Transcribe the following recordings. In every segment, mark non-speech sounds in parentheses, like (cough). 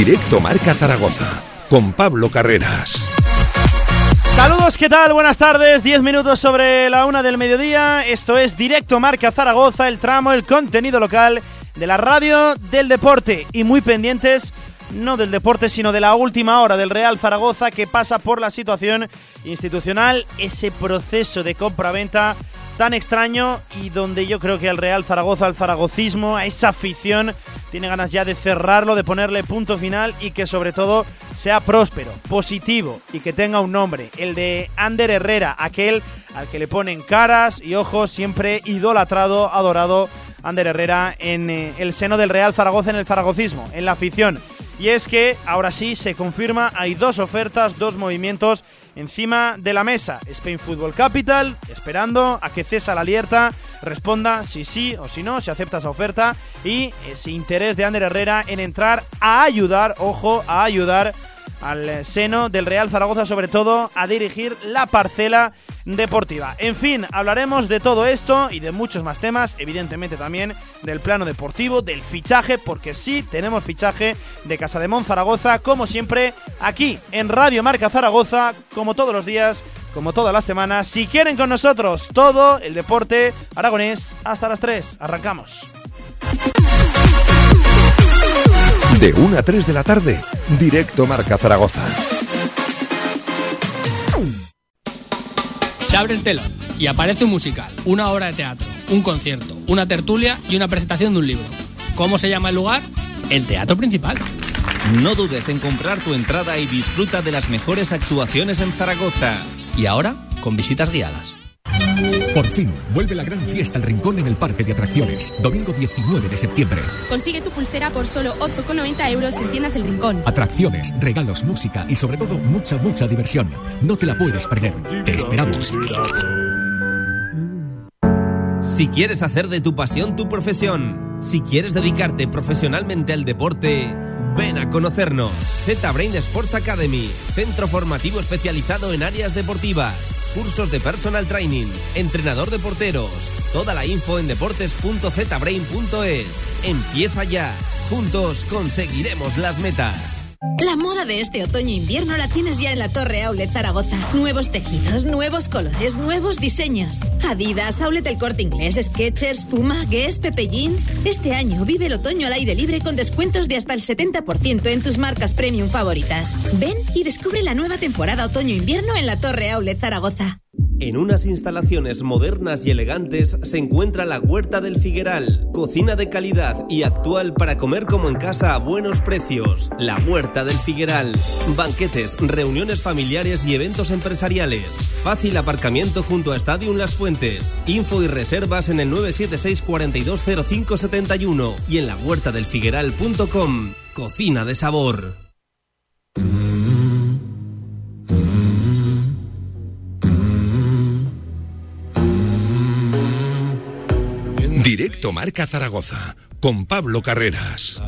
Directo Marca Zaragoza, con Pablo Carreras. Saludos, ¿qué tal? Buenas tardes. 10 minutos sobre la una del mediodía. Esto es Directo Marca Zaragoza, el tramo, el contenido local de la radio del deporte. Y muy pendientes, no del deporte, sino de la última hora del Real Zaragoza que pasa por la situación institucional, ese proceso de compra-venta tan extraño y donde yo creo que el Real Zaragoza, el zaragocismo, a esa afición, tiene ganas ya de cerrarlo, de ponerle punto final y que sobre todo sea próspero, positivo y que tenga un nombre, el de Ander Herrera, aquel al que le ponen caras y ojos, siempre idolatrado, adorado Ander Herrera en eh, el seno del Real Zaragoza, en el zaragocismo, en la afición. Y es que ahora sí se confirma, hay dos ofertas, dos movimientos encima de la mesa. Spain Football Capital, esperando a que César Alierta responda si sí o si no, si acepta esa oferta y ese interés de Ander Herrera en entrar a ayudar, ojo, a ayudar al seno del Real Zaragoza, sobre todo a dirigir la parcela deportiva. En fin, hablaremos de todo esto y de muchos más temas, evidentemente también del plano deportivo, del fichaje, porque sí tenemos fichaje de Casa de Mon Zaragoza, como siempre, aquí en Radio Marca Zaragoza, como todos los días, como todas las semanas. Si quieren con nosotros todo el deporte aragonés, hasta las 3, arrancamos. De 1 a 3 de la tarde, directo Marca Zaragoza. Se abre el telón y aparece un musical, una obra de teatro, un concierto, una tertulia y una presentación de un libro. ¿Cómo se llama el lugar? El teatro principal. No dudes en comprar tu entrada y disfruta de las mejores actuaciones en Zaragoza. Y ahora, con visitas guiadas. Por fin, vuelve la gran fiesta al Rincón en el Parque de Atracciones, domingo 19 de septiembre. Consigue tu pulsera por solo 8,90 euros en tiendas El Rincón. Atracciones, regalos, música y sobre todo mucha, mucha diversión. No te la puedes perder. Te esperamos. Si quieres hacer de tu pasión tu profesión, si quieres dedicarte profesionalmente al deporte, ven a conocernos. Z-Brain Sports Academy, centro formativo especializado en áreas deportivas cursos de personal training, entrenador de porteros. Toda la info en deportes.zbrain.es. Empieza ya. Juntos conseguiremos las metas. La moda de este otoño-invierno la tienes ya en la Torre Outlet Zaragoza. Nuevos tejidos, nuevos colores, nuevos diseños. Adidas, Outlet El Corte Inglés, Skechers, Puma, Guess, Pepe Jeans. Este año vive el otoño al aire libre con descuentos de hasta el 70% en tus marcas premium favoritas. Ven y descubre la nueva temporada otoño-invierno en la Torre Outlet Zaragoza. En unas instalaciones modernas y elegantes se encuentra la Huerta del Figueral, cocina de calidad y actual para comer como en casa a buenos precios. La Huerta del Figueral, banquetes, reuniones familiares y eventos empresariales. Fácil aparcamiento junto a Stadium Las Fuentes. Info y reservas en el 976 420571 y en la huertadelfigueral.com. Cocina de sabor. Directo Marca Zaragoza, con Pablo Carreras.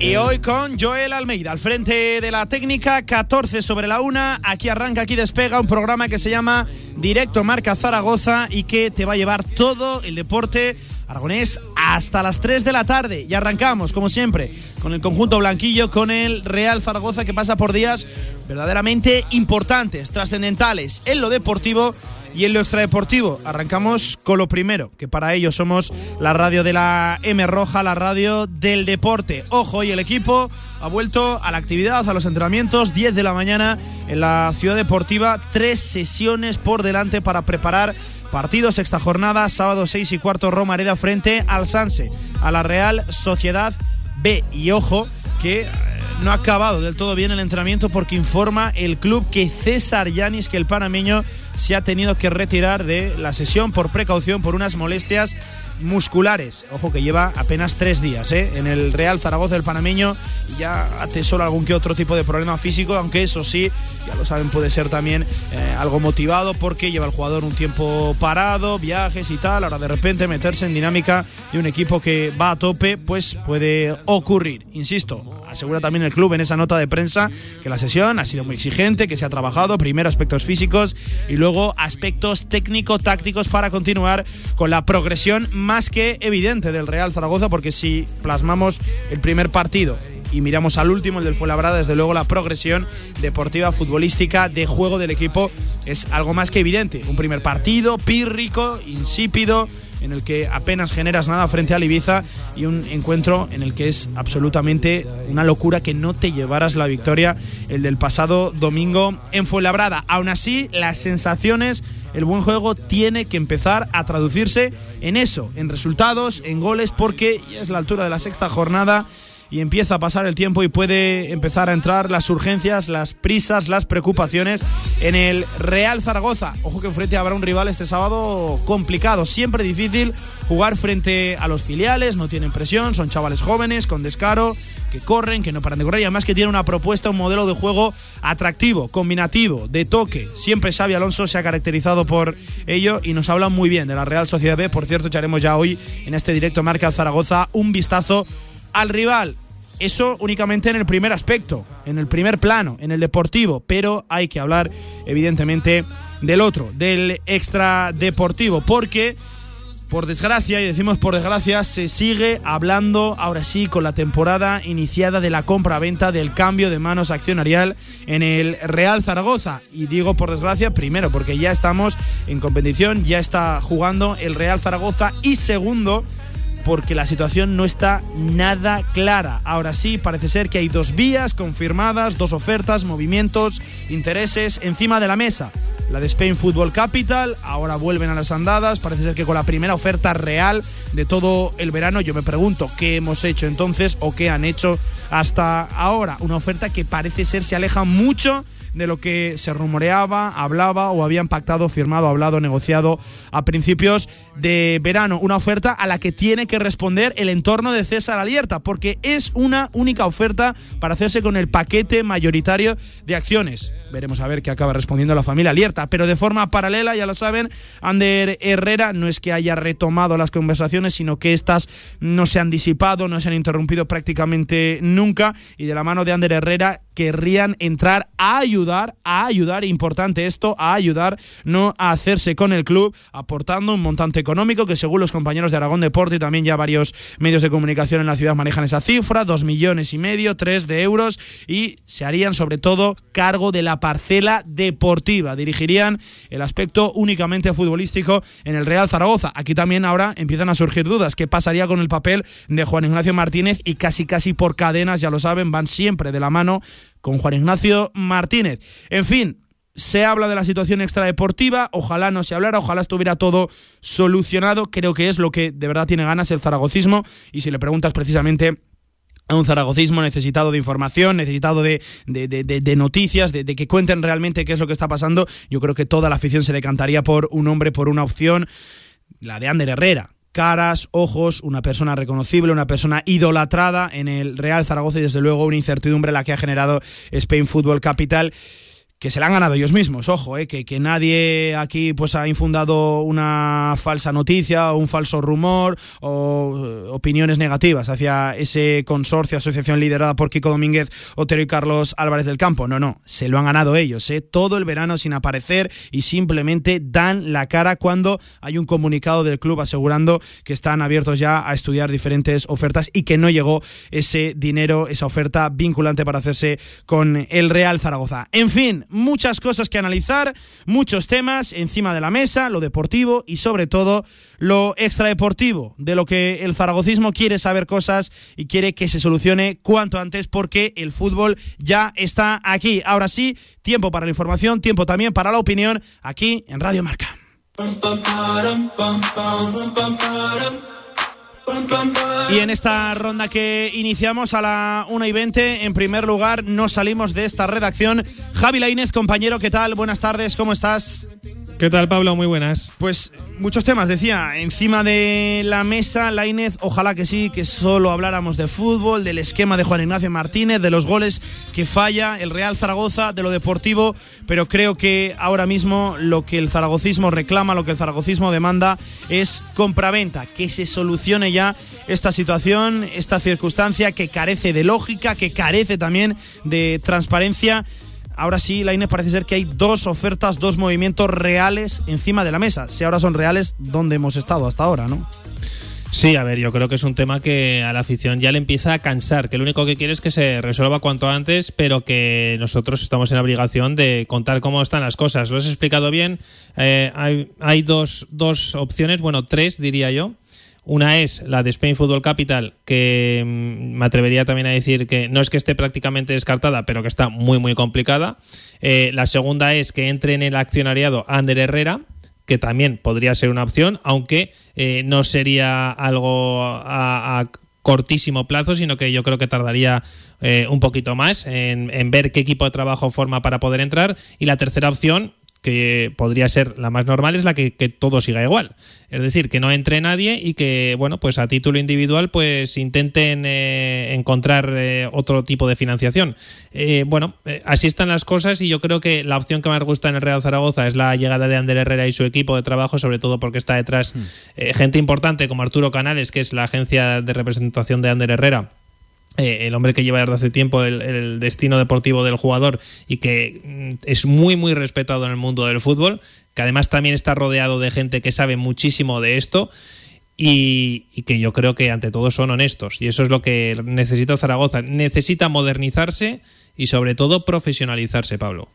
Y hoy con Joel Almeida, al frente de la técnica, 14 sobre la una. Aquí arranca, aquí despega un programa que se llama Directo Marca Zaragoza y que te va a llevar todo el deporte aragonés hasta las 3 de la tarde. Y arrancamos, como siempre, con el conjunto blanquillo, con el Real Zaragoza que pasa por días verdaderamente importantes, trascendentales en lo deportivo y en lo extradeportivo. Arrancamos con lo primero, que para ello somos la radio de la M Roja, la radio del deporte. Ojo, y el equipo ha vuelto a la actividad, a los entrenamientos, 10 de la mañana en la ciudad deportiva, tres sesiones por delante para preparar Partido sexta jornada, sábado 6 y cuarto, Roma Areda frente al Sanse, a la Real Sociedad B. Y ojo que eh, no ha acabado del todo bien el entrenamiento porque informa el club que César Yanis, que el panameño se ha tenido que retirar de la sesión por precaución por unas molestias musculares. Ojo que lleva apenas tres días ¿eh? en el Real Zaragoza del panameño y ya atesora algún que otro tipo de problema físico, aunque eso sí, ya lo saben, puede ser también eh, algo motivado porque lleva el jugador un tiempo parado, viajes y tal. Ahora de repente meterse en dinámica de un equipo que va a tope, pues puede ocurrir. Insisto, asegura también el club en esa nota de prensa que la sesión ha sido muy exigente, que se ha trabajado primero aspectos físicos y luego aspectos técnico-tácticos para continuar con la progresión más que evidente del Real Zaragoza, porque si plasmamos el primer partido y miramos al último, el del Fuenlabrada, desde luego la progresión deportiva, futbolística, de juego del equipo es algo más que evidente. Un primer partido pírrico, insípido, en el que apenas generas nada frente al Ibiza y un encuentro en el que es absolutamente una locura que no te llevaras la victoria el del pasado domingo en Fuenlabrada. Aún así, las sensaciones, el buen juego tiene que empezar a traducirse en eso, en resultados, en goles, porque ya es la altura de la sexta jornada y empieza a pasar el tiempo y puede empezar a entrar las urgencias, las prisas, las preocupaciones en el Real Zaragoza. Ojo que frente habrá un rival este sábado complicado, siempre difícil jugar frente a los filiales, no tienen presión, son chavales jóvenes, con descaro, que corren, que no paran de correr y además que tiene una propuesta, un modelo de juego atractivo, combinativo, de toque. Siempre Xavi Alonso se ha caracterizado por ello y nos habla muy bien de la Real Sociedad B. Por cierto, echaremos ya hoy en este directo Marca Zaragoza un vistazo al rival. Eso únicamente en el primer aspecto, en el primer plano, en el deportivo, pero hay que hablar evidentemente del otro, del extra deportivo, porque por desgracia, y decimos por desgracia, se sigue hablando ahora sí con la temporada iniciada de la compra-venta del cambio de manos accionarial en el Real Zaragoza. Y digo por desgracia, primero, porque ya estamos en competición, ya está jugando el Real Zaragoza y segundo, porque la situación no está nada clara. Ahora sí, parece ser que hay dos vías confirmadas, dos ofertas, movimientos, intereses encima de la mesa. La de Spain Football Capital, ahora vuelven a las andadas, parece ser que con la primera oferta real de todo el verano, yo me pregunto qué hemos hecho entonces o qué han hecho hasta ahora. Una oferta que parece ser se aleja mucho de lo que se rumoreaba, hablaba o habían pactado, firmado, hablado, negociado a principios de verano. Una oferta a la que tiene que responder el entorno de César Alierta, porque es una única oferta para hacerse con el paquete mayoritario de acciones. Veremos a ver qué acaba respondiendo la familia Alierta, pero de forma paralela, ya lo saben, Ander Herrera no es que haya retomado las conversaciones, sino que estas no se han disipado, no se han interrumpido prácticamente nunca y de la mano de Ander Herrera querrían entrar a ayudar, a ayudar, importante esto, a ayudar, no a hacerse con el club, aportando un montante económico que según los compañeros de Aragón Deporte y también ya varios medios de comunicación en la ciudad manejan esa cifra, dos millones y medio, tres de euros y se harían sobre todo cargo de la parcela deportiva, dirigirían el aspecto únicamente futbolístico en el Real Zaragoza. Aquí también ahora empiezan a surgir dudas, ¿qué pasaría con el papel de Juan Ignacio Martínez? Y casi casi por cadenas, ya lo saben, van siempre de la mano con Juan Ignacio Martínez. En fin, se habla de la situación extradeportiva, ojalá no se hablara, ojalá estuviera todo solucionado, creo que es lo que de verdad tiene ganas el zaragocismo. Y si le preguntas precisamente a un zaragocismo necesitado de información, necesitado de, de, noticias, de, que cuenten realmente qué es lo que está pasando, yo creo que toda la afición se decantaría por un hombre, por una opción, la de Ander Herrera, caras, ojos, una persona reconocible, una persona idolatrada en el Real Zaragoza y desde luego una incertidumbre la que ha generado Spain Football Capital que se la han ganado ellos mismos, ojo, eh, que, que, nadie aquí pues ha infundado una falsa noticia o un falso rumor o eh, opiniones negativas hacia ese consorcio, asociación liderada por Kiko Domínguez, Otero y Carlos Álvarez del Campo. No, no, se lo han ganado ellos, eh, todo el verano sin aparecer y simplemente dan la cara cuando hay un comunicado del club asegurando que están abiertos ya a estudiar diferentes ofertas y que no llegó ese dinero, esa oferta vinculante para hacerse con el Real Zaragoza. En fin, muchas cosas que analizar, muchos temas encima de la mesa, lo deportivo y sobre todo lo extradeportivo, de lo que el zaragocismo quiere saber cosas y quiere que se solucione cuanto antes porque el fútbol ya está aquí. Ahora sí, tiempo para la información, tiempo también para la opinión aquí en Radio Marca. Y en esta ronda que iniciamos a la 1 y 20, en primer lugar, nos salimos de esta redacción. Javi Lainez, compañero, ¿qué tal? Buenas tardes, ¿cómo estás? ¿Qué tal, Pablo? Muy buenas. Pues muchos temas, decía, encima de la mesa, Lainez, ojalá que sí, que solo habláramos de fútbol, del esquema de Juan Ignacio Martínez, de los goles que falla el Real Zaragoza, de lo deportivo, pero creo que ahora mismo lo que el zaragocismo reclama, lo que el zaragocismo demanda es compraventa, que se solucione ya esta situación, esta circunstancia que carece de lógica, que carece también de transparencia ahora sí, la parece ser que hay dos ofertas, dos movimientos reales encima de la mesa. Si ahora son reales, ¿dónde hemos estado hasta ahora, no? Sí, a ver, yo creo que es un tema que a la afición ya le empieza a cansar, que lo único que quiere es que se resuelva cuanto antes, pero que nosotros estamos en la obligación de contar cómo están las cosas. Lo has explicado bien, eh, hay, hay dos, dos opciones, bueno, tres diría yo. Una es la de Spain Football Capital, que mm, me atrevería también a decir que no es que esté prácticamente descartada, pero que está muy, muy complicada. Eh, la segunda es que entre en el accionariado Ander Herrera, que también podría ser una opción, aunque eh, no sería algo a, cortísimo plazo, sino que yo creo que tardaría eh, un poquito más en, ver qué equipo de trabajo forma para poder entrar. Y la tercera opción, que podría ser la más normal es la que, que, todo siga igual. Es decir, que no entre nadie y que, bueno, pues a título individual, pues intenten eh, encontrar eh, otro tipo de financiación. Eh, bueno, así están las cosas y yo creo que la opción que más gusta en el Real Zaragoza es la llegada de Ander Herrera y su equipo de trabajo, sobre todo porque está detrás mm. gente importante como Arturo Canales, que es la agencia de representación de Ander Herrera eh, el hombre que lleva desde hace tiempo el, destino deportivo del jugador y que mm, es muy muy respetado en el mundo del fútbol, que además también está rodeado de gente que sabe muchísimo de esto y, y, que yo creo que ante todo son honestos. Y eso es lo que necesita Zaragoza, necesita modernizarse y sobre todo profesionalizarse, Pablo.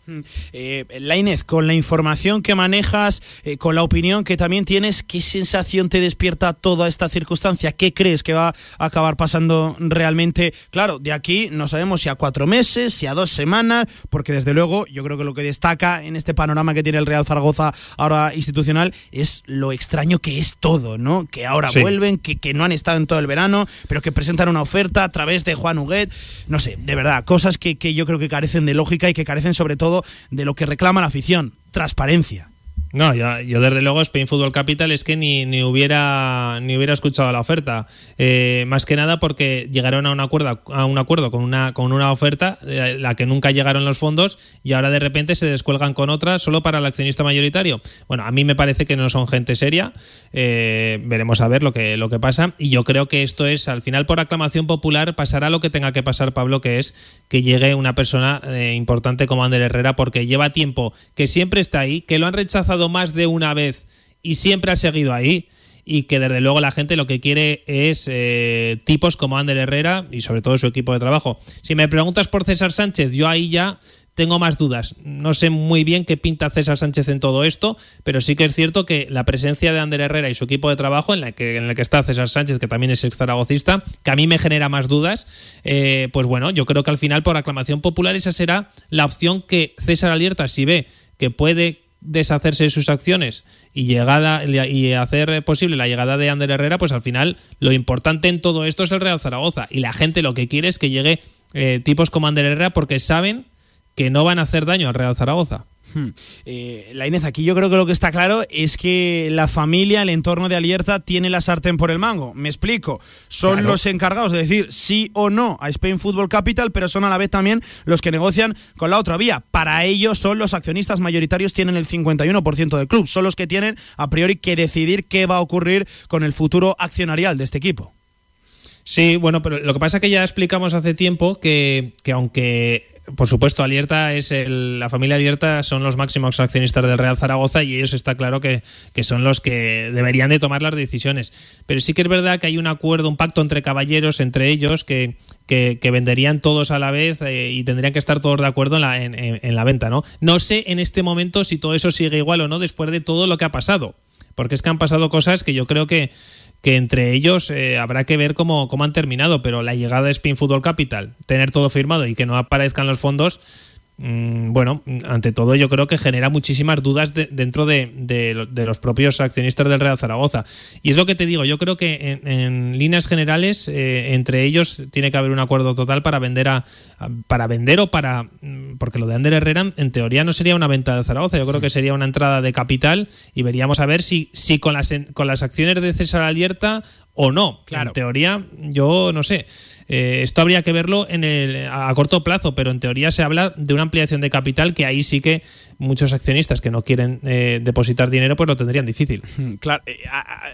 Eh, Lainez, con la información que manejas, eh, con la opinión que también tienes, ¿qué sensación te despierta toda esta circunstancia? ¿Qué crees que va a acabar pasando realmente? Claro, de aquí no sabemos si a cuatro meses, si a dos semanas, porque desde luego yo creo que lo que destaca en este panorama que tiene el Real Zaragoza ahora institucional es lo extraño que es todo, ¿no? Que ahora sí. vuelven, que, que no han estado en todo el verano, pero que presentan una oferta a través de Juan Huguet, no sé, de verdad, cosas que, que yo creo que carecen de lógica y que carecen sobre todo de lo que reclama la afición, transparencia. No, yo, yo, desde luego Spain Football Capital es que ni, ni hubiera ni hubiera escuchado la oferta. Eh, más que nada porque llegaron a un acuerdo, a un acuerdo con, una, con una oferta, eh, la que nunca llegaron los fondos, y ahora de repente se descuelgan con otra solo para el accionista mayoritario. Bueno, a mí me parece que no son gente seria. Eh, veremos a ver lo que, lo que pasa. Y yo creo que esto es, al final, por aclamación popular, pasará lo que tenga que pasar, Pablo, que es que llegue una persona eh, importante como Ander Herrera, porque lleva tiempo que siempre está ahí, que lo han rechazado más de una vez y siempre ha seguido ahí y que desde luego la gente lo que quiere es eh, tipos como Ander Herrera y sobre todo su equipo de trabajo. Si me preguntas por César Sánchez, yo ahí ya tengo más dudas. No sé muy bien qué pinta César Sánchez en todo esto, pero sí que es cierto que la presencia de Ander Herrera y su equipo de trabajo, en el que, en que está César Sánchez, que también es ex zaragocista, que a mí me genera más dudas, eh, pues bueno, yo creo que al final, por aclamación popular, esa será la opción que César Alierta, si ve que puede deshacerse de sus acciones y llegada y hacer posible la llegada de Ander Herrera, pues al final lo importante en todo esto es el Real Zaragoza. Y la gente lo que quiere es que llegue eh, tipos como Ander Herrera porque saben que no van a hacer daño al Real Zaragoza. Hmm. Eh, la Inés, aquí yo creo que lo que está claro es que la familia, el entorno de Alierta, tiene la sartén por el mango. Me explico. Son claro. los encargados de decir sí o no a Spain Football Capital, pero son a la vez también los que negocian con la otra vía. Para ellos son los accionistas mayoritarios, tienen el 51% del club. Son los que tienen a priori que decidir qué va a ocurrir con el futuro accionarial de este equipo. Sí, bueno, pero lo que pasa es que ya explicamos hace tiempo que, que aunque, por supuesto, Alierta es el, la familia Alierta son los máximos accionistas del Real Zaragoza y ellos está claro que, que, son los que deberían de tomar las decisiones. Pero sí que es verdad que hay un acuerdo, un pacto entre caballeros, entre ellos, que, que, venderían todos a la vez eh, y tendrían que estar todos de acuerdo en la, en, en la venta, ¿no? No sé en este momento si todo eso sigue igual o no después de todo lo que ha pasado. Porque es que han pasado cosas que yo creo que que entre ellos eh, habrá que ver cómo, cómo, han terminado, pero la llegada de Spin Football Capital, tener todo firmado y que no aparezcan los fondos, bueno, ante todo yo creo que genera muchísimas dudas de, dentro de, de, de, los propios accionistas del Real Zaragoza. Y es lo que te digo, yo creo que en, en líneas generales, eh, entre ellos tiene que haber un acuerdo total para vender a, para vender o para mm, porque lo de Ander Herrera en teoría no sería una venta de Zaragoza, yo creo que sería una entrada de capital y veríamos a ver si, si con las con las acciones de César Alierta o no. Claro. En teoría, yo no sé. Eh, esto habría que verlo en el, a corto plazo, pero en teoría se habla de una ampliación de capital que ahí sí que muchos accionistas que no quieren eh, depositar dinero pues lo tendrían difícil. (laughs) Claro, eh,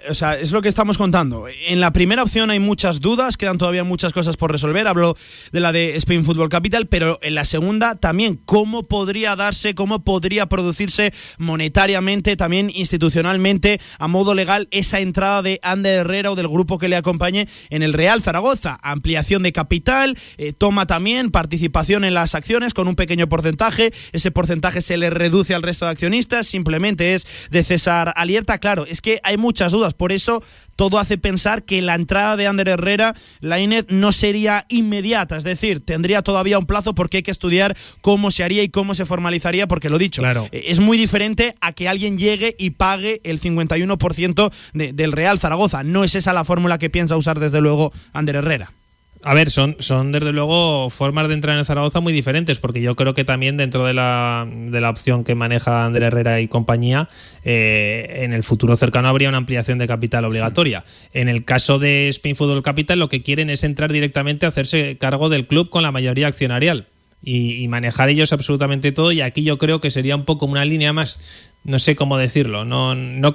o sea, es lo que estamos contando. En la primera opción hay muchas dudas, quedan todavía muchas cosas por resolver. Hablo de la de Spain Football Capital, pero en la segunda también cómo podría darse, cómo podría producirse monetariamente, también institucionalmente, a modo legal, esa entrada de Ander Herrera o del grupo que le acompañe en el Real Zaragoza. Ampliación de capital, eh, toma también participación en las acciones con un pequeño porcentaje. Ese porcentaje se le reduce al resto de accionistas, simplemente es de César Alierta. Claro, es que hay muchas dudas, por eso todo hace pensar que la entrada de Ander Herrera, la INED, no sería inmediata, es decir, tendría todavía un plazo porque hay que estudiar cómo se haría y cómo se formalizaría, porque lo dicho, Claro. eh, es muy diferente a que alguien llegue y pague el 51% de- del Real Zaragoza. No es esa la fórmula que piensa usar desde luego Ander Herrera. A ver, son, son desde luego formas de entrar en Zaragoza muy diferentes, porque yo creo que también dentro de la, de la opción que maneja Ander Herrera y compañía, eh, en el futuro cercano habría una ampliación de capital obligatoria. En el caso de Spain Football Capital, lo que quieren es entrar directamente a hacerse cargo del club con la mayoría accionarial. Y, y manejar ellos absolutamente todo y aquí yo creo que sería un poco una línea más no sé cómo decirlo no no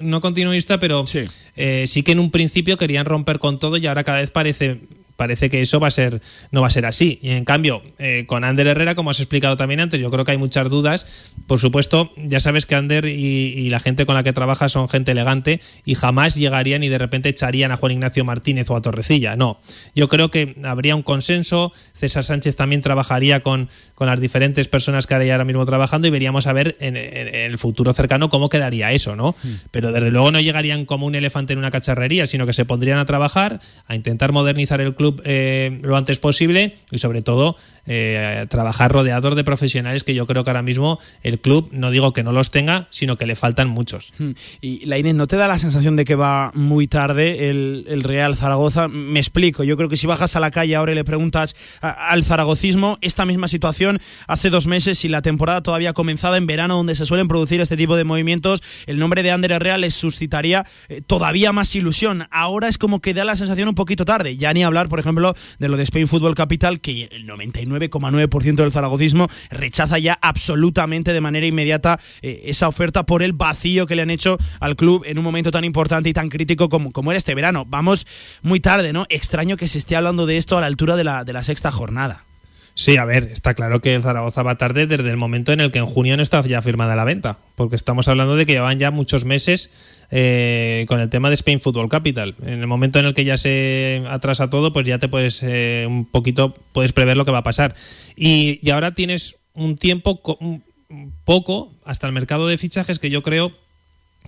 no continuista pero Sí. eh, sí que en un principio querían romper con todo y ahora cada vez parece parece que eso va a ser no va a ser así. Y en cambio eh, con Ander Herrera como has explicado también antes yo creo que hay muchas dudas. Por supuesto ya sabes que Ander y, y la gente con la que trabaja son gente elegante y jamás llegarían y de repente echarían a Juan Ignacio Martínez o a Torrecilla no. Yo creo que habría un consenso. César Sánchez también trabajaría con, con las diferentes personas que hay ahora mismo trabajando y veríamos a ver en, en- en el futuro cercano cómo quedaría eso, ¿no? Pero desde luego no llegarían como un elefante en una cacharrería, sino que se pondrían a trabajar, a intentar modernizar el club eh, lo antes posible y sobre todo eh, trabajar rodeados de profesionales que yo creo que ahora mismo el club, no digo que no los tenga, sino que le faltan muchos. Hmm. Y la ¿no te da la sensación de que va muy tarde el, el Real Zaragoza? Me explico, yo creo que si bajas a la calle ahora y le preguntas al zaragocismo, esta misma situación hace dos meses y la temporada todavía comenzada en verano donde se suelen producir este tipo de movimientos, el nombre de Ander Herrera les suscitaría eh, todavía más ilusión. Ahora es como que da la sensación un poquito tarde, ya ni hablar, por ejemplo, de lo de Spain Football Capital, que el 99,9% del zaragocismo rechaza ya absolutamente de manera inmediata eh, esa oferta por el vacío que le han hecho al club en un momento tan importante y tan crítico como, como era este verano. Vamos muy tarde, ¿no? Extraño que se esté hablando de esto a la altura de la, de la sexta jornada. Sí, a ver, está claro que el Zaragoza va tarde desde el momento en el que en junio no está ya firmada la venta, porque estamos hablando de que llevan ya muchos meses eh, con el tema de Spain Football Capital. En el momento en el que ya se atrasa todo, pues ya te puedes eh, un poquito puedes prever lo que va a pasar. Y, ahora tienes un tiempo poco hasta el mercado de fichajes que yo creo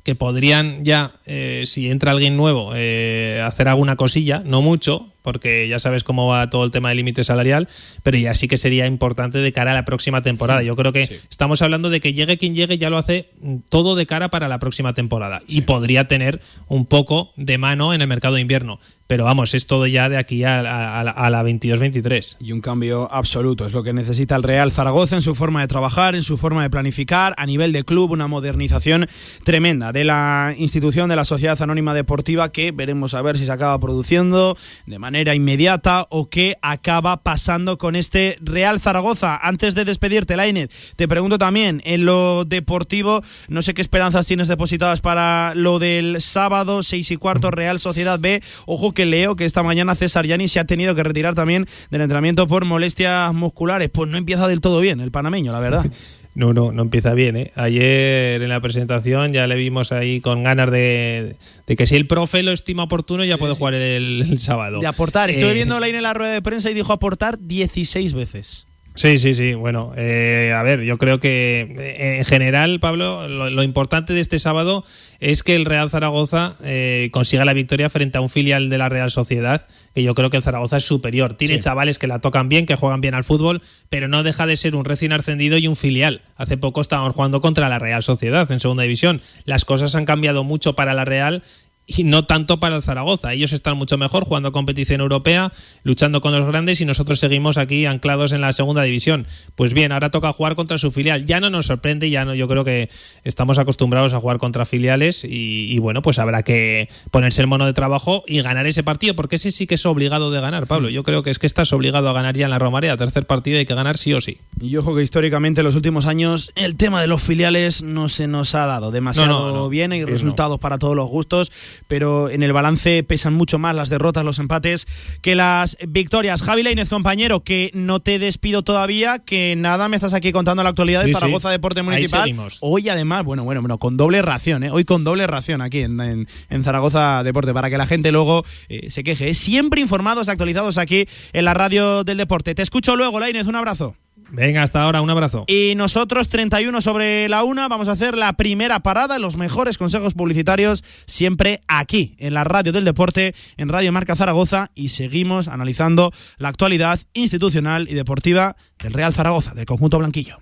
que podrían ya, eh, si entra alguien nuevo, eh, hacer alguna cosilla, no mucho, porque ya sabes cómo va todo el tema del límite salarial, pero ya sí que sería importante de cara a la próxima temporada. Yo creo que estamos hablando de que llegue quien llegue, ya lo hace todo de cara para la próxima temporada y podría tener un poco de mano en el mercado de invierno. Pero vamos, es todo ya de aquí a, a- a la 22-23. Y un cambio absoluto es lo que necesita el Real Zaragoza en su forma de trabajar, en su forma de planificar, a nivel de club, una modernización tremenda de la institución de la Sociedad Anónima Deportiva que veremos a ver si se acaba produciendo de manera inmediata o qué acaba pasando con este Real Zaragoza. Antes de despedirte, Lainez, te pregunto también, en lo deportivo, no sé qué esperanzas tienes depositadas para lo del sábado, 6 y cuarto, Real Sociedad B. Ojo que leo que esta mañana César Yani se ha tenido que retirar también del entrenamiento por molestias musculares. Pues no empieza del todo bien el panameño, la verdad. (laughs) No, no, no empieza bien. ¿eh? Ayer en la presentación ya le vimos ahí con ganas de, de que si el profe lo estima oportuno ya puede jugar el, el sábado. De aportar. Estuve Eh, viendo la en la rueda de prensa y dijo aportar 16 veces. Sí, sí, sí. Bueno, eh, a ver, yo creo que eh, en general, Pablo, lo, lo importante de este sábado es que el Real Zaragoza eh, consiga la victoria frente a un filial de la Real Sociedad, que yo creo que el Zaragoza es superior. Tiene chavales que la tocan bien, que juegan bien al fútbol, pero no deja de ser un recién ascendido y un filial. Hace poco estábamos jugando contra la Real Sociedad en segunda división. Las cosas han cambiado mucho para la Real y no tanto para el Zaragoza. Ellos están mucho mejor jugando competición europea, luchando con los grandes y nosotros seguimos aquí anclados en la segunda división. Pues bien, ahora toca jugar contra su filial. Ya no nos sorprende, ya no, yo creo que estamos acostumbrados a jugar contra filiales y, bueno, pues habrá que ponerse el mono de trabajo y ganar ese partido, porque ese sí que es obligado de ganar, Pablo. Yo creo que es que estás obligado a ganar ya en la Romarea, tercer partido hay que ganar sí o sí. Y ojo que históricamente en los últimos años el tema de los filiales no se nos ha dado demasiado bien, hay resultados para todos los gustos pero en el balance pesan mucho más las derrotas, los empates que las victorias. Javi Leínez, compañero, que no te despido todavía, que nada, me estás aquí contando la actualidad de Zaragoza Deporte Municipal. Hoy además, bueno, bueno, bueno, con doble ración, ¿eh? hoy con doble ración aquí en, Zaragoza Deporte, para que la gente luego eh, se queje. ¿eh? Siempre informados, actualizados aquí en la radio del deporte. Te escucho luego, Lainez, un abrazo. Venga, hasta ahora, un abrazo. Y nosotros, 31 sobre la una, vamos a hacer la primera parada, los mejores consejos publicitarios, siempre aquí, en la radio del deporte, en Radio Marca Zaragoza, y seguimos analizando la actualidad institucional y deportiva del Real Zaragoza, del conjunto blanquillo.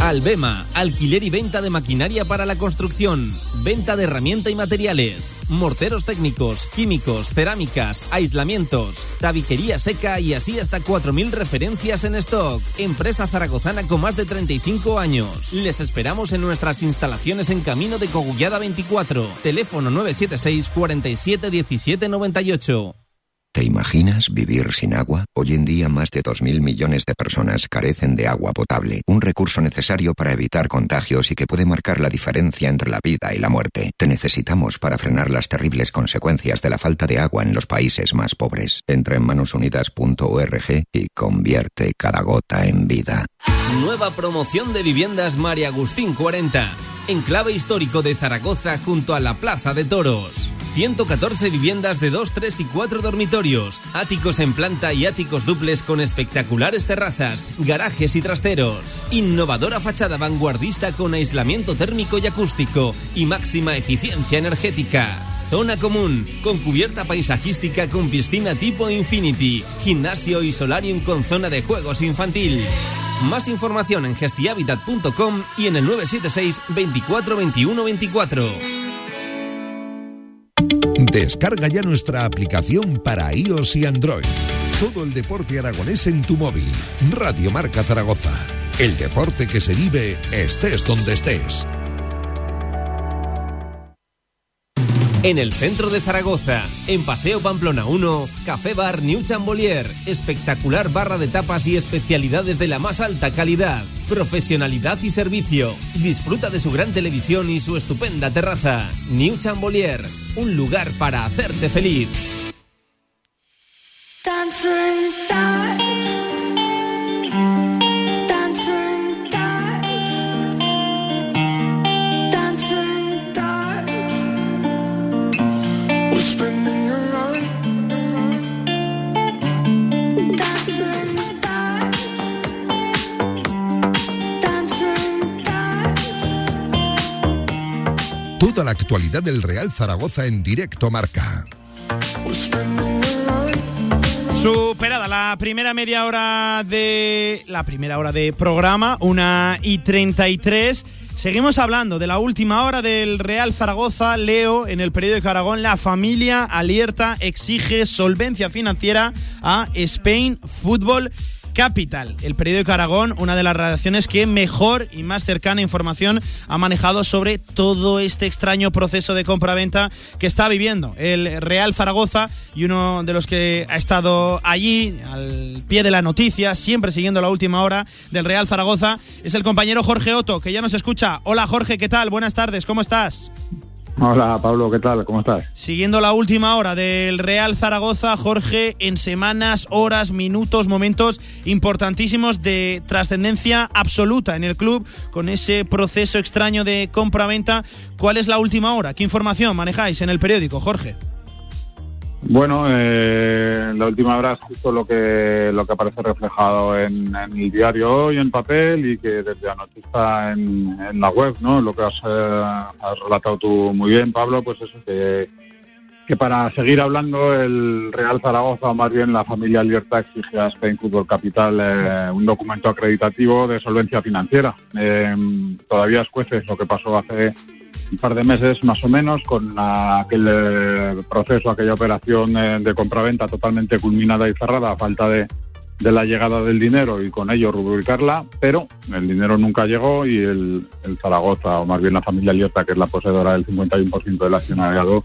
Albema, alquiler y venta de maquinaria para la construcción, venta de herramienta y materiales, morteros técnicos, químicos, cerámicas, aislamientos, tabiquería seca y así hasta 4.000 referencias en stock. Empresa zaragozana con más de 35 años. Les esperamos en nuestras instalaciones en Camino de Cogullada 24, teléfono 976 47 17 98. ¿Te imaginas vivir sin agua? Hoy en día más de 2.000 millones de personas carecen de agua potable, un recurso necesario para evitar contagios y que puede marcar la diferencia entre la vida y la muerte. Te necesitamos para frenar las terribles consecuencias de la falta de agua en los países más pobres. Entra en manosunidas.org y convierte cada gota en vida. Nueva promoción de viviendas María Agustín 40, enclave histórico de Zaragoza junto a la Plaza de Toros. 114 viviendas de 2, 3 y 4 dormitorios, áticos en planta y áticos duples con espectaculares terrazas, garajes y trasteros. Innovadora fachada vanguardista con aislamiento térmico y acústico y máxima eficiencia energética. Zona común, con cubierta paisajística con piscina tipo Infinity, gimnasio y solarium con zona de juegos infantil. Más información en gestihabitat.com y en el 976 24 21 24. Descarga ya nuestra aplicación para iOS y Android. Todo el deporte aragonés en tu móvil. Radio Marca Zaragoza. El deporte que se vive estés donde estés. En el centro de Zaragoza, en Paseo Pamplona 1, Café Bar New Chambolier, espectacular barra de tapas y especialidades de la más alta calidad, profesionalidad y servicio. Disfruta de su gran televisión y su estupenda terraza. New Chambolier, un lugar para hacerte feliz. Toda la actualidad del Real Zaragoza en directo marca. Superada la primera media hora de. La primera hora de programa, una y 33. Seguimos hablando de la última hora del Real Zaragoza. Leo en el periódico Aragón, la familia alerta exige solvencia financiera a Spain Football Capital, el periódico Aragón, una de las redacciones que mejor y más cercana información ha manejado sobre todo este extraño proceso de compra-venta que está viviendo el Real Zaragoza y uno de los que ha estado allí al pie de la noticia, siempre siguiendo la última hora del Real Zaragoza, es el compañero Jorge Otto, que ya nos escucha. Hola Jorge, ¿qué tal? Buenas tardes, ¿cómo estás? Hola Pablo, ¿qué tal? ¿Cómo estás? Siguiendo la última hora del Real Zaragoza, Jorge, en semanas, horas, minutos, momentos importantísimos de trascendencia absoluta en el club con ese proceso extraño de compra-venta. ¿Cuál es la última hora? ¿Qué información manejáis en el periódico, Jorge? Bueno, eh, la última hora es lo que lo que aparece reflejado en, el diario hoy en papel y que desde anoche está en, la web, ¿no? Lo que has, eh, relatado tú muy bien, Pablo, pues eso que, que para seguir hablando el Real Zaragoza o más bien la familia Libertad exige a Spain Football Capital eh, un documento acreditativo de solvencia financiera. todavía es jueces lo que pasó hace un par de meses más o menos con aquel eh, proceso, aquella operación eh, de compraventa totalmente culminada y cerrada a falta de, de la llegada del dinero y con ello rubricarla, pero el dinero nunca llegó y el, Zaragoza, o más bien la familia Liota, que es la poseedora del 51% del accionariado,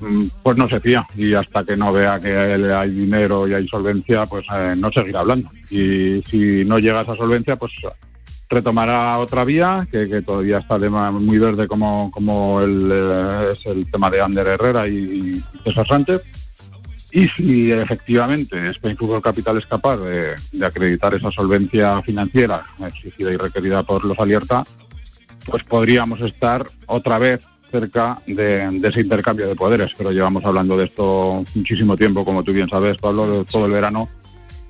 mm, pues no se fía y hasta que no vea que hay dinero y hay solvencia, pues eh, no seguirá hablando. Y si no llega esa solvencia, pues retomará otra vía que, que todavía está muy verde como, como el, eh, es el tema de Ander Herrera y, y César Sánchez. Y si efectivamente Spain Fútbol Capital es capaz de, de acreditar esa solvencia financiera exigida y requerida por los Alierta, pues podríamos estar otra vez cerca de, de ese intercambio de poderes. Pero llevamos hablando de esto muchísimo tiempo, como tú bien sabes, Pablo, todo el verano.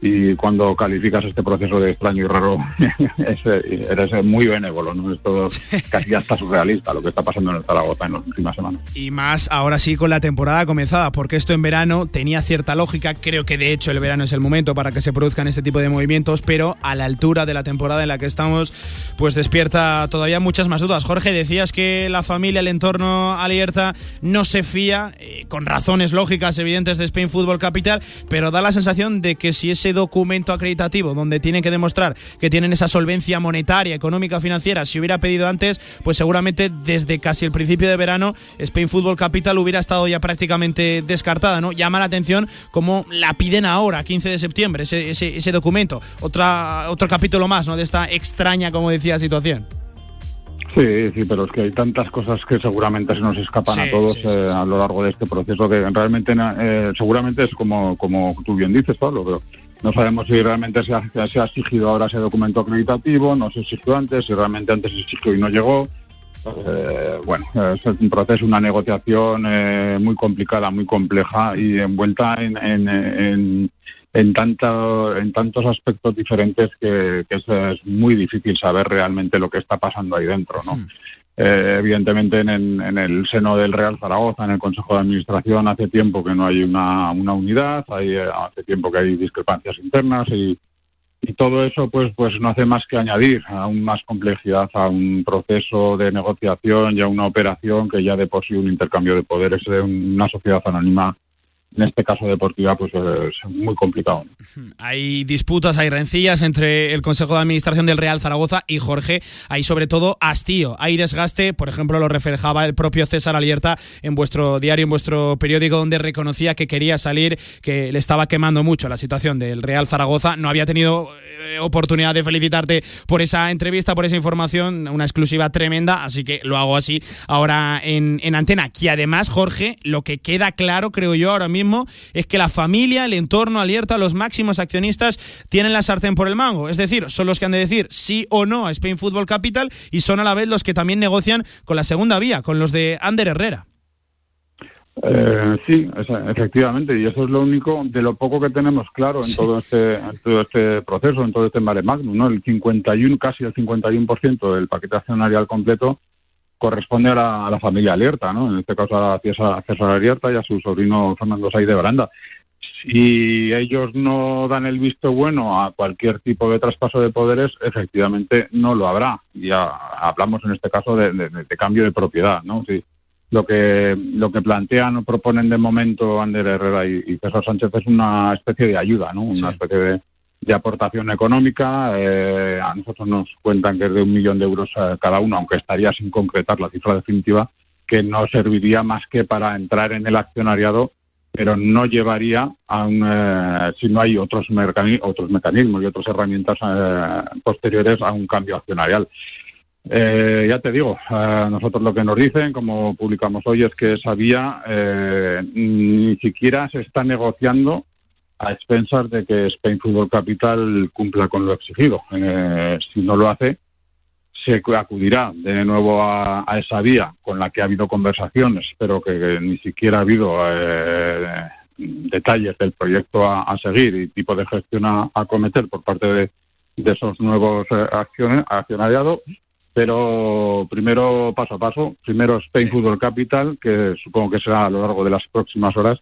Y cuando calificas este proceso de extraño y raro, (laughs) es- eres muy benévolo, ¿no? Esto casi ya está surrealista lo que está pasando en el Zaragoza en las últimas semanas. Y más ahora sí con la temporada comenzada, porque esto en verano tenía cierta lógica. Creo que de hecho el verano es el momento para que se produzcan este tipo de movimientos, pero a la altura de la temporada en la que estamos, pues despierta todavía muchas más dudas. Jorge, decías que la familia, el entorno alerta no se fía, eh, con razones lógicas evidentes de Spain Football Capital, pero da la sensación de que si ese documento acreditativo donde tienen que demostrar que tienen esa solvencia monetaria, económica, financiera, si hubiera pedido antes, pues seguramente desde casi el principio de verano Spain Football Capital hubiera estado ya prácticamente descartada, ¿no? Llama la atención cómo la piden ahora, 15 de septiembre, ese, ese, ese documento. Otra, otro capítulo más, ¿no? De esta extraña, como decía, situación. Sí, sí, pero es que hay tantas cosas que seguramente se nos escapan Sí, a todos sí, sí, eh, a lo largo de este proceso que realmente eh, seguramente es como, como tú bien dices, Pablo, pero no sabemos si realmente se ha, se ha exigido ahora ese documento acreditativo, no se exigió antes, si realmente antes se exigió y no llegó. Eh, bueno, es un proceso, una negociación eh, muy complicada, muy compleja y envuelta en, en, en, en, en tantos aspectos diferentes que, es, es muy difícil saber realmente lo que está pasando ahí dentro, ¿no? Eh, evidentemente en, en- el seno del Real Zaragoza, en el Consejo de Administración, hace tiempo que no hay una, una unidad, hay, eh, hace tiempo que hay discrepancias internas y, y todo eso pues pues no hace más que añadir aún más complejidad a un proceso de negociación y a una operación que ya de por sí un intercambio de poderes de una sociedad anónima en este caso deportiva pues es muy complicado Hay disputas, hay rencillas entre el Consejo de Administración del Real Zaragoza y Jorge. Hay sobre todo hastío, hay desgaste. Por ejemplo, lo reflejaba el propio César Alierta en vuestro diario, en vuestro periódico, donde reconocía que quería salir, que le estaba quemando mucho la situación del Real Zaragoza. No había tenido eh, oportunidad de felicitarte por esa entrevista, por esa información, una exclusiva tremenda. Así que lo hago así ahora en, en antena. Que además, Jorge, lo que queda claro, creo yo, ahora mismo, es que la familia, el entorno alerta, los máximos accionistas tienen la sartén por el mango. Es decir, son los que han de decir sí o no a Spain Football Capital y son a la vez los que también negocian con la segunda vía, con los de Ander Herrera. Eh, sí, efectivamente, y eso es lo único de lo poco que tenemos claro en todo este en todo este proceso, en todo este mare magnum, ¿no? El 51, casi el 51% del paquete accionarial completo corresponde a la, a la familia Alierta, ¿no? En este caso a César, César Alierta y a su sobrino Fernando Saiz de Baranda. Si ellos no dan el visto bueno a cualquier tipo de traspaso de poderes, efectivamente no lo habrá. Ya hablamos en este caso de, de- de cambio de propiedad, ¿no? Si lo que lo que plantean o proponen de momento Ander Herrera y, y César Sánchez es una especie de ayuda, ¿no? Una especie de, de aportación económica. Eh, a nosotros nos cuentan que es de un millón de euros eh, cada uno, aunque estaría sin concretar la cifra definitiva, que no serviría más que para entrar en el accionariado, pero no llevaría a un, eh, si no hay otros, otros mecanismos y otras herramientas eh, posteriores a un cambio accionarial. Eh, ya te digo, nosotros lo que nos dicen, como publicamos hoy, es que esa vía ni siquiera se está negociando a expensas de que Spain Football Capital cumpla con lo exigido. Eh, si no lo hace, se acudirá de nuevo a, a esa vía con la que ha habido conversaciones, pero que, que ni siquiera ha habido eh, detalles del proyecto a, a seguir y tipo de gestión a, a cometer por parte de, de esos nuevos eh, accione- accionariados. Pero primero paso a paso, primero Spain Football Capital, que supongo que será a lo largo de las próximas horas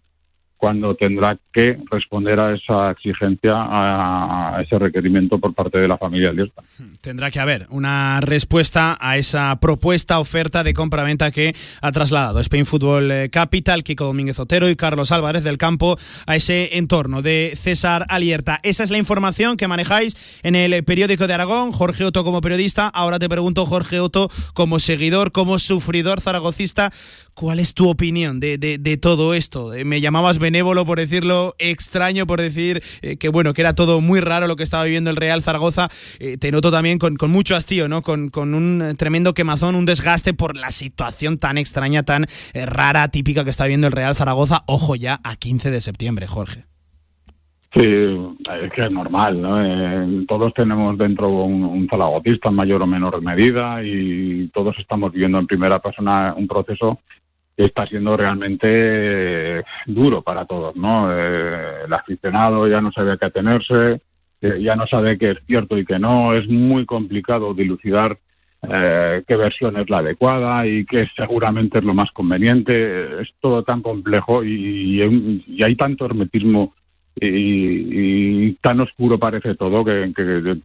cuando tendrá que responder a esa exigencia, a, ese requerimiento por parte de la familia Liesta. Tendrá que haber una respuesta a esa propuesta, oferta de compra-venta que ha trasladado Spain Football eh, Capital, Kiko Domínguez Otero y Carlos Álvarez del Campo a ese entorno de César Alierta. Esa es la información que manejáis en el periódico de Aragón. Jorge Otto como periodista. Ahora te pregunto, Jorge Otto, como seguidor, como sufridor zaragocista, ¿cuál es tu opinión de, de, todo esto? Eh, me llamabas benévolo por decirlo, extraño por decir eh, que bueno, que era todo muy raro lo que estaba viviendo el Real Zaragoza. Eh, te noto también con, mucho hastío, ¿no? Con, un tremendo quemazón, un desgaste por la situación tan extraña, tan rara, típica que está viviendo el Real Zaragoza. Ojo ya a 15 de septiembre, Jorge. Sí, es que es normal, ¿no? todos tenemos dentro un, un en mayor o menor medida y todos estamos viviendo en primera persona un proceso está siendo realmente duro para todos, ¿no? Eh, el aficionado ya no sabe a qué atenerse, eh, ya no sabe qué es cierto y qué no, es muy complicado dilucidar eh, qué versión es la adecuada y qué seguramente es lo más conveniente, es todo tan complejo y, hay tanto hermetismo y, tan oscuro parece todo que,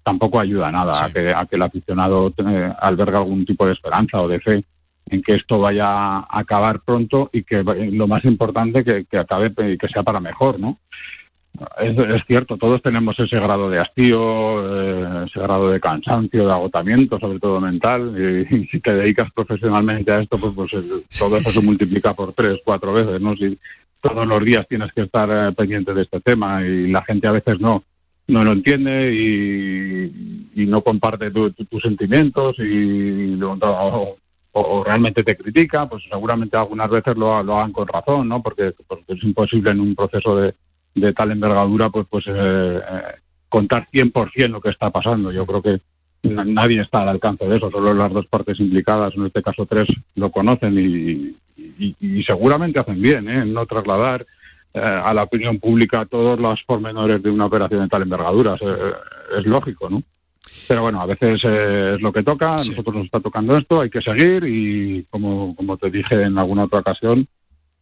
tampoco ayuda nada a, que, a que el aficionado albergue algún tipo de esperanza o de fe en que esto vaya a acabar pronto y que lo más importante que, que acabe y que sea para mejor, ¿no? Es, cierto, todos tenemos ese grado de hastío, eh, ese grado de cansancio, de agotamiento, sobre todo mental, y, (laughs) si te dedicas profesionalmente a esto, pues, pues todo eso se multiplica por tres, cuatro veces, ¿no? Si todos los días tienes que estar eh, pendiente de este tema y la gente a veces no no lo entiende y, no comparte tus sentimientos y o, realmente te critica, pues seguramente algunas veces lo, lo hagan con razón, ¿no? Porque, es imposible en un proceso de, de tal envergadura, pues, pues eh, eh, contar 100% lo que está pasando. Yo creo que nadie está al alcance de eso, solo las dos partes implicadas, en este caso tres, lo conocen y, y, seguramente hacen bien ¿eh? en no trasladar eh, a la opinión pública todos los pormenores de una operación de tal envergadura. es lógico, ¿no? Pero bueno, a veces eh, es lo que toca, a nosotros nos está tocando esto, hay que seguir y como, como te dije en alguna otra ocasión,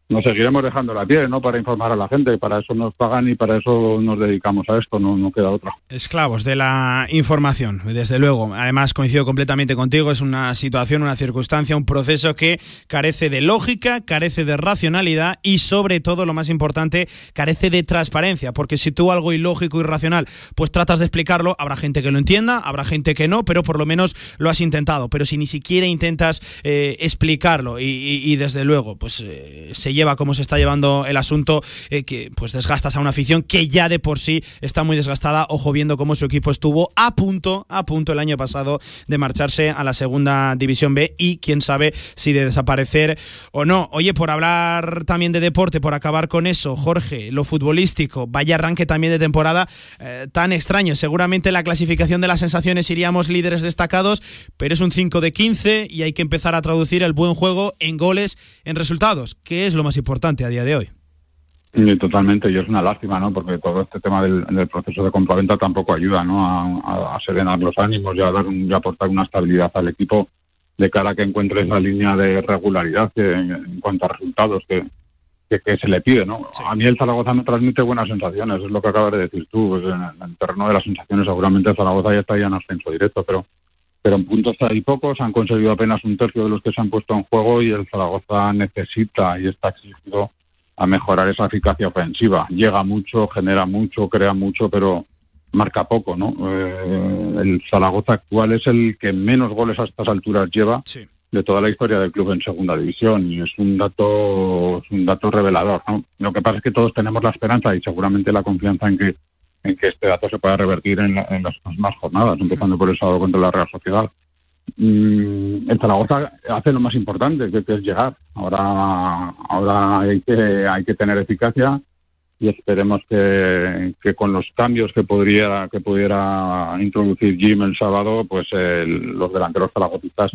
nos seguiremos dejando la piel, ¿no? Para informar a la gente, para eso nos pagan y para eso nos dedicamos a esto, no, no queda otra. Esclavos de la información, desde luego. Además, coincido completamente contigo, es una situación, una circunstancia, un proceso que carece de lógica, carece de racionalidad y sobre todo, lo más importante, carece de transparencia, porque si tú algo ilógico y racional, pues tratas de explicarlo, habrá gente que lo entienda, habrá gente que no, pero por lo menos lo has intentado. Pero si ni siquiera intentas eh, explicarlo y, desde luego, pues eh, se lleva como se está llevando el asunto, eh, que pues desgastas a una afición que ya de por sí está muy desgastada. Ojo viendo cómo su equipo estuvo a punto, a punto el año pasado de marcharse a la segunda división B y quién sabe si de desaparecer o no. Oye, por hablar también de deporte, por acabar con eso, Jorge, lo futbolístico, vaya arranque también de temporada eh, tan extraño. Seguramente la clasificación de las sensaciones iríamos líderes destacados, pero es un 5 de 15 y hay que empezar a traducir el buen juego en goles, en resultados, que es lo más importante a día de hoy. totalmente, y es una lástima, ¿no? Porque todo este tema del, proceso de compraventa tampoco ayuda, ¿no? A, serenar los ánimos y a, dar y aportar una estabilidad al equipo de cara a que encuentre esa línea de regularidad en, cuanto a resultados que, que, se le pide, ¿no? A mí el Zaragoza me transmite buenas sensaciones, es lo que acabas de decir tú. Pues en, el terreno de las sensaciones seguramente Zaragoza ya está ya en ascenso directo, pero pero en puntos hay pocos, han conseguido apenas un tercio de los que se han puesto en juego y el Zaragoza necesita y está exigido a mejorar esa eficacia ofensiva. Llega mucho, genera mucho, crea mucho, pero marca poco, ¿no? Eh, el Zaragoza actual es el que menos goles a estas alturas lleva de toda la historia del club en segunda división y es un dato, es un dato revelador, ¿no? Lo que pasa es que todos tenemos la esperanza y seguramente la confianza en que en que este dato se pueda revertir en, las próximas jornadas, empezando por el sábado contra la Real Sociedad. Mm, el Zaragoza hace lo más importante, que, es llegar. Ahora, ahora hay que hay que tener eficacia y esperemos que, con los cambios que podría que pudiera introducir Jim el sábado, pues los delanteros zaragotistas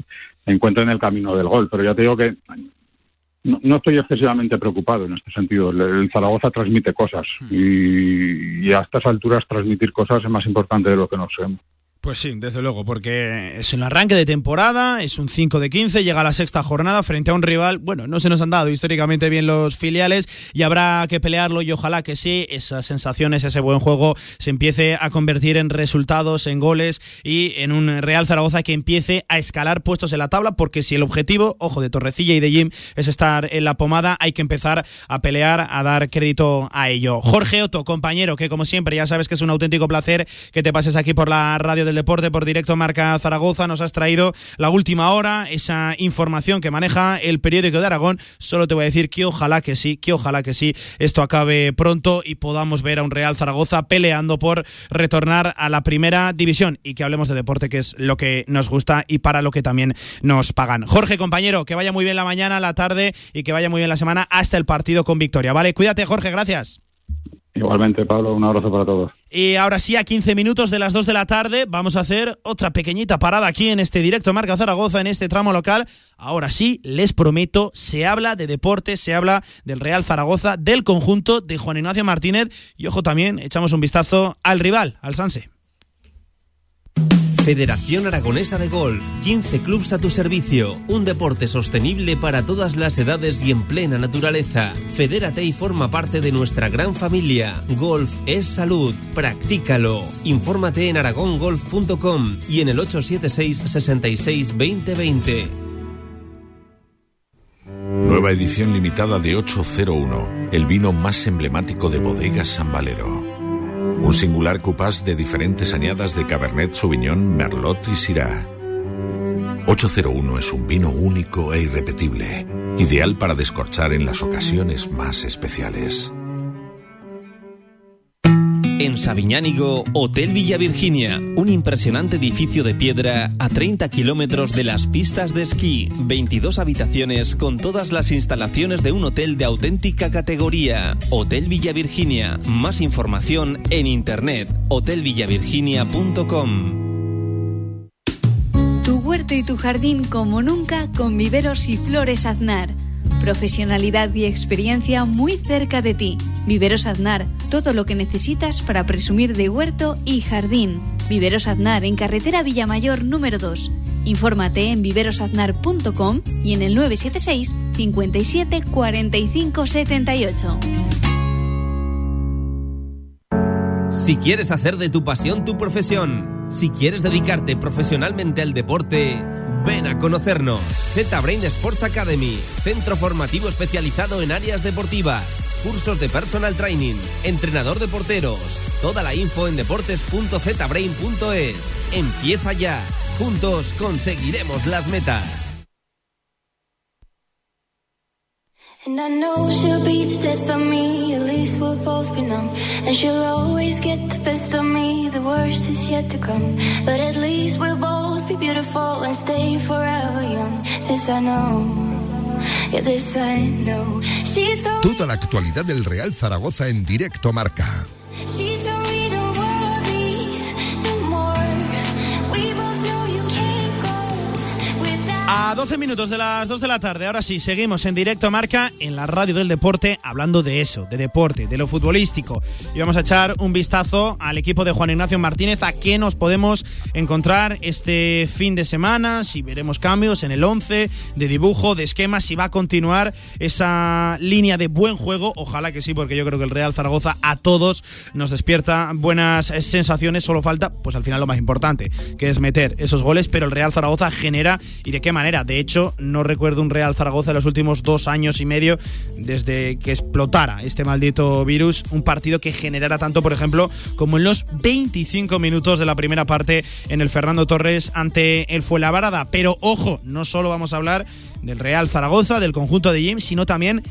encuentren el camino del gol. Pero ya te digo que no, estoy excesivamente preocupado en este sentido. El, Zaragoza transmite cosas hmm. y, a estas alturas transmitir cosas es más importante de lo que nos vemos. Pues sí, desde luego, porque es el arranque de temporada, es un 5 de 15, llega a la sexta jornada frente a un rival, bueno, no se nos han dado históricamente bien los filiales y habrá que pelearlo y ojalá que sí, esas sensaciones, ese buen juego se empiece a convertir en resultados, en goles y en un Real Zaragoza que empiece a escalar puestos en la tabla, porque si el objetivo, ojo, de Torrecilla y de Jim es estar en la pomada, hay que empezar a pelear, a dar crédito a ello. Jorge Otto, compañero, que como siempre ya sabes que es un auténtico placer que te pases aquí por la radio de deporte por directo Marca Zaragoza. Nos has traído la última hora, esa información que maneja el periódico de Aragón. Solo te voy a decir que ojalá que sí, que ojalá que sí, esto acabe pronto y podamos ver a un Real Zaragoza peleando por retornar a la primera división y que hablemos de deporte, que es lo que nos gusta y para lo que también nos pagan. Jorge, compañero, que vaya muy bien la mañana, la tarde y que vaya muy bien la semana hasta el partido con victoria. Vale, cuídate, Jorge, gracias. Igualmente, Pablo, un abrazo para todos. Y ahora sí, a 15 minutos de las 2 de la tarde, vamos a hacer otra pequeñita parada aquí en este directo Marca Zaragoza, en este tramo local. Ahora sí, les prometo, se habla de deporte, se habla del Real Zaragoza, del conjunto de Juan Ignacio Martínez. Y ojo también, echamos un vistazo al rival, al Sanse. Federación Aragonesa de Golf, 15 clubs a tu servicio, un deporte sostenible para todas las edades y en plena naturaleza. Fedérate y forma parte de nuestra gran familia. Golf es salud, practícalo. Infórmate en aragongolf.com y en el 876 66 2020. Nueva edición limitada de 801, el vino más emblemático de bodegas San Valero. Un singular cupás de diferentes añadas de Cabernet Sauvignon, Merlot y Syrah. 801 es un vino único e irrepetible, ideal para descorchar en las ocasiones más especiales. En Sabiñánigo, Hotel Villa Virginia, un impresionante edificio de piedra a 30 kilómetros de las pistas de esquí, 22 habitaciones con todas las instalaciones de un hotel de auténtica categoría. Hotel Villa Virginia, más información en internet, hotelvillavirginia.com. Tu huerto y tu jardín como nunca con viveros y flores aznar profesionalidad y experiencia muy cerca de ti. Viveros Aznar, todo lo que necesitas para presumir de huerto y jardín. Viveros Aznar en carretera Villamayor número 2. Infórmate en viverosaznar.com y en el 976 57 45 78. Si quieres hacer de tu pasión tu profesión, si quieres dedicarte profesionalmente al deporte, Ven a conocernos. Z-Brain Sports Academy, centro formativo especializado en áreas deportivas, cursos de personal training, entrenador de porteros. Toda la info en deportes.zbrain.es. Empieza ya. Juntos conseguiremos las metas. And I know she'll be the death of me, at least we'll both be numb. And she'll always get the best of me, the worst is yet to come. But at least we'll both be beautiful and stay forever young. This I know, Toda la actualidad del Real Zaragoza en directo marca. A 12 minutos de las 2 de la tarde, ahora sí, seguimos en directo marca en la radio del deporte, hablando de eso, de deporte, de lo futbolístico. Y vamos a echar un vistazo al equipo de Juan Ignacio Martínez, a qué nos podemos encontrar este fin de semana, si veremos cambios en el 11, de dibujo, de esquema, si va a continuar esa línea de buen juego, ojalá que sí, porque yo creo que el Real Zaragoza a todos nos despierta buenas sensaciones, solo falta, pues al final lo más importante, que es meter esos goles, pero el Real Zaragoza genera y de qué manera. De hecho, no recuerdo un Real Zaragoza en los últimos dos años y medio desde que explotara este maldito virus, un partido que generara tanto, por ejemplo, como en los 25 minutos de la primera parte en el Fernando Torres ante el Fuenlabrada. Pero ojo, no solo vamos a hablar del Real Zaragoza, del conjunto de James, sino también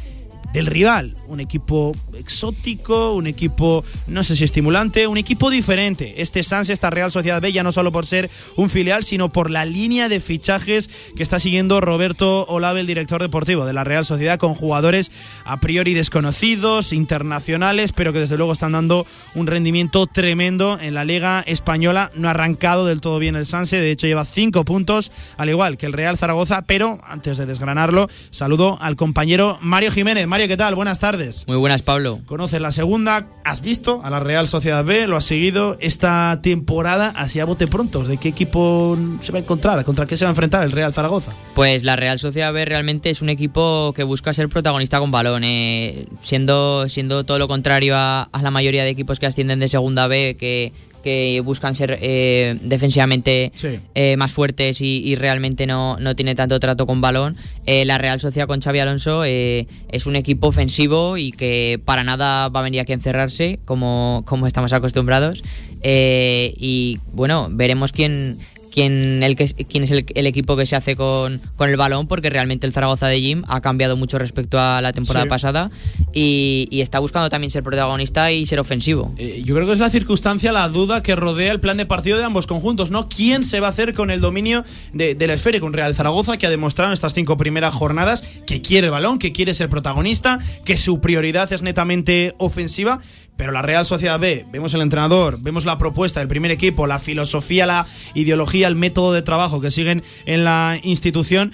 del rival. Un equipo exótico, un equipo, no sé si estimulante, un equipo diferente. Este Sanse, esta Real Sociedad B, ya no solo por ser un filial, sino por la línea de fichajes que está siguiendo Roberto Olave, el director deportivo de la Real Sociedad, con jugadores a priori desconocidos, internacionales, pero que desde luego están dando un rendimiento tremendo en la Liga Española. No ha arrancado del todo bien el Sanse, de hecho lleva cinco puntos, al igual que el Real Zaragoza, pero antes de desgranarlo, saludo al compañero Mario Jiménez. Mario, ¿qué tal? Buenas tardes. Muy buenas, Pablo. Conoces la segunda, has visto a la Real Sociedad B, lo has seguido esta temporada, así a bote pronto. ¿De qué equipo se va a encontrar? ¿Contra qué se va a enfrentar el Real Zaragoza? Pues la Real Sociedad B realmente es un equipo que busca ser protagonista con balón, eh, siendo, siendo todo lo contrario a, a la mayoría de equipos que ascienden de segunda B, que que buscan ser eh, defensivamente eh, más fuertes y, realmente no, no, tiene tanto trato con balón. Eh, la Real Sociedad con Xavi Alonso es un equipo ofensivo y que para nada va a venir aquí a encerrarse como, como estamos acostumbrados. y bueno, veremos quién, quién, el que, quién es el, equipo que se hace con, con, el balón, porque realmente el Zaragoza de Jim ha cambiado mucho respecto a la temporada pasada y, está buscando también ser protagonista y ser ofensivo. Eh, yo creo que es la circunstancia, la duda que rodea el plan de partido de ambos conjuntos, ¿no? ¿Quién se va a hacer con el dominio de, del esférico? Un Real Zaragoza que ha demostrado en estas cinco primeras jornadas que quiere el balón, que quiere ser protagonista, que su prioridad es netamente ofensiva, pero la Real Sociedad B, vemos el entrenador, vemos la propuesta del primer equipo, la filosofía, la ideología, el método de trabajo que siguen en la institución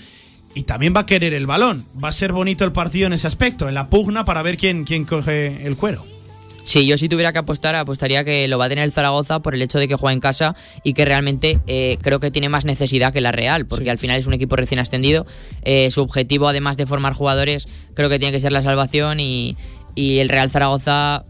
y también va a querer el balón. Va a ser bonito el partido en ese aspecto, en la pugna para ver quién, quién coge el cuero. Sí, yo si tuviera que apostar, apostaría que lo va a tener el Zaragoza por el hecho de que juega en casa y que realmente eh, creo que tiene más necesidad que la Real, porque al final es un equipo recién ascendido. Eh, su objetivo, además de formar jugadores, creo que tiene que ser la salvación y, y el Real Zaragoza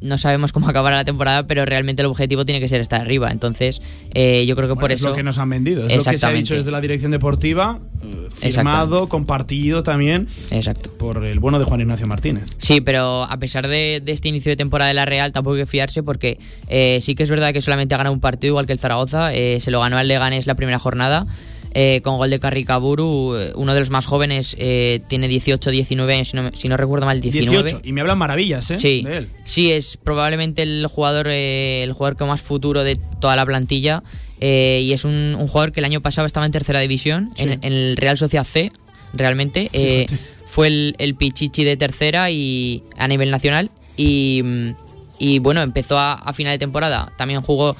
no sabemos cómo (laughs) acabará la temporada, pero realmente el objetivo tiene que ser estar arriba. Entonces, eh, yo creo que por eso. Es lo que nos han vendido, es lo que se ha dicho desde la dirección deportiva, eh, firmado, compartido también. Exacto. Por el bueno de Juan Ignacio Martínez. Sí, pero a pesar de, este inicio de temporada de la Real, tampoco hay que fiarse porque eh, sí que es verdad que solamente ha ganado un partido igual que el Zaragoza. se lo ganó al Leganés la primera jornada. Eh, con gol de Carricaburu, eh, uno de los más jóvenes, eh, tiene 18, 19 años, si no, recuerdo mal, 19. 18, y me hablan maravillas, ¿eh? Sí, sí es probablemente el jugador, el jugador con más futuro de toda la plantilla. y es un, jugador que el año pasado estaba en tercera división, en, el Real Sociedad C, realmente. fue el, el, Pichichi de tercera y a nivel nacional. Y, y bueno, empezó a, final de temporada. También jugó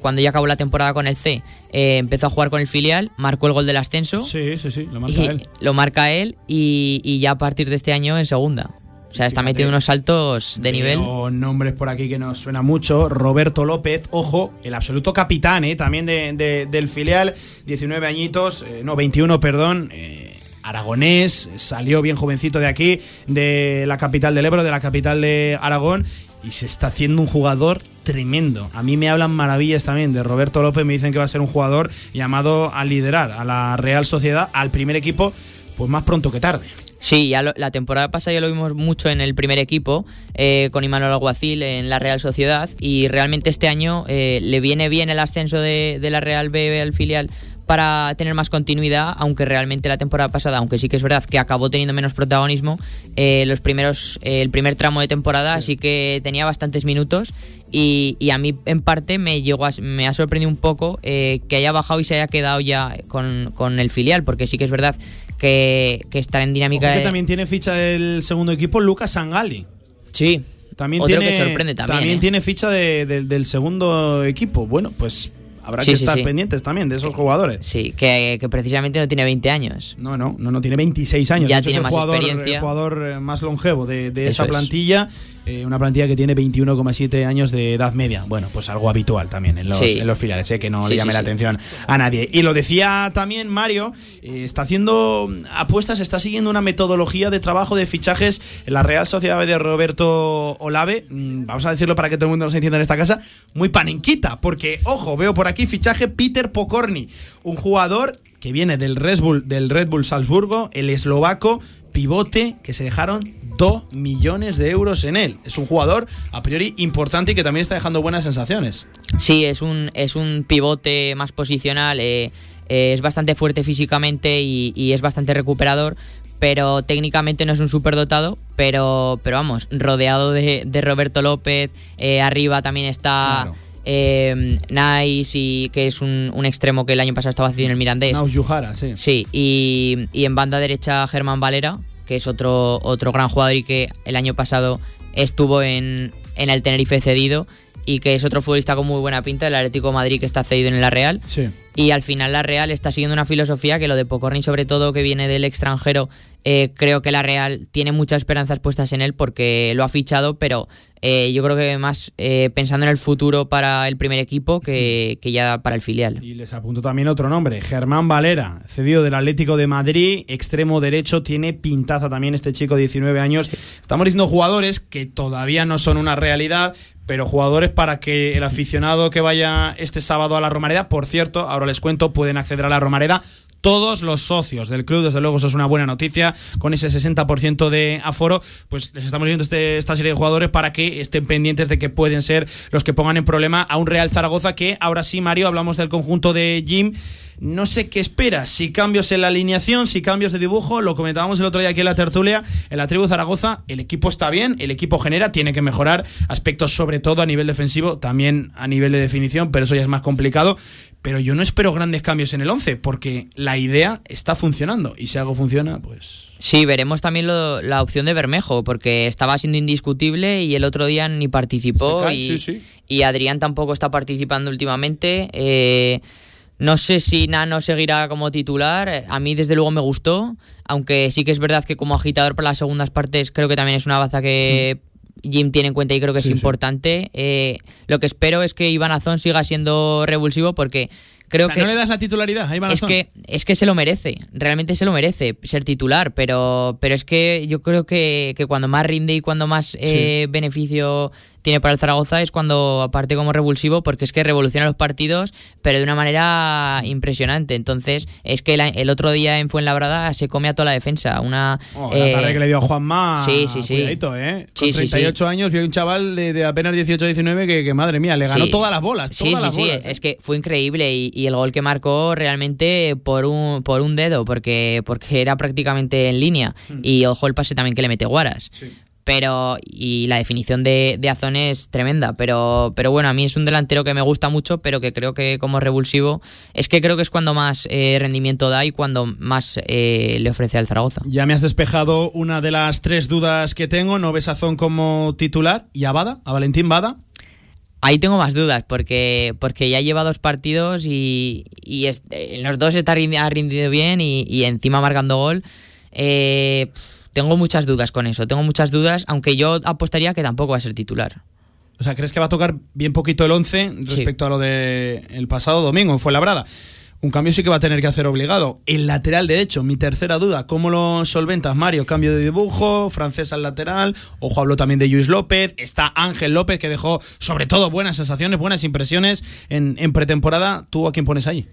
cuando ya acabó la temporada con el C. Eh, empezó a jugar con el filial, marcó el gol del ascenso. Sí, sí, sí, lo marca él. Lo marca él y, ya a partir de este año en segunda. O sea, está metiendo unos saltos de nivel. nombres por aquí que nos suena mucho. Roberto López, ojo, el absoluto capitán ¿eh? también del filial. 19 añitos, eh, no, 21, perdón. Eh, aragonés, salió bien jovencito de aquí, de la capital del Ebro, de la capital de Aragón, y se está haciendo un jugador tremendo. A mí me hablan maravillas también de Roberto López, me dicen que va a ser un jugador llamado a liderar a la Real Sociedad, al primer equipo, pues más pronto que tarde. Sí, ya la temporada pasada ya lo vimos mucho en el primer equipo, eh, con Imanol Alguacil en la Real Sociedad, y realmente este año eh, le viene bien el ascenso de, de la Real B al filial para tener más continuidad, aunque realmente la temporada pasada, aunque sí que es verdad que acabó teniendo menos protagonismo, eh, los primeros, eh, el primer tramo de temporada sí. que tenía bastantes minutos y, a mí en parte me llegó me ha sorprendido un poco eh, que haya bajado y se haya quedado ya con, el filial, porque sí que es verdad que, que estar en dinámica. que también tiene ficha del segundo equipo Lucas Sangali. Sí. También tiene, que sorprende también. tiene ficha del segundo equipo. Bueno, pues Habrá que estar pendientes también de esos jugadores. Sí, que, precisamente no tiene 20 años. No, no, no, no tiene 26 años. Ya tiene es más jugador, experiencia. El jugador eh, más longevo de, esa plantilla. Eh, una plantilla que tiene 21,7 años de edad media. Bueno, pues algo habitual también en los, en los filiales, sé que no le llame la atención a nadie. Y lo decía también Mario, eh, está haciendo apuestas, está siguiendo una metodología de trabajo de fichajes en la Real Sociedad de Roberto Olave. Mm, vamos a decirlo para que todo el mundo nos entienda en esta casa, muy panenquita, porque, ojo, veo por aquí fichaje Peter Pokorny, un jugador que viene del Red Bull, del Red Bull Salzburgo, el eslovaco, pivote que se dejaron 2 millones de euros en él. Es un jugador a priori importante y que también está dejando buenas sensaciones. Sí, es un, es un pivote más posicional, eh, eh, es bastante fuerte físicamente y, es bastante recuperador, pero técnicamente no es un superdotado, pero, pero vamos, rodeado de, Roberto López, eh, arriba también está... Nice, y, que es un, extremo que el año pasado estaba haciendo en el Mirandés. sí. Sí, y, y en banda derecha Germán Valera, que es otro, otro gran jugador y que el año pasado estuvo en, en el Tenerife cedido y que es otro futbolista con muy buena pinta, el Atlético de Madrid que está cedido en la Real. Sí. Y al final la Real está siguiendo una filosofía que lo de Pocorni, sobre todo que viene del extranjero, eh, creo que la Real tiene muchas esperanzas puestas en él porque lo ha fichado, pero eh, yo creo que más eh, pensando en el futuro para el primer equipo que, que ya para el filial. Y les apunto también otro nombre, Germán Valera, cedido del Atlético de Madrid, extremo derecho, tiene pintaza también este chico, 19 años. Estamos diciendo jugadores que todavía no son una realidad, pero jugadores para que el aficionado que vaya este sábado a la Romareda, por cierto, ahora les cuento, pueden acceder a la Romareda todos los socios del club, desde luego eso es una buena noticia, con ese 60% de aforo, pues les estamos viendo este, esta serie de jugadores para que estén pendientes de que pueden ser los que pongan en problema a un Real Zaragoza que ahora sí, Mario, hablamos del conjunto de Jim. No sé qué espera, si cambios en la alineación, si cambios de dibujo, lo comentábamos el otro día aquí en la tertulia, en la tribu Zaragoza, el equipo está bien, el equipo genera, tiene que mejorar aspectos sobre todo a nivel defensivo, también a nivel de definición, pero eso ya es más complicado, pero yo no espero grandes cambios en el 11 porque la idea está funcionando y si algo funciona, pues Sí, veremos también lo- la opción de Bermejo, porque estaba siendo indiscutible y el otro día ni participó cae, y, sí, sí. y Adrián tampoco está participando últimamente. Eh, no sé si Nano seguirá como titular. A mí desde luego me gustó, aunque sí que es verdad que como agitador para las segundas partes creo que también es una baza que Jim tiene en cuenta y creo que Sí, es importante. Eh, lo que espero es que Iván Azón siga siendo revulsivo porque creo O sea, que no le das la titularidad, va la es razón. que, es que se lo merece, realmente se lo merece ser titular, pero, pero es que yo creo que, que cuando más rinde y cuando más eh, beneficio tiene para el Zaragoza es cuando aparte como revulsivo, porque es que revoluciona los partidos, pero de una manera impresionante. Entonces, es que la- el otro día en Fuenlabrada se come a toda la defensa. Una, Oh, la eh, tarde que le dio a Juanma. Sí, sí, sí. Cuidadito, ¿eh? Sí, Con sí, sí. 38 años vio un chaval de, de apenas 18-19 que, que, madre mía, le ganó Sí. todas las bolas. Sí, todas sí, las sí, bolas. ¿eh? es que fue increíble y, y el gol que marcó realmente por un, por un dedo, porque, porque era prácticamente en línea. Hmm. Y ojo el pase también que le mete Guaras. Pero, y la definición de, de Azón es tremenda, pero, pero bueno, a mí es un delantero que me gusta mucho, pero que creo que como revulsivo, es que creo que es cuando más eh, rendimiento da y cuando más eh, le ofrece al Zaragoza. Ya me has despejado una de las tres dudas que tengo. ¿No ves a Zon como titular? ¿Y a Bada? ¿A Valentín Bada? Ahí tengo más dudas porque, porque ya lleva dos partidos y, y es- en los dos está ha rendido bien y, y encima marcando gol. Eh, tengo muchas dudas con eso, tengo muchas dudas, aunque yo apostaría que tampoco va a ser titular. O sea, ¿crees que va a tocar bien poquito el 11 respecto a lo del el pasado domingo en Labrada? Un cambio sí que va a tener que hacer obligado. El lateral derecho, mi tercera duda, ¿cómo lo solventas, Mario? Cambio de dibujo, francés al lateral, ojo, hablo también de Luis López, está Ángel López que dejó sobre todo buenas sensaciones, buenas impresiones en, en pretemporada. ¿Tú a quién pones ahí?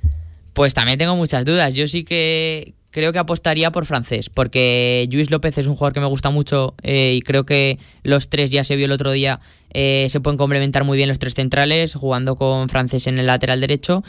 Pues también tengo muchas dudas. Yo sí que creo que apostaría por francés, porque Luis López es un jugador que me gusta mucho eh, y creo que los tres, ya se vio el otro día, eh, se pueden complementar muy bien los tres centrales, jugando con francés en el lateral derecho.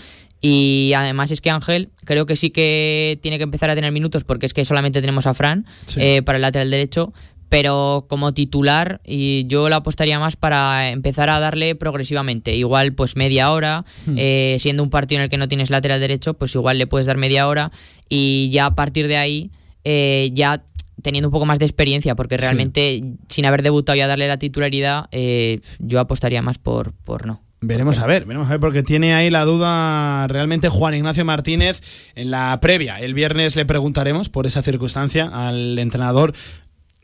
Y además es que Ángel creo que sí que tiene que empezar a tener minutos porque es que solamente tenemos a Fran Sí. eh, para el lateral derecho. Pero como titular, y yo la apostaría más para empezar a darle progresivamente. Igual, pues media hora, Hmm. eh, siendo un partido en el que no tienes lateral derecho, pues igual le puedes dar media hora y ya a partir de ahí, eh, ya teniendo un poco más de experiencia, porque realmente sin haber debutado y a darle la titularidad, eh, yo apostaría más por, por no. Veremos a ver, veremos a ver, porque tiene ahí la duda realmente Juan Ignacio Martínez en la previa. El viernes le preguntaremos por esa circunstancia al entrenador.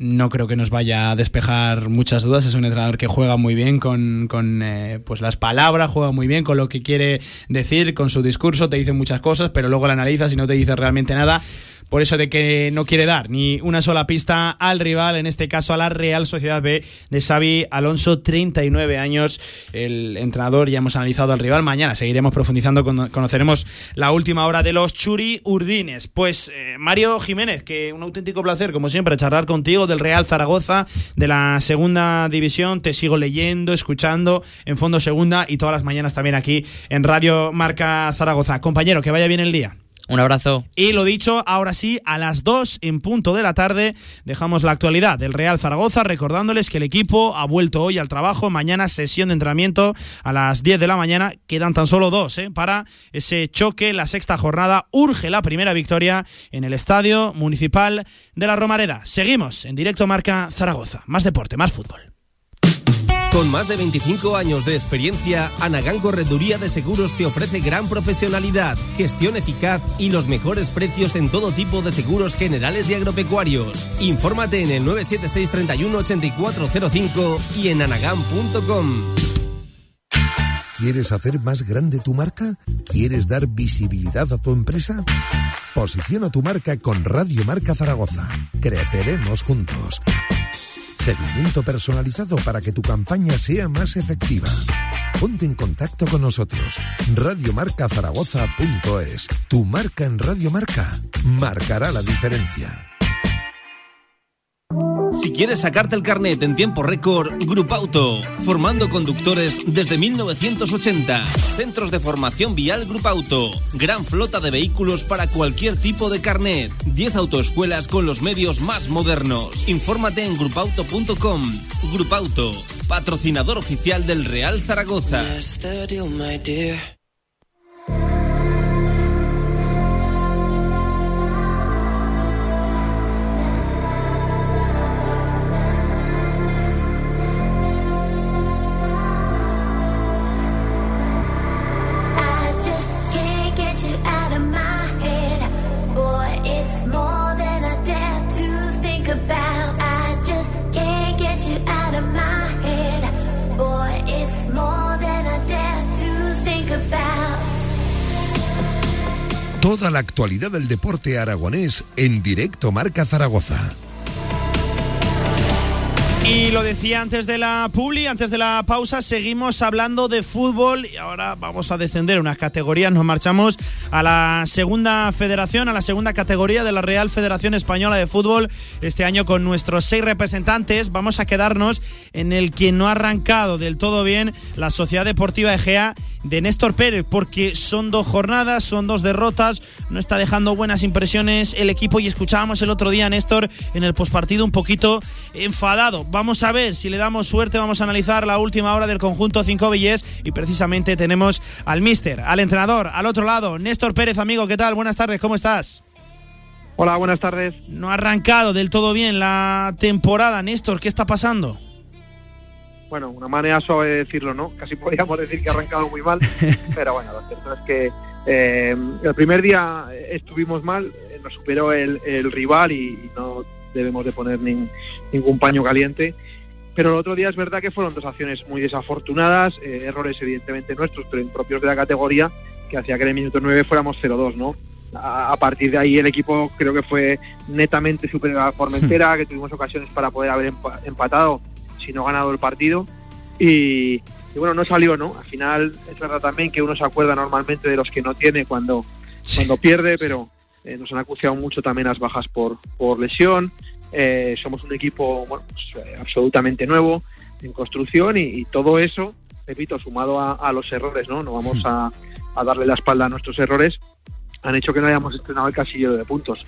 No creo que nos vaya a despejar muchas dudas. Es un entrenador que juega muy bien con, con, eh, pues las palabras, juega muy bien con lo que quiere decir, con su discurso, te dice muchas cosas, pero luego la analizas y no te dice realmente nada. Por eso de que no quiere dar ni una sola pista al rival, en este caso a la Real Sociedad B de Xavi Alonso, 39 años. El entrenador, ya hemos analizado al rival. Mañana seguiremos profundizando, cono- conoceremos la última hora de los Churi Urdines. Pues eh, Mario Jiménez, que un auténtico placer, como siempre, charlar contigo del Real Zaragoza, de la segunda división. Te sigo leyendo, escuchando en Fondo Segunda y todas las mañanas también aquí en Radio Marca Zaragoza. Compañero, que vaya bien el día. Un abrazo. Y lo dicho, ahora sí, a las 2 en punto de la tarde dejamos la actualidad del Real Zaragoza, recordándoles que el equipo ha vuelto hoy al trabajo, mañana sesión de entrenamiento a las 10 de la mañana, quedan tan solo dos ¿eh? para ese choque, la sexta jornada, urge la primera victoria en el Estadio Municipal de la Romareda. Seguimos en directo Marca Zaragoza, más deporte, más fútbol. Con más de 25 años de experiencia, Anagán Correduría de Seguros te ofrece gran profesionalidad, gestión eficaz y los mejores precios en todo tipo de seguros generales y agropecuarios. Infórmate en el 976 31 8405 y en anagán.com. ¿Quieres hacer más grande tu marca? ¿Quieres dar visibilidad a tu empresa? Posiciona tu marca con Radio Marca Zaragoza. Creceremos juntos. Seguimiento personalizado para que tu campaña sea más efectiva. Ponte en contacto con nosotros. Radiomarcazaragoza.es. Tu marca en Radio Marca marcará la diferencia. Si quieres sacarte el carnet en tiempo récord, Grupauto, formando conductores desde 1980. Centros de formación vial Grupauto, gran flota de vehículos para cualquier tipo de carnet. 10 autoescuelas con los medios más modernos. Infórmate en grupauto.com. Grupauto, patrocinador oficial del Real Zaragoza. La actualidad del deporte aragonés en directo Marca Zaragoza. Y lo decía antes de la publi, antes de la pausa, seguimos hablando de fútbol y ahora vamos a descender unas categorías, nos marchamos a la segunda federación, a la segunda categoría de la Real Federación Española de Fútbol, este año con nuestros seis representantes, vamos a quedarnos en el que no ha arrancado del todo bien la Sociedad Deportiva Egea de Néstor Pérez, porque son dos jornadas, son dos derrotas, no está dejando buenas impresiones el equipo y escuchábamos el otro día a Néstor en el pospartido un poquito enfadado. Vamos a ver si le damos suerte, vamos a analizar la última hora del conjunto 5 Villés y precisamente tenemos al mister, al entrenador, al otro lado, Néstor Pérez, amigo, ¿qué tal? Buenas tardes, ¿cómo estás? Hola, buenas tardes. No ha arrancado del todo bien la temporada, Néstor, ¿qué está pasando? Bueno, una manera suave de decirlo, ¿no? Casi podríamos decir que ha arrancado muy mal, (laughs) pero bueno, lo cierto es que eh, el primer día estuvimos mal, eh, nos superó el, el rival y, y no debemos de poner nin- ningún paño caliente. Pero el otro día es verdad que fueron dos acciones muy desafortunadas, eh, errores evidentemente nuestros, pero propios de la categoría, que hacía que en el minuto 9 fuéramos 0-2, ¿no? A, a partir de ahí el equipo creo que fue netamente superior a Formentera, que tuvimos ocasiones para poder haber empa- empatado, si no ganado el partido. Y, y bueno, no salió, ¿no? Al final es verdad también que uno se acuerda normalmente de los que no tiene cuando, cuando pierde, pero eh, nos han acuciado mucho también las bajas por, por lesión. Eh, somos un equipo bueno, pues, eh, absolutamente nuevo en construcción y, y todo eso, repito, sumado a, a los errores, ¿no? No vamos a, a darle la espalda a nuestros errores, han hecho que no hayamos estrenado el casillero de puntos.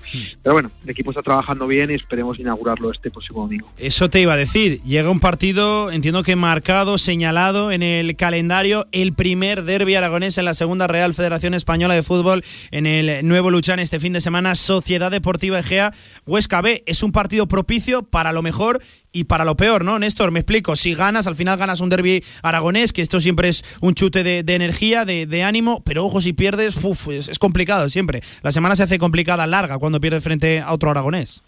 Pero bueno, el equipo está trabajando bien y esperemos inaugurarlo este próximo domingo. Eso te iba a decir. Llega un partido, entiendo que marcado, señalado en el calendario, el primer derby aragonés en la segunda Real Federación Española de Fútbol en el nuevo Luchán este fin de semana. Sociedad Deportiva Egea Huesca B. Es un partido propicio para lo mejor y para lo peor, ¿no, Néstor? Me explico. Si ganas, al final ganas un derby aragonés, que esto siempre es un chute de, de energía, de, de ánimo, pero ojo, si pierdes, uf, es, es complicado siempre. La semana se hace complicada, larga, cuando pierdes frente a otro aragonés.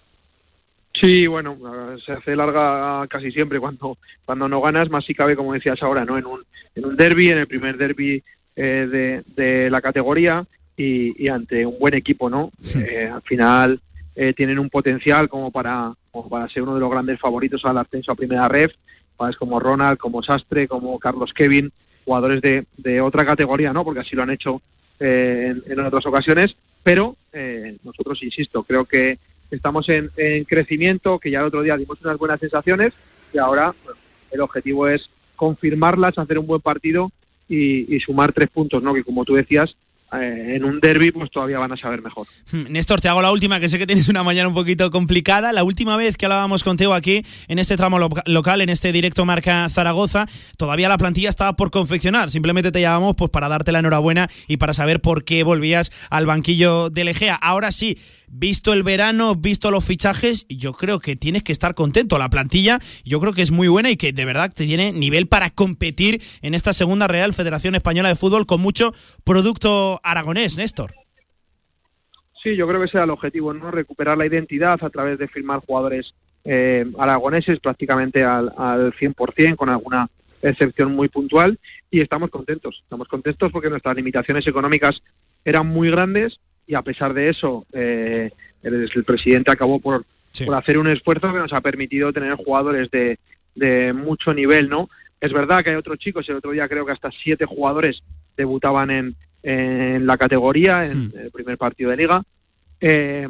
Sí, bueno, se hace larga casi siempre cuando cuando no ganas, más si cabe, como decías ahora, ¿no? En un, en un derby, en el primer derby eh, de, de la categoría y, y ante un buen equipo, ¿no? Eh, al final eh, tienen un potencial como para, como para ser uno de los grandes favoritos al ascenso a primera ref, jugadores como Ronald, como Sastre, como Carlos Kevin, jugadores de, otra categoría, ¿no? Porque así lo han hecho eh, en, otras ocasiones, pero eh, nosotros, insisto, creo que estamos en, en crecimiento, que ya el otro día dimos unas buenas sensaciones y ahora el objetivo es confirmarlas, hacer un buen partido y, y sumar tres puntos, ¿no? Que como tú decías, eh, en un derby pues todavía van a saber mejor. Hmm, Néstor, te hago la última, que sé que tienes una mañana un poquito complicada. La última vez que hablábamos contigo aquí, en este tramo lo local, en este directo marca Zaragoza, todavía la plantilla estaba por confeccionar. Simplemente te llamamos pues, para darte la enhorabuena y para saber por qué volvías al banquillo del Egea. Ahora sí, visto el verano, visto los fichajes, yo creo que tienes que estar contento. La plantilla yo creo que es muy buena y que de verdad te tiene nivel para competir en esta segunda Real Federación Española de Fútbol con mucho producto aragonés, Néstor. Sí, yo creo que ese el objetivo, ¿no? Recuperar la identidad a través de firmar jugadores eh, aragoneses prácticamente al, al 100%, con alguna excepción muy puntual, y estamos contentos. Estamos contentos porque nuestras limitaciones económicas eran muy grandes y a pesar de eso, eh, el, el presidente acabó por, Sí. por hacer un esfuerzo que nos ha permitido tener jugadores de, de mucho nivel, ¿no? Es verdad que hay otros chicos, el otro día creo que hasta siete jugadores debutaban en, en la categoría, en el primer partido de liga, eh,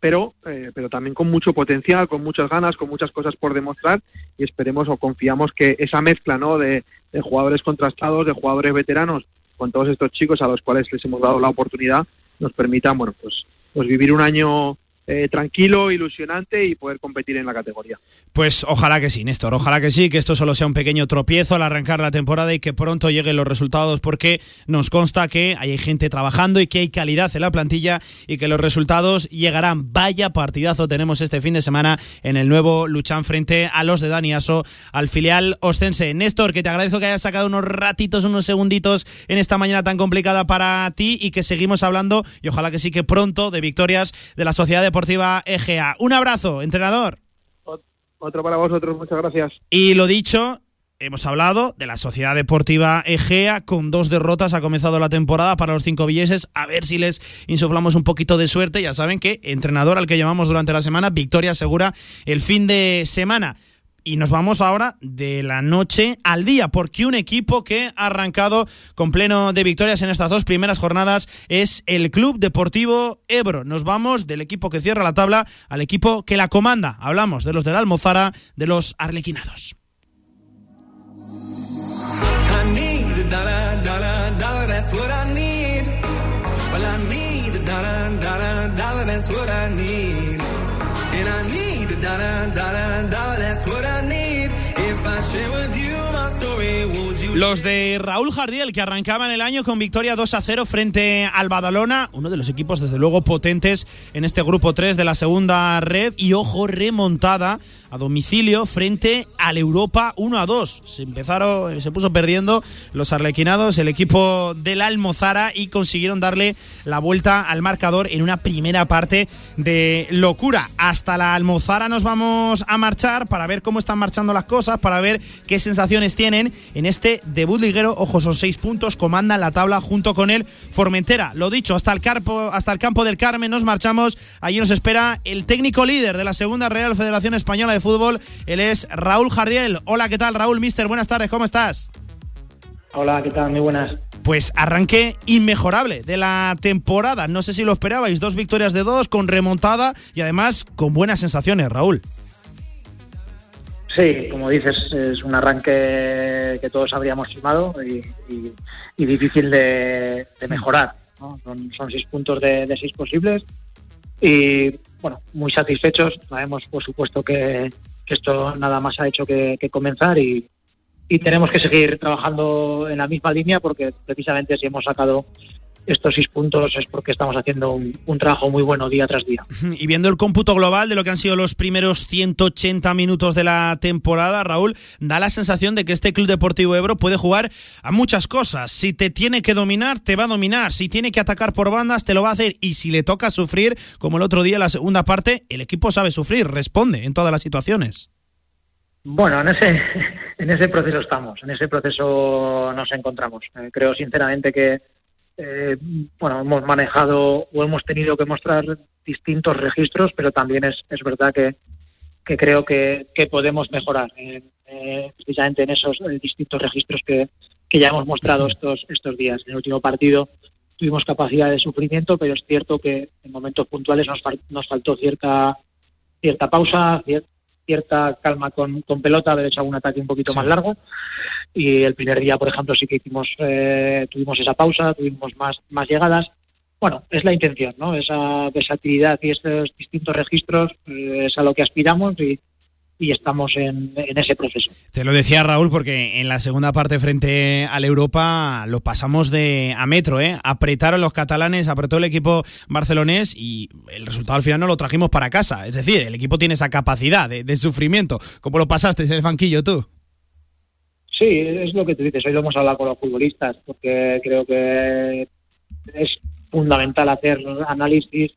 pero, eh, pero también con mucho potencial, con muchas ganas, con muchas cosas por demostrar y esperemos o confiamos que esa mezcla ¿no? de, de jugadores contrastados, de jugadores veteranos, con todos estos chicos a los cuales les hemos dado la oportunidad, nos permitan bueno, pues, pues vivir un año eh, tranquilo, ilusionante y poder competir en la categoría. Pues ojalá que sí, Néstor, ojalá que sí, que esto solo sea un pequeño tropiezo al arrancar la temporada y que pronto lleguen los resultados porque nos consta que hay gente trabajando y que hay calidad en la plantilla y que los resultados llegarán. Vaya partidazo tenemos este fin de semana en el nuevo Luchán frente a los de Dani Aso, al filial ostense. Néstor, que te agradezco que hayas sacado unos ratitos, unos segunditos en esta mañana tan complicada para ti y que seguimos hablando y ojalá que sí que pronto de victorias de la Sociedad Deportiva EGA. Un abrazo, entrenador. Otro para vosotros, muchas gracias. Y lo dicho, hemos hablado de la Sociedad Deportiva Egea con dos derrotas. Ha comenzado la temporada para los cinco villeses. A ver si les insuflamos un poquito de suerte. Ya saben que entrenador al que llamamos durante la semana, victoria segura el fin de semana. Y nos vamos ahora de la noche al día, porque un equipo que ha arrancado con pleno de victorias en estas dos primeras jornadas es el Club Deportivo Ebro. Nos vamos del equipo que cierra la tabla al equipo que la comanda. Hablamos de los del Almozara, de los arlequinados. Need a dollar, dollar, dollar, that's what I need. If I share with you Los de Raúl Jardiel, que arrancaban el año con victoria 2 a 0 frente al Badalona, uno de los equipos desde luego potentes en este grupo 3 de la segunda red, y ojo, remontada a domicilio frente al Europa 1 a 2. Se empezaron, se puso perdiendo los arlequinados, el equipo del Almozara, y consiguieron darle la vuelta al marcador en una primera parte de locura. Hasta la Almozara nos vamos a marchar para ver cómo están marchando las cosas, para ver qué sensaciones tienen en este debut liguero. Ojo, son seis puntos, comandan la tabla junto con el Formentera. Lo dicho, hasta el, carpo, hasta el campo del Carmen nos marchamos. Allí nos espera el técnico líder de la segunda Real Federación Española de Fútbol. Él es Raúl Jardiel. Hola, ¿qué tal, Raúl? Mister, buenas tardes, ¿cómo estás? Hola, ¿qué tal? Muy buenas. Pues arranque inmejorable de la temporada. No sé si lo esperabais. Dos victorias de dos, con remontada y además con buenas sensaciones, Raúl. Sí, como dices, es un arranque que todos habríamos firmado y, y- difícil de, mejorar. ¿no? Son, seis puntos de, de seis posibles y, bueno, muy satisfechos. Sabemos, por supuesto, que, que esto nada más ha hecho que, que comenzar y, y tenemos que seguir trabajando en la misma línea porque precisamente si hemos sacado estos seis puntos es porque estamos haciendo un, un trabajo muy bueno día tras día. (laughs) Y viendo el cómputo global de lo que han sido los primeros 180 minutos de la temporada, Raúl, da la sensación de que este Club Deportivo Ebro puede jugar a muchas cosas. Si te tiene que dominar, te va a dominar. Si tiene que atacar por bandas, te lo va a hacer. Y si le toca sufrir, como el otro día en la segunda parte, el equipo sabe sufrir, responde en todas las situaciones. Bueno, en ese, (laughs) en ese proceso estamos, en ese proceso nos encontramos. Eh, creo sinceramente que eh, bueno, hemos manejado o hemos tenido que mostrar distintos registros, pero también es, es verdad que, que creo que, que podemos mejorar eh, eh, precisamente en esos eh, distintos registros que, que ya hemos mostrado estos, estos días. En el último partido tuvimos capacidad de sufrimiento, pero es cierto que en momentos puntuales nos, nos faltó cierta, cierta pausa, cier- cierta calma con, con pelota, haber hecho un ataque un poquito más largo. Y el primer día, por ejemplo, sí que hicimos, eh, tuvimos esa pausa, tuvimos más, más llegadas. Bueno, es la intención, ¿no? Esa versatilidad y esos distintos registros eh, es a lo que aspiramos y, y estamos en, en, ese proceso. Te lo decía Raúl porque en la segunda parte frente al Europa lo pasamos de a metro, ¿eh? Apretaron los catalanes, apretó el equipo barcelonés y el resultado al final no lo trajimos para casa. Es decir, el equipo tiene esa capacidad de, de sufrimiento. ¿Cómo lo pasaste en el banquillo tú? Sí, es lo que tú dices. Hoy lo hemos hablado con los futbolistas porque creo que es fundamental hacer análisis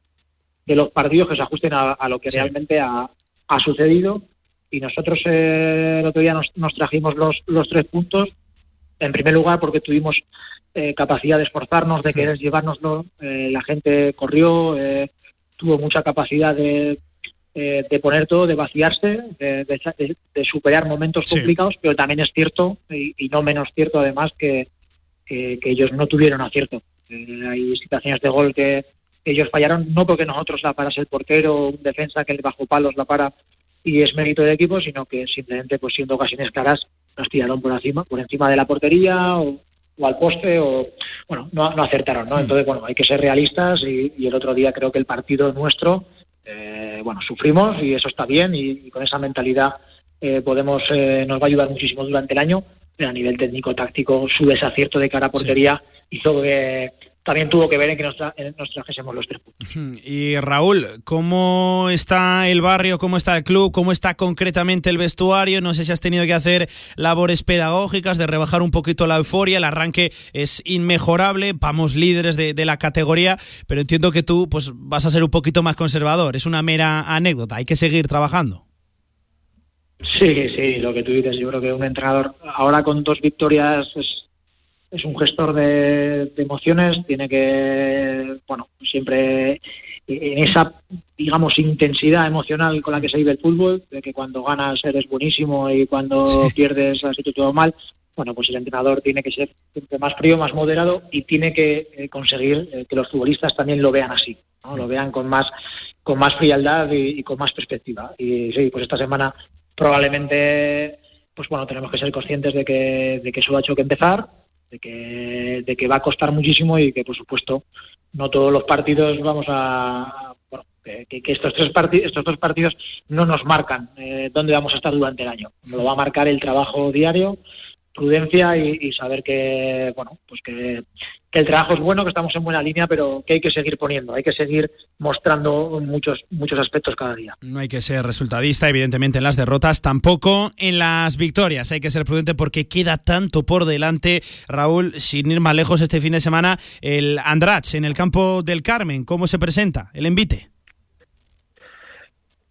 de los partidos que se ajusten a, a lo que sí. realmente ha, ha sucedido y nosotros eh, el otro día nos, nos trajimos los, los, tres puntos, en primer lugar porque tuvimos eh, capacidad de esforzarnos, de querer llevárnoslo, eh, la gente corrió, eh, tuvo mucha capacidad de, eh, de poner todo, de vaciarse, de, de, de superar momentos sí. complicados, pero también es cierto, y, y, no menos cierto además, que, que, que ellos no tuvieron acierto. hay situaciones de gol que ellos fallaron, no porque nosotros la parase el portero, un defensa que bajo palos la para y es mérito del equipo, sino que simplemente pues siendo ocasiones claras nos tiraron por encima, por encima de la portería o, o al poste o bueno, no, no acertaron, ¿no? Entonces, bueno, hay que ser realistas y, y el otro día creo que el partido nuestro, eh, bueno, sufrimos y eso está bien y, y con esa mentalidad eh, podemos, eh, nos va a ayudar muchísimo durante el año, pero a nivel técnico-táctico su desacierto de cara a portería sí. hizo que también tuvo que ver en que nos, tra nos, trajésemos los tres puntos. Y Raúl, ¿cómo está el barrio? ¿Cómo está el club? ¿Cómo está concretamente el vestuario? No sé si has tenido que hacer labores pedagógicas de rebajar un poquito la euforia. El arranque es inmejorable, vamos líderes de, de la categoría, pero entiendo que tú pues, vas a ser un poquito más conservador. Es una mera anécdota, hay que seguir trabajando. Sí, sí, lo que tú dices, yo creo que un entrenador ahora con dos victorias es, es un gestor de, de, emociones, tiene que, bueno, siempre en esa, digamos, intensidad emocional con la que se vive el fútbol, de que cuando ganas eres buenísimo y cuando sí. pierdes has hecho todo mal, bueno, pues el entrenador tiene que ser siempre más frío, más moderado y tiene que eh, conseguir eh, que los futbolistas también lo vean así, ¿no? lo vean con más, con más frialdad y, y con más perspectiva. Y sí, pues esta semana probablemente, pues bueno, tenemos que ser conscientes de que, de que eso ha hecho que empezar, de que, de que va a costar muchísimo y que, por supuesto, no todos los partidos vamos a. Bueno, que, que estos, tres partidos, estos dos partidos no nos marcan eh, dónde vamos a estar durante el año. Lo va a marcar el trabajo diario, prudencia y, y saber que, bueno, pues que, que, el trabajo es bueno, que estamos en buena línea, pero que hay que seguir poniendo, hay que seguir mostrando muchos, muchos aspectos cada día. No hay que ser resultadista, evidentemente, en las derrotas, tampoco en las victorias. Hay que ser prudente porque queda tanto por delante, Raúl, sin ir más lejos este fin de semana, el Andrach en el campo del Carmen. ¿Cómo se presenta el envite?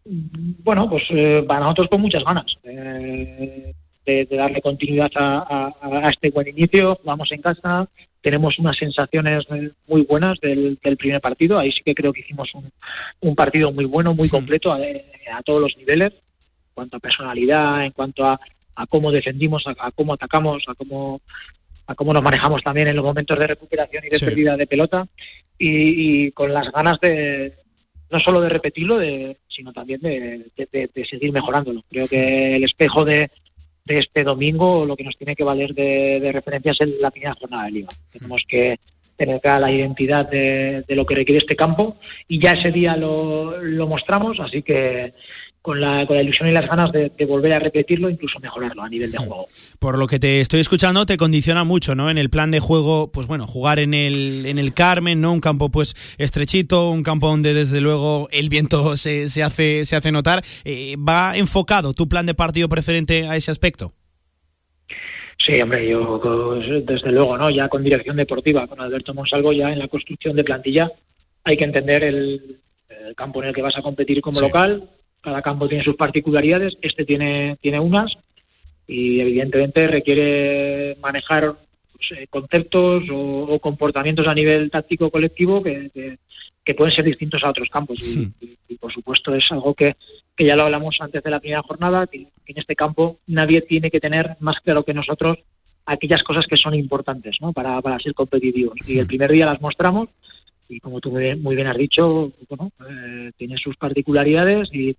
Bueno, pues eh, para nosotros con muchas ganas. Eh, de, de, darle continuidad a, a, a, este buen inicio. Vamos en casa, tenemos unas sensaciones muy buenas del, del primer partido. Ahí sí que creo que hicimos un, un partido muy bueno, muy completo a, a, todos los niveles, en cuanto a personalidad, en cuanto a, cómo defendimos, a, cómo atacamos, a cómo a cómo nos manejamos también en los momentos de recuperación y de sí. pérdida de pelota y, y, con las ganas de no solo de repetirlo, de, sino también de, de, de seguir mejorándolo. Creo que el espejo de, de este domingo lo que nos tiene que valer de, de referencia es la primera jornada de liga. Tenemos que tener clara la identidad de, de, lo que requiere este campo y ya ese día lo, lo mostramos, así que con la, con la, ilusión y las ganas de, de, volver a repetirlo, incluso mejorarlo a nivel de juego. Por lo que te estoy escuchando, te condiciona mucho, ¿no? En el plan de juego, pues bueno, jugar en el, en el Carmen, ¿no? Un campo pues estrechito, un campo donde desde luego el viento (laughs) se, se hace, se hace notar. Eh, ¿Va enfocado tu plan de partido preferente a ese aspecto? Sí, hombre, yo desde luego, ¿no? Ya con dirección deportiva, con Alberto Monsalvo, ya en la construcción de plantilla, hay que entender el, el campo en el que vas a competir como sí. local, cada campo tiene sus particularidades, este tiene, tiene unas y evidentemente requiere manejar pues, eh, conceptos o, o, comportamientos a nivel táctico colectivo que, que, que, pueden ser distintos a otros campos y, sí. y, y por supuesto es algo que, que, ya lo hablamos antes de la primera jornada, que, en este campo nadie tiene que tener más claro que nosotros aquellas cosas que son importantes ¿no? para, para ser competitivos y el primer día las mostramos y como tú muy bien, muy bien has dicho, bueno, eh, tiene sus particularidades y,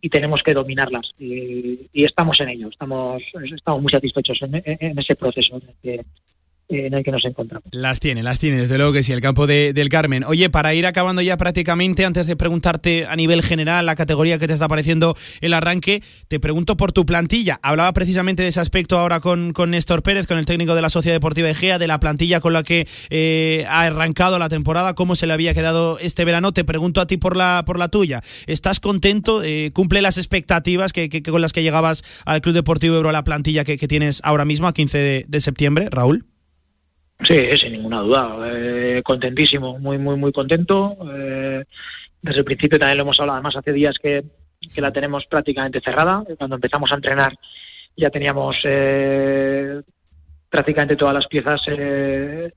y tenemos que dominarlas. Y, y estamos en ello, estamos, estamos muy satisfechos en, ese proceso en el que nos encontramos. Las tiene, las tiene, desde luego que sí, el campo de- del Carmen. Oye, para ir acabando ya prácticamente, antes de preguntarte a nivel general la categoría que te está pareciendo el arranque, te pregunto por tu plantilla. Hablaba precisamente de ese aspecto ahora con, con Néstor Pérez, con el técnico de la Sociedad Deportiva Egea, de la plantilla con la que eh, ha arrancado la temporada, cómo se le había quedado este verano. Te pregunto a ti por la, por la tuya. ¿Estás contento? Eh, ¿Cumple las expectativas que, con las que llegabas al Club Deportivo Ebro, la plantilla que, tienes ahora mismo, a 15 de- de septiembre, Raúl? Sí, sin ninguna duda. Eh, contentísimo, muy, muy, muy contento. Eh, desde el principio también lo hemos hablado, además hace días que, que la tenemos prácticamente cerrada. Cuando empezamos a entrenar ya teníamos eh, prácticamente todas las piezas eh,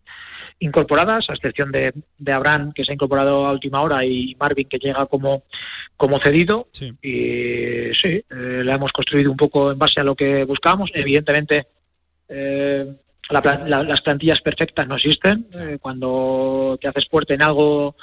incorporadas, a excepción de, de Abraham, que se ha incorporado a última hora, y Marvin, que llega como, como cedido. Y sí, eh, la hemos construido un poco en base a lo que buscábamos. Evidentemente, eh, la la- las plantillas perfectas no existen. Eh, cuando te haces fuerte en algo,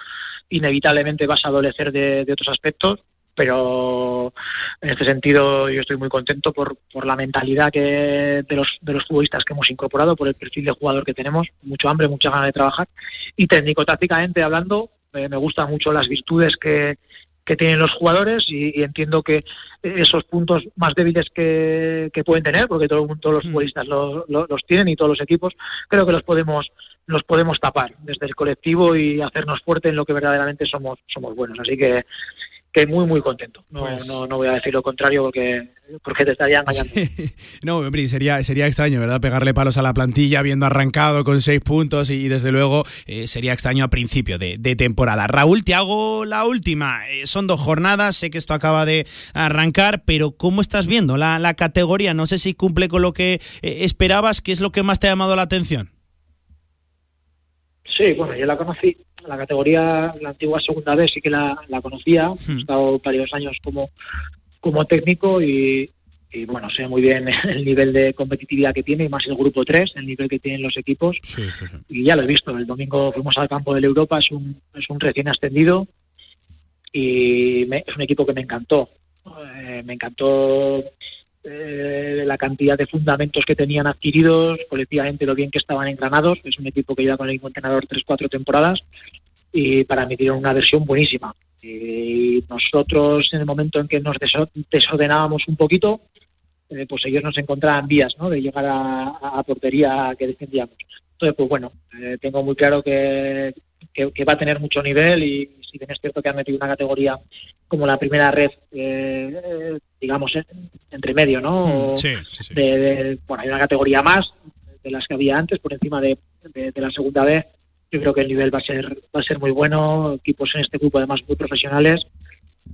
inevitablemente vas a adolecer de, de otros aspectos. Pero en este sentido yo estoy muy contento por, por la mentalidad que de los, de los futbolistas que hemos incorporado, por el perfil de jugador que tenemos, mucho hambre, mucha ganas de trabajar. Y técnico-tácticamente hablando, eh, me gustan mucho las virtudes que, que tienen los jugadores y, y entiendo que esos puntos más débiles que, que pueden tener, porque todo todos los futbolistas lo- lo- los tienen y todos los equipos, creo que los podemos los podemos tapar desde el colectivo y hacernos fuerte en lo que verdaderamente somos somos buenos. Así que que muy muy contento. No, Pues- no, no voy a decir lo contrario porque porque te estaría (laughs) engañando. No, hombre, sería, sería extraño, ¿verdad? Pegarle palos a la plantilla habiendo arrancado con seis puntos y, desde luego eh, sería extraño a principio de, de temporada. Raúl, te hago la última. Eh, son dos jornadas, sé que esto acaba de arrancar, pero ¿cómo estás viendo la, la categoría? No sé si cumple con lo que eh, esperabas, ¿qué es lo que más te ha llamado la atención? Sí, bueno, yo la conocí, la categoría, la antigua segunda vez sí que la, la conocía, he estado varios años como, como técnico y, y, bueno, sé muy bien (laughs) el nivel de competitividad que tiene y más el grupo 3, el nivel que tienen los equipos. Y ya lo he visto, el domingo fuimos al campo del Europa, es un, es un recién ascendido y me- es un equipo que me encantó, Eh, me encantó eh, la cantidad de fundamentos que tenían adquiridos, colectivamente lo bien que estaban engranados. Es un equipo que lleva con el mismo entrenador tres, cuatro temporadas y para mí dieron una versión buenísima. Y nosotros, en el momento en que nos deso- desordenábamos un poquito, eh, pues ellos nos encontraban vías de llegar a, portería que defendíamos. Entonces, pues bueno, eh, tengo muy claro que, va a tener mucho nivel y si bien es cierto que han metido una categoría como la primera red, eh, digamos, en- entre medio, ¿no? O Sí, sí, sí. de- de- bueno, hay una categoría más de las que había antes, por encima de, de- de la segunda vez. Yo creo que el nivel va a ser va a ser muy bueno, equipos en este grupo además muy profesionales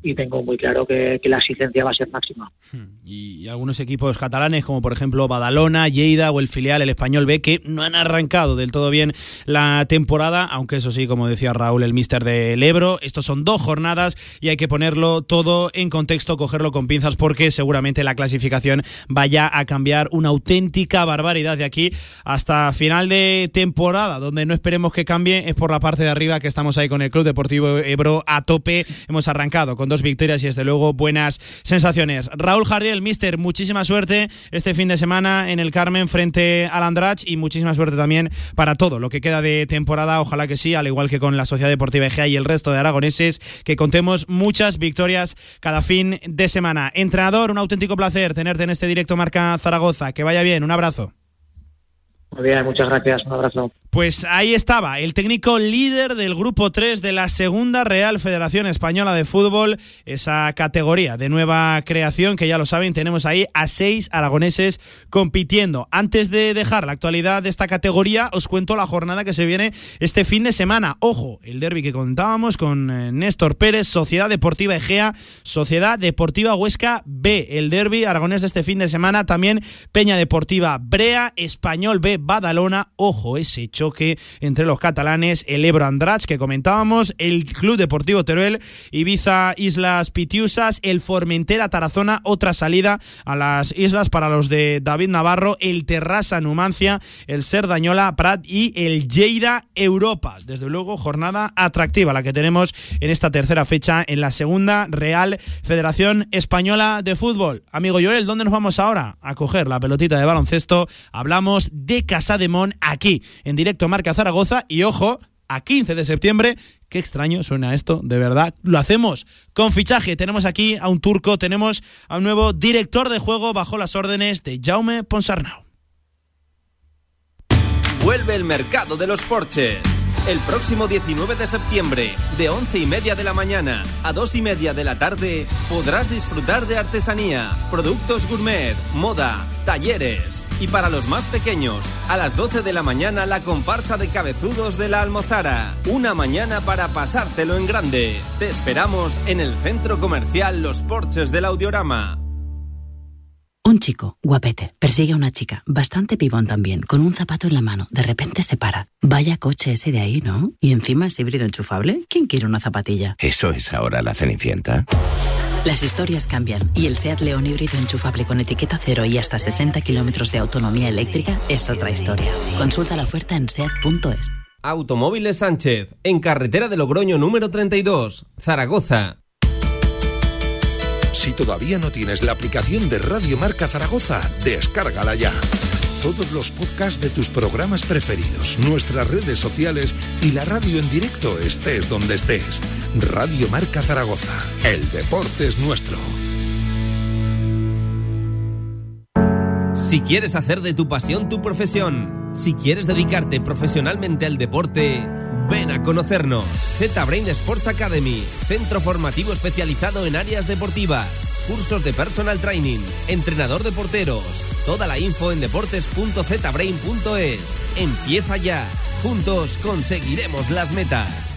y tengo muy claro que, la exigencia va a ser máxima. y algunos equipos catalanes como por ejemplo Badalona, Lleida o el filial el Español B que no han arrancado del todo bien la temporada, aunque eso sí, como decía Raúl, el mister del Ebro, estos son dos jornadas y hay que ponerlo todo en contexto, cogerlo con pinzas porque seguramente la clasificación vaya a cambiar una auténtica barbaridad de aquí hasta final de temporada, donde no esperemos que cambie es por la parte de arriba que estamos ahí con el Club Deportivo Ebro a tope, hemos arrancado con dos victorias y desde luego buenas sensaciones. Raúl Jardiel, mister, muchísima suerte este fin de semana en el Carmen frente al Andrach y muchísima suerte también para todo lo que queda de temporada, ojalá que sí, al igual que con la Sociedad Deportiva Egea y el resto de aragoneses, que contemos muchas victorias cada fin de semana. Entrenador, un auténtico placer tenerte en este directo Marca Zaragoza, que vaya bien, un abrazo. Muy bien, muchas gracias, un abrazo. Pues ahí estaba, el técnico líder del grupo 3 de la Segunda Real Federación Española de Fútbol, esa categoría de nueva creación que ya lo saben, tenemos ahí a seis aragoneses compitiendo. Antes de dejar la actualidad de esta categoría, os cuento la jornada que se viene este fin de semana. Ojo, el derby que contábamos con eh, Néstor Pérez, Sociedad Deportiva Egea, Sociedad Deportiva Huesca B, el derby aragonés de este fin de semana, también Peña Deportiva Brea, Español B, Badalona, ojo ese choque choque entre los catalanes, el Ebro Andrach que comentábamos, el Club Deportivo Teruel, Ibiza Islas Pitiusas, el Formentera Tarazona, otra salida a las islas para los de David Navarro, el Terrassa Numancia, el Serdañola Prat y el Lleida Europa. Desde luego, jornada atractiva la que tenemos en esta tercera fecha en la segunda Real Federación Española de Fútbol. Amigo Joel, ¿dónde nos vamos ahora? A coger la pelotita de baloncesto. Hablamos de Casa de Mon aquí, en directo Marca Zaragoza. Y ojo, a 15 de septiembre. Qué extraño suena esto, de verdad. Lo hacemos con fichaje. Tenemos aquí a un turco, tenemos a un nuevo director de juego bajo las órdenes de Jaume Ponsarnau. Vuelve el mercado de los porches. El próximo 19 de septiembre, de 11 y media de la mañana a 2 y media de la tarde, podrás disfrutar de artesanía, productos gourmet, moda, talleres. Y para los más pequeños, a las 12 de la mañana la comparsa de cabezudos de la Almozara. Una mañana para pasártelo en grande. Te esperamos en el centro comercial Los Porches del Audiorama. Un chico, guapete, persigue a una chica, bastante pibón también, con un zapato en la mano. De repente se para. Vaya coche ese de ahí, ¿no? Y encima es híbrido enchufable. ¿Quién quiere una zapatilla? ¿Eso es ahora la Cenicienta? Las historias cambian y el SEAT León híbrido enchufable con etiqueta cero y hasta 60 kilómetros de autonomía eléctrica es otra historia. Consulta la oferta en SEAT.es. Automóviles Sánchez, en carretera de Logroño número 32, Zaragoza. Si todavía no tienes la aplicación de Radio Marca Zaragoza, descárgala ya. Todos los podcasts de tus programas preferidos, nuestras redes sociales y la radio en directo estés donde estés. Radio Marca Zaragoza. El deporte es nuestro. Si quieres hacer de tu pasión tu profesión, si quieres dedicarte profesionalmente al deporte, ven a conocernos. Z-Brain Sports Academy, centro formativo especializado en áreas deportivas, cursos de personal training, entrenador de porteros. Toda la info en deportes.zbrain.es. Empieza ya. Juntos conseguiremos las metas.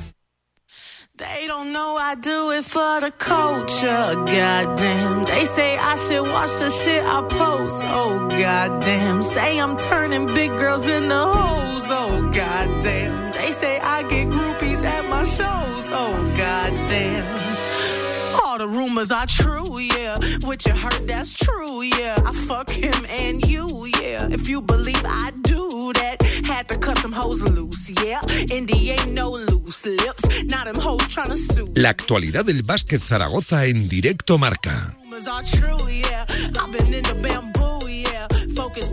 They don't know I do it for the culture, goddamn. They say I should watch the shit I post, oh goddamn. Say I'm turning big girls into hoes, oh goddamn. They say I get groupies at my shows, oh goddamn. All the rumors are true, yeah. What you heard, that's true, yeah. I fuck him and you, yeah. If you believe I do that, had to cut some hoes loose, yeah. Indy ain't no loose lips. not them hoes tryna sue. La actualidad del básquet Zaragoza en directo marca. Rumors are true, yeah. I've been in the. Focus.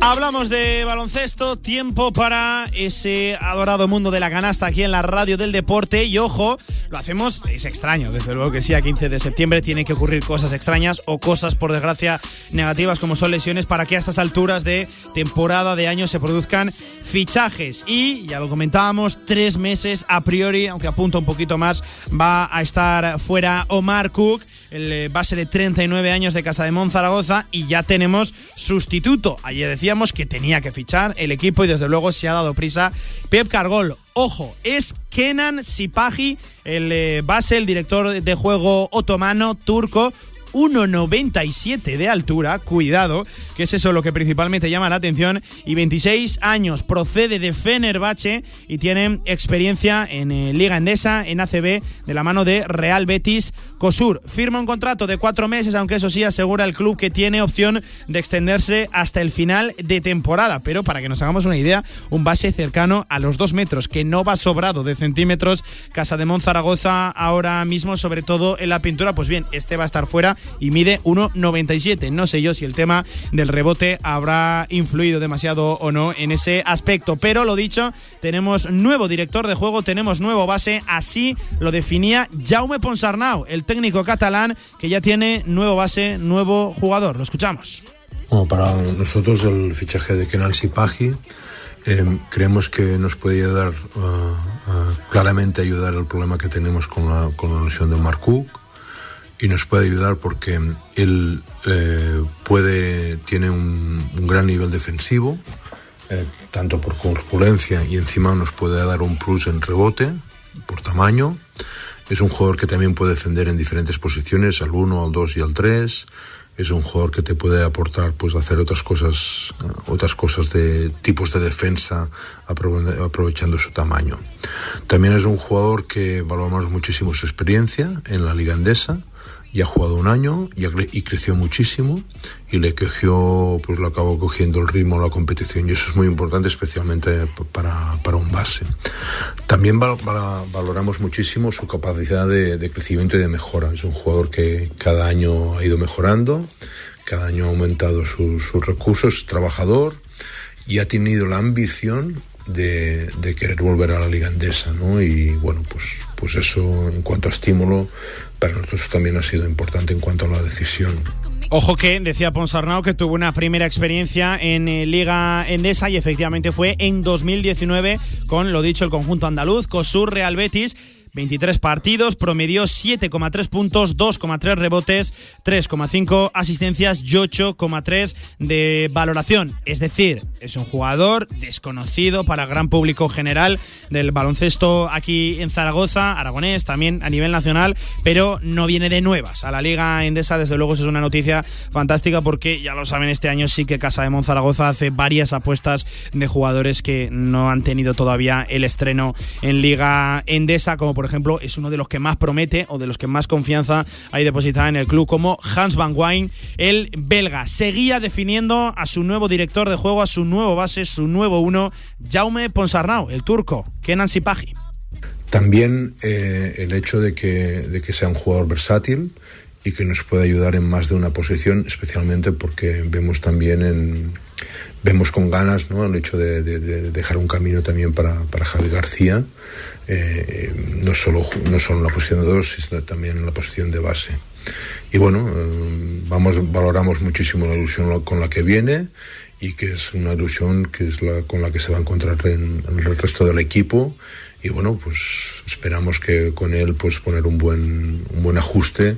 Hablamos de baloncesto, tiempo para ese adorado mundo de la canasta aquí en la radio del deporte y ojo, lo hacemos, es extraño, desde luego que sí, a 15 de septiembre tiene que ocurrir cosas extrañas o cosas por desgracia negativas como son lesiones para que a estas alturas de temporada de año se produzcan fichajes y ya lo comentábamos, tres meses a priori, aunque apunta un poquito más, va a estar fuera Omar Cook, el eh, base de 39 años de Casa de Mon Zaragoza y ya tenemos sustituto. Ayer que tenía que fichar el equipo y desde luego se ha dado prisa Pep Cargol. Ojo, es Kenan Sipahi, el eh, base, el director de juego otomano turco. 1,97 de altura, cuidado, que es eso lo que principalmente llama la atención, y 26 años, procede de Fenerbahce y tiene experiencia en eh, Liga Endesa, en ACB, de la mano de Real Betis Cosur. Firma un contrato de cuatro meses, aunque eso sí asegura el club que tiene opción de extenderse hasta el final de temporada, pero para que nos hagamos una idea, un base cercano a los dos metros, que no va sobrado de centímetros, Casa de Zaragoza ahora mismo, sobre todo en la pintura, pues bien, este va a estar fuera y mide 1,97. No sé yo si el tema del rebote habrá influido demasiado o no en ese aspecto. Pero lo dicho, tenemos nuevo director de juego, tenemos nuevo base. Así lo definía Jaume Ponsarnau, el técnico catalán que ya tiene nuevo base, nuevo jugador. Lo escuchamos. Para nosotros el fichaje de Kenan Sipahi eh, creemos que nos puede ayudar, uh, uh, claramente ayudar al problema que tenemos con la, lesión de Mark Cook y nos puede ayudar porque él eh, puede tiene un, un, gran nivel defensivo eh, tanto por corpulencia y encima nos puede dar un plus en rebote por tamaño. Es un jugador que también puede defender en diferentes posiciones al 1, al 2 y al 3 es un jugador que te puede aportar pues hacer otras cosas eh, otras cosas de tipos de defensa aprove- aprovechando su tamaño. También es un jugador que valoramos muchísimo su experiencia en la liga andesa ya ha jugado un año y, cre- y creció muchísimo y le cogió pues lo acabó cogiendo el ritmo la competición y eso es muy importante especialmente para, para un base también val- val- valoramos muchísimo su capacidad de, de crecimiento y de mejora. Es un jugador que cada año ha ido mejorando, cada año ha aumentado su- sus recursos, es trabajador y ha tenido la ambición de, de querer volver a la liga andesa, ¿no? Y bueno, pues, pues eso en cuanto a estímulo para nosotros también ha sido importante en cuanto a la decisión. Ojo que decía Ponsarnau que tuvo una primera experiencia en eh, Liga Endesa y efectivamente fue en 2019 con, lo dicho, el conjunto andaluz, COSUR Real Betis. 23 partidos, promedió 7,3 puntos, 2,3 rebotes, 3,5 asistencias y 8,3 de valoración. Es decir, es un jugador desconocido para el gran público general del baloncesto aquí en Zaragoza, aragonés, también a nivel nacional, pero no viene de nuevas a la Liga Endesa. Desde luego, eso es una noticia fantástica porque ya lo saben, este año sí que Casa de Monzaragoza hace varias apuestas de jugadores que no han tenido todavía el estreno en Liga Endesa, como por ejemplo es uno de los que más promete o de los que más confianza hay depositada en el club, como Hans Van Wijn, el belga. Seguía definiendo a su nuevo director de juego, a su nuevo base, su nuevo uno, Jaume Ponsarnau, el turco, Kenan Sipahi. También eh, el hecho de que, de que sea un jugador versátil y que nos puede ayudar en más de una posición, especialmente porque vemos también en vemos con ganas ¿no? el hecho de, de- de dejar un camino también para, para Javi García, eh, no, solo, no en la posición de dos, sino también en la posición de base. Y bueno, eh, vamos, valoramos muchísimo la ilusión con la que viene y que es una ilusión que es la con la que se va a encontrar en, en el resto del equipo y bueno pues esperamos que con él pues poner un buen un buen ajuste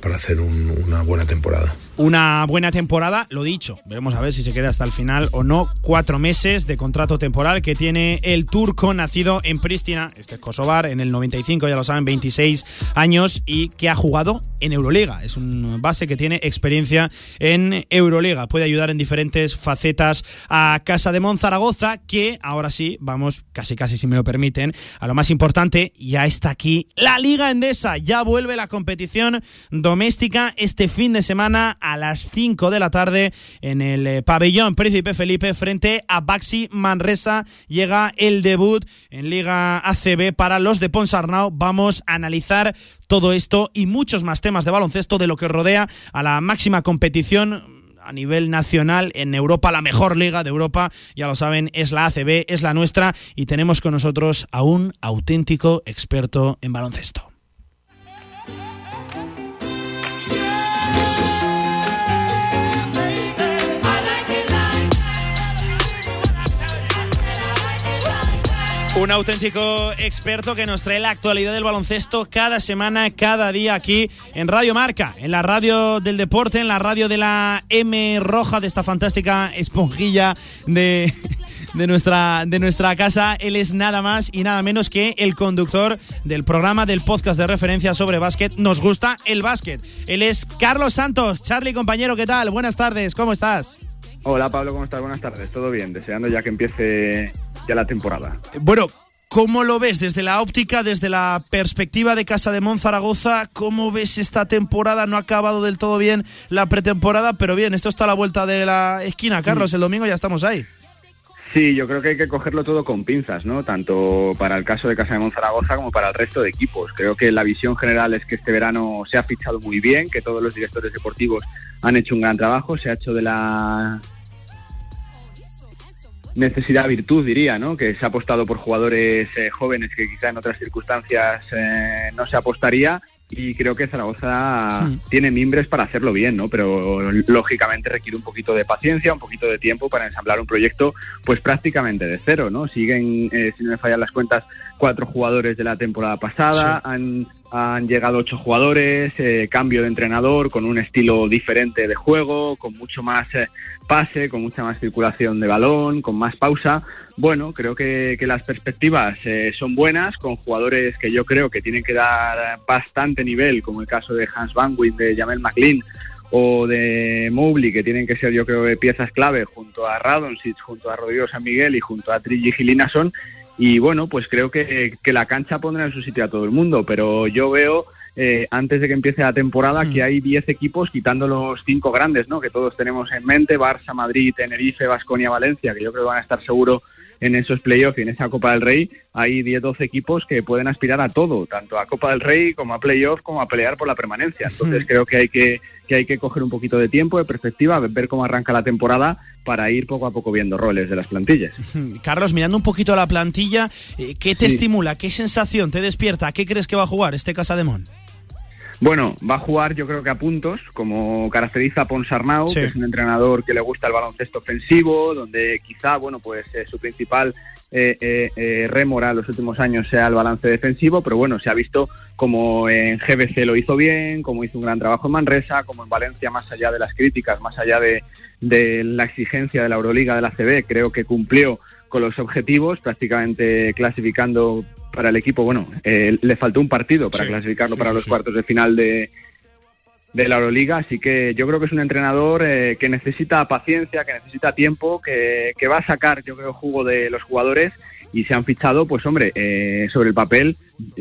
para hacer un- una buena temporada una buena temporada, lo dicho, veremos a ver si se queda hasta el final o no. Cuatro meses de contrato temporal que tiene el turco nacido en Pristina, este es Kosovar, en el 95, ya lo saben, 26 años y que ha jugado en Euroliga. Es un base que tiene experiencia en Euroliga. Puede ayudar en diferentes facetas a Casa de Monzaragoza, que ahora sí, vamos casi casi si me lo permiten, a lo más importante, ya está aquí la Liga Endesa. Ya vuelve la competición doméstica este fin de semana las 5 de la tarde en el eh, pabellón Príncipe Felipe frente a Baxi Manresa. Llega el debut en Liga ACB para los de Ponsarnau. Vamos a analizar todo esto y muchos más temas de baloncesto de lo que rodea a la máxima competición a nivel nacional en Europa, la mejor liga de Europa, ya lo saben, es la ACB, es la nuestra y tenemos con nosotros a un auténtico experto en baloncesto. Un auténtico experto que nos trae la actualidad del baloncesto cada semana, cada día aquí en Radio Marca, en la radio del deporte, en la radio de la M roja de esta fantástica esponjilla de, de, nuestra, de nuestra casa. Él es nada más y nada menos que el conductor del programa del podcast de referencia sobre básquet. Nos gusta el básquet. Él es Carlos Santos. Charlie, compañero, ¿qué tal? Buenas tardes, ¿cómo estás? Hola Pablo, ¿cómo estás? Buenas tardes, todo bien, deseando ya que empiece ya la temporada. Bueno, ¿cómo lo ves desde la óptica, desde la perspectiva de Casa de Monzaragoza? ¿Cómo ves esta temporada? No ha acabado del todo bien la pretemporada, pero bien, esto está a la vuelta de la esquina, Carlos. El domingo ya estamos ahí. Sí, yo creo que hay que cogerlo todo con pinzas, ¿no? Tanto para el caso de Casa de Monzaragoza como para el resto de equipos. Creo que la visión general es que este verano se ha fichado muy bien, que todos los directores deportivos han hecho un gran trabajo, se ha hecho de la necesidad virtud, diría, ¿no? Que se ha apostado por jugadores eh, jóvenes que quizá en otras circunstancias eh, no se apostaría y creo que Zaragoza Sí. tiene mimbres para hacerlo bien, ¿no? Pero lógicamente requiere un poquito de paciencia, un poquito de tiempo para ensamblar un proyecto, pues prácticamente de cero, ¿no? Siguen, eh, si no me fallan las cuentas, cuatro jugadores de la temporada pasada, han, han llegado ocho jugadores, eh, cambio de entrenador con un estilo diferente de juego, con mucho más eh, pase, con mucha más circulación de balón, con más pausa. Bueno, creo que, que las perspectivas eh, son buenas, con jugadores que yo creo que tienen que dar bastante nivel, como el caso de Hans Van Wijk, de Jamel McLean o de Mobley, que tienen que ser yo creo piezas clave junto a Radonjic, junto a Rodrigo San Miguel y junto a Trigi Gilinason. Y bueno, pues creo que, que la cancha pondrá en su sitio a todo el mundo, pero yo veo eh, antes de que empiece la temporada que hay 10 equipos quitando los cinco grandes, ¿no? Que todos tenemos en mente, Barça, Madrid, Tenerife, Vasconia, Valencia, que yo creo que van a estar seguro en esos playoffs y en esa Copa del Rey, hay 10-12 equipos que pueden aspirar a todo, tanto a Copa del Rey como a playoffs, como a pelear por la permanencia. Entonces creo que hay que, que hay que coger un poquito de tiempo, de perspectiva, ver cómo arranca la temporada para ir poco a poco viendo roles de las plantillas. (laughs) Carlos, mirando un poquito la plantilla, eh, ¿qué te estimula? ¿Qué sensación te despierta? ¿Qué crees que va a jugar este Casademón? Bueno, va a jugar yo creo que a puntos, como caracteriza a Ponsarnau, Sí. que es un entrenador que le gusta el baloncesto ofensivo, donde quizá, bueno, pues eh, su principal eh, eh, eh, rémora en los últimos años sea el balance defensivo, pero bueno, se ha visto como en GBC lo hizo bien, como hizo un gran trabajo en Manresa, como en Valencia, más allá de las críticas, más allá de, de la exigencia de la Euroliga, de la CB, creo que cumplió con los objetivos, prácticamente clasificando para el equipo, bueno, eh, le faltó un partido para Sí, clasificarlo sí, para sí, los cuartos de final de, de la Euroliga, así que yo creo que es un entrenador eh, que necesita paciencia, que necesita tiempo, que, que va a sacar, yo creo, jugo de los jugadores y se han fichado, pues hombre, eh, sobre el papel,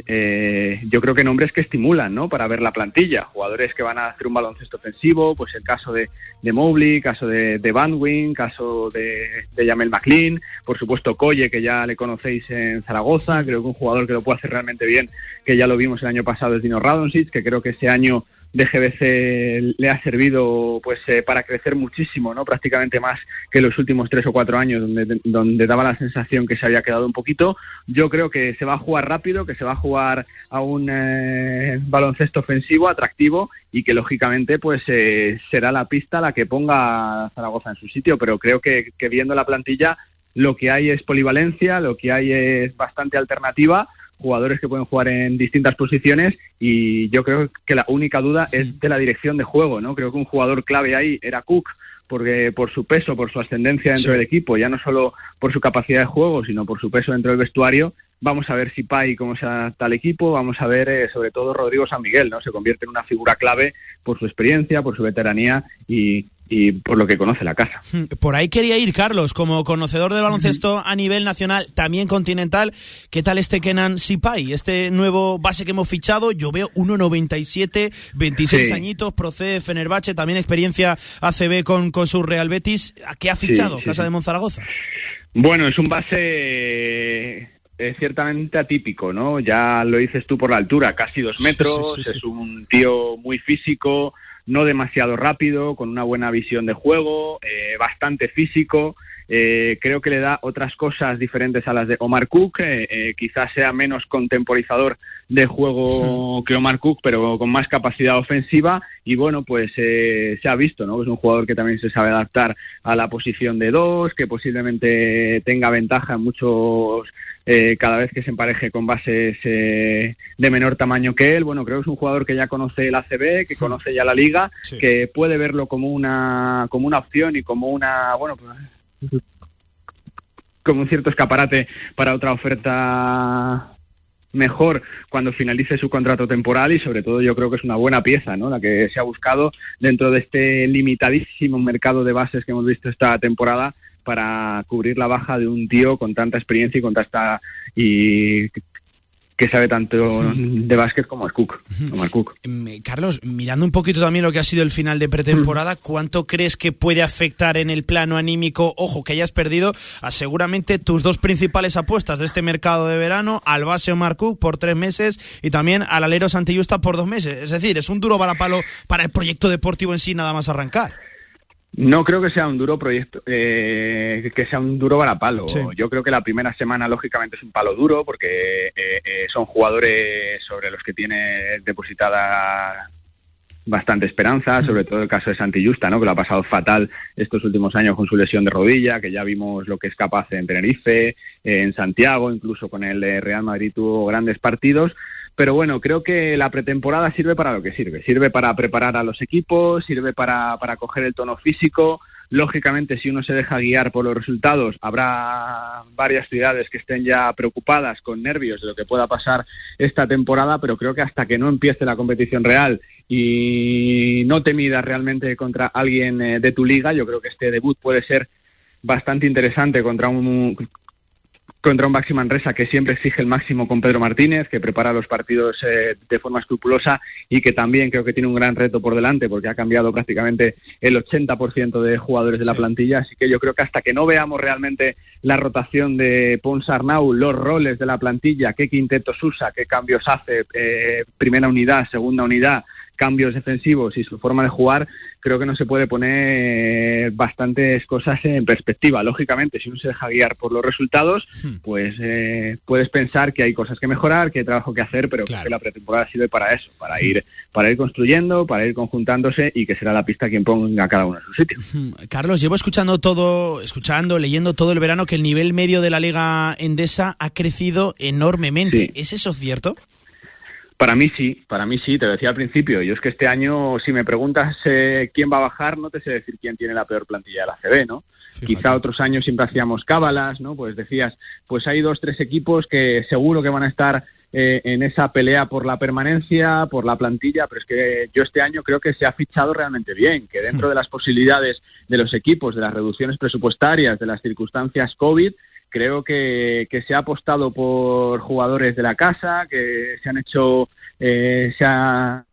eh, yo creo que nombres que estimulan, ¿no? Para ver la plantilla, jugadores que van a hacer un baloncesto ofensivo, pues el caso de, de Mobley, caso de, de Van Wyn, caso de, de Jamel McLean, por supuesto Coye, que ya le conocéis en Zaragoza, creo que un jugador que lo puede hacer realmente bien, que ya lo vimos el año pasado es Dino Radonjic, que creo que ese año de GBC le ha servido pues eh, para crecer muchísimo, ¿no? Prácticamente más que los últimos tres o cuatro años donde, donde daba la sensación que se había quedado un poquito. Yo creo que se va a jugar rápido, que se va a jugar a un eh, baloncesto ofensivo, atractivo y que lógicamente pues eh, será la pista la que ponga a Zaragoza en su sitio, pero creo que, que viendo la plantilla lo que hay es polivalencia, lo que hay es bastante alternativa jugadores que pueden jugar en distintas posiciones y yo creo que la única duda es de la dirección de juego, ¿no? Creo que un jugador clave ahí era Cook porque por su peso, por su ascendencia dentro Sí. del equipo, ya no solo por su capacidad de juego, sino por su peso dentro del vestuario. Vamos a ver si Pai cómo se adapta al equipo, vamos a ver eh, sobre todo Rodrigo San Miguel, ¿no? Se convierte en una figura clave por su experiencia, por su veteranía y, y por lo que conoce la casa. Por ahí quería ir, Carlos, como conocedor del baloncesto a nivel nacional, también continental. ¿Qué tal este Kenan Sipai? Este nuevo base que hemos fichado, yo veo 1.97, 26 Sí. añitos, procede de Fenerbahce, también experiencia ACB con, con su Real Betis. ¿A qué ha fichado sí, Casa sí. de Monzaragoza? Bueno, es un base eh, ciertamente atípico, ¿no? Ya lo dices tú por la altura, casi dos metros, es un tío muy físico, no demasiado rápido, con una buena visión de juego, eh, bastante físico. Eh, creo que le da otras cosas diferentes a las de Omar Cook. eh, eh, quizás sea menos contemporizador de juego que Omar Cook, pero con más capacidad ofensiva. Y bueno, pues eh, se ha visto, ¿no? Es un jugador que también se sabe adaptar a la posición de dos, que posiblemente tenga ventaja en muchos. Eh, cada vez que se empareje con bases eh, de menor tamaño que él, bueno, creo que es un jugador que ya conoce el ACB, que conoce ya la liga, Sí. que puede verlo como una como una opción y como una, bueno, pues, como un cierto escaparate para otra oferta mejor cuando finalice su contrato temporal y sobre todo yo creo que es una buena pieza, ¿no? La que se ha buscado dentro de este limitadísimo mercado de bases que hemos visto esta temporada para cubrir la baja de un tío con tanta experiencia y con tanta y que sabe tanto de básquet como es Cook, como Cook. Mm, Carlos, mirando un poquito también lo que ha sido el final de pretemporada, ¿cuánto crees que puede afectar en el plano anímico? Ojo, que hayas perdido a seguramente tus dos principales apuestas de este mercado de verano, al base Omar Cook por tres meses y también al alero Santillista por dos meses. Es decir, es un duro varapalo para el proyecto deportivo en sí nada más arrancar. No creo que sea un duro proyecto, eh, que sea un duro varapalo. Sí. Yo creo que la primera semana, lógicamente, es un palo duro porque eh, eh, son jugadores sobre los que tiene depositada bastante esperanza, sobre todo el caso de Santillusta, ¿no? que lo ha pasado fatal estos últimos años con su lesión de rodilla, que ya vimos lo que es capaz en Tenerife, en Santiago, incluso con el eh, Real Madrid tuvo grandes partidos. Pero bueno, creo que la pretemporada sirve para lo que sirve. Sirve para preparar a los equipos, sirve para, para coger el tono físico, Lógicamente, si uno se deja guiar por los resultados, habrá varias ciudades que estén ya preocupadas con nervios de lo que pueda pasar esta temporada, pero creo que hasta que no empiece la competición real y no te midas realmente contra alguien eh, de tu liga, yo creo que este debut puede ser bastante interesante contra un contra un Baxi Manresa que siempre exige el máximo con Pedro Martínez, que prepara los partidos eh, de forma escrupulosa y que también creo que tiene un gran reto por delante porque ha cambiado prácticamente el 80% de jugadores de la plantilla. Así que yo creo que hasta que no veamos realmente la rotación de Pons Arnau, los roles de la plantilla, qué quintetos usa, qué cambios hace, eh, primera unidad, segunda unidad, cambios defensivos y su forma de jugar, creo que no se puede poner bastantes cosas en perspectiva. Lógicamente, si uno se deja guiar por los resultados, pues eh, puedes pensar que hay cosas que mejorar, que hay trabajo que hacer, pero creo que la pretemporada sirve para eso, para ir, para ir construyendo, para ir conjuntándose y que será la pista quien ponga cada uno en su sitio. Carlos, llevo escuchando todo, escuchando, leyendo todo el verano que el nivel medio de la Liga Endesa ha crecido enormemente. ¿Es eso cierto? Para mí sí, para mí sí, te lo decía al principio. Yo es que este año, si me preguntas eh, quién va a bajar, no te sé decir quién tiene la peor plantilla de la CB, ¿no? Quizá otros años siempre hacíamos cábalas, ¿no? Pues decías, pues hay dos, tres equipos que seguro que van a estar eh, en esa pelea por la permanencia, por la plantilla, pero es que yo este año creo que se ha fichado realmente bien, que dentro de las posibilidades de los equipos, de las reducciones presupuestarias, de las circunstancias COVID, creo que, que, se ha apostado por jugadores de la casa, que se han hecho, eh, se, ha,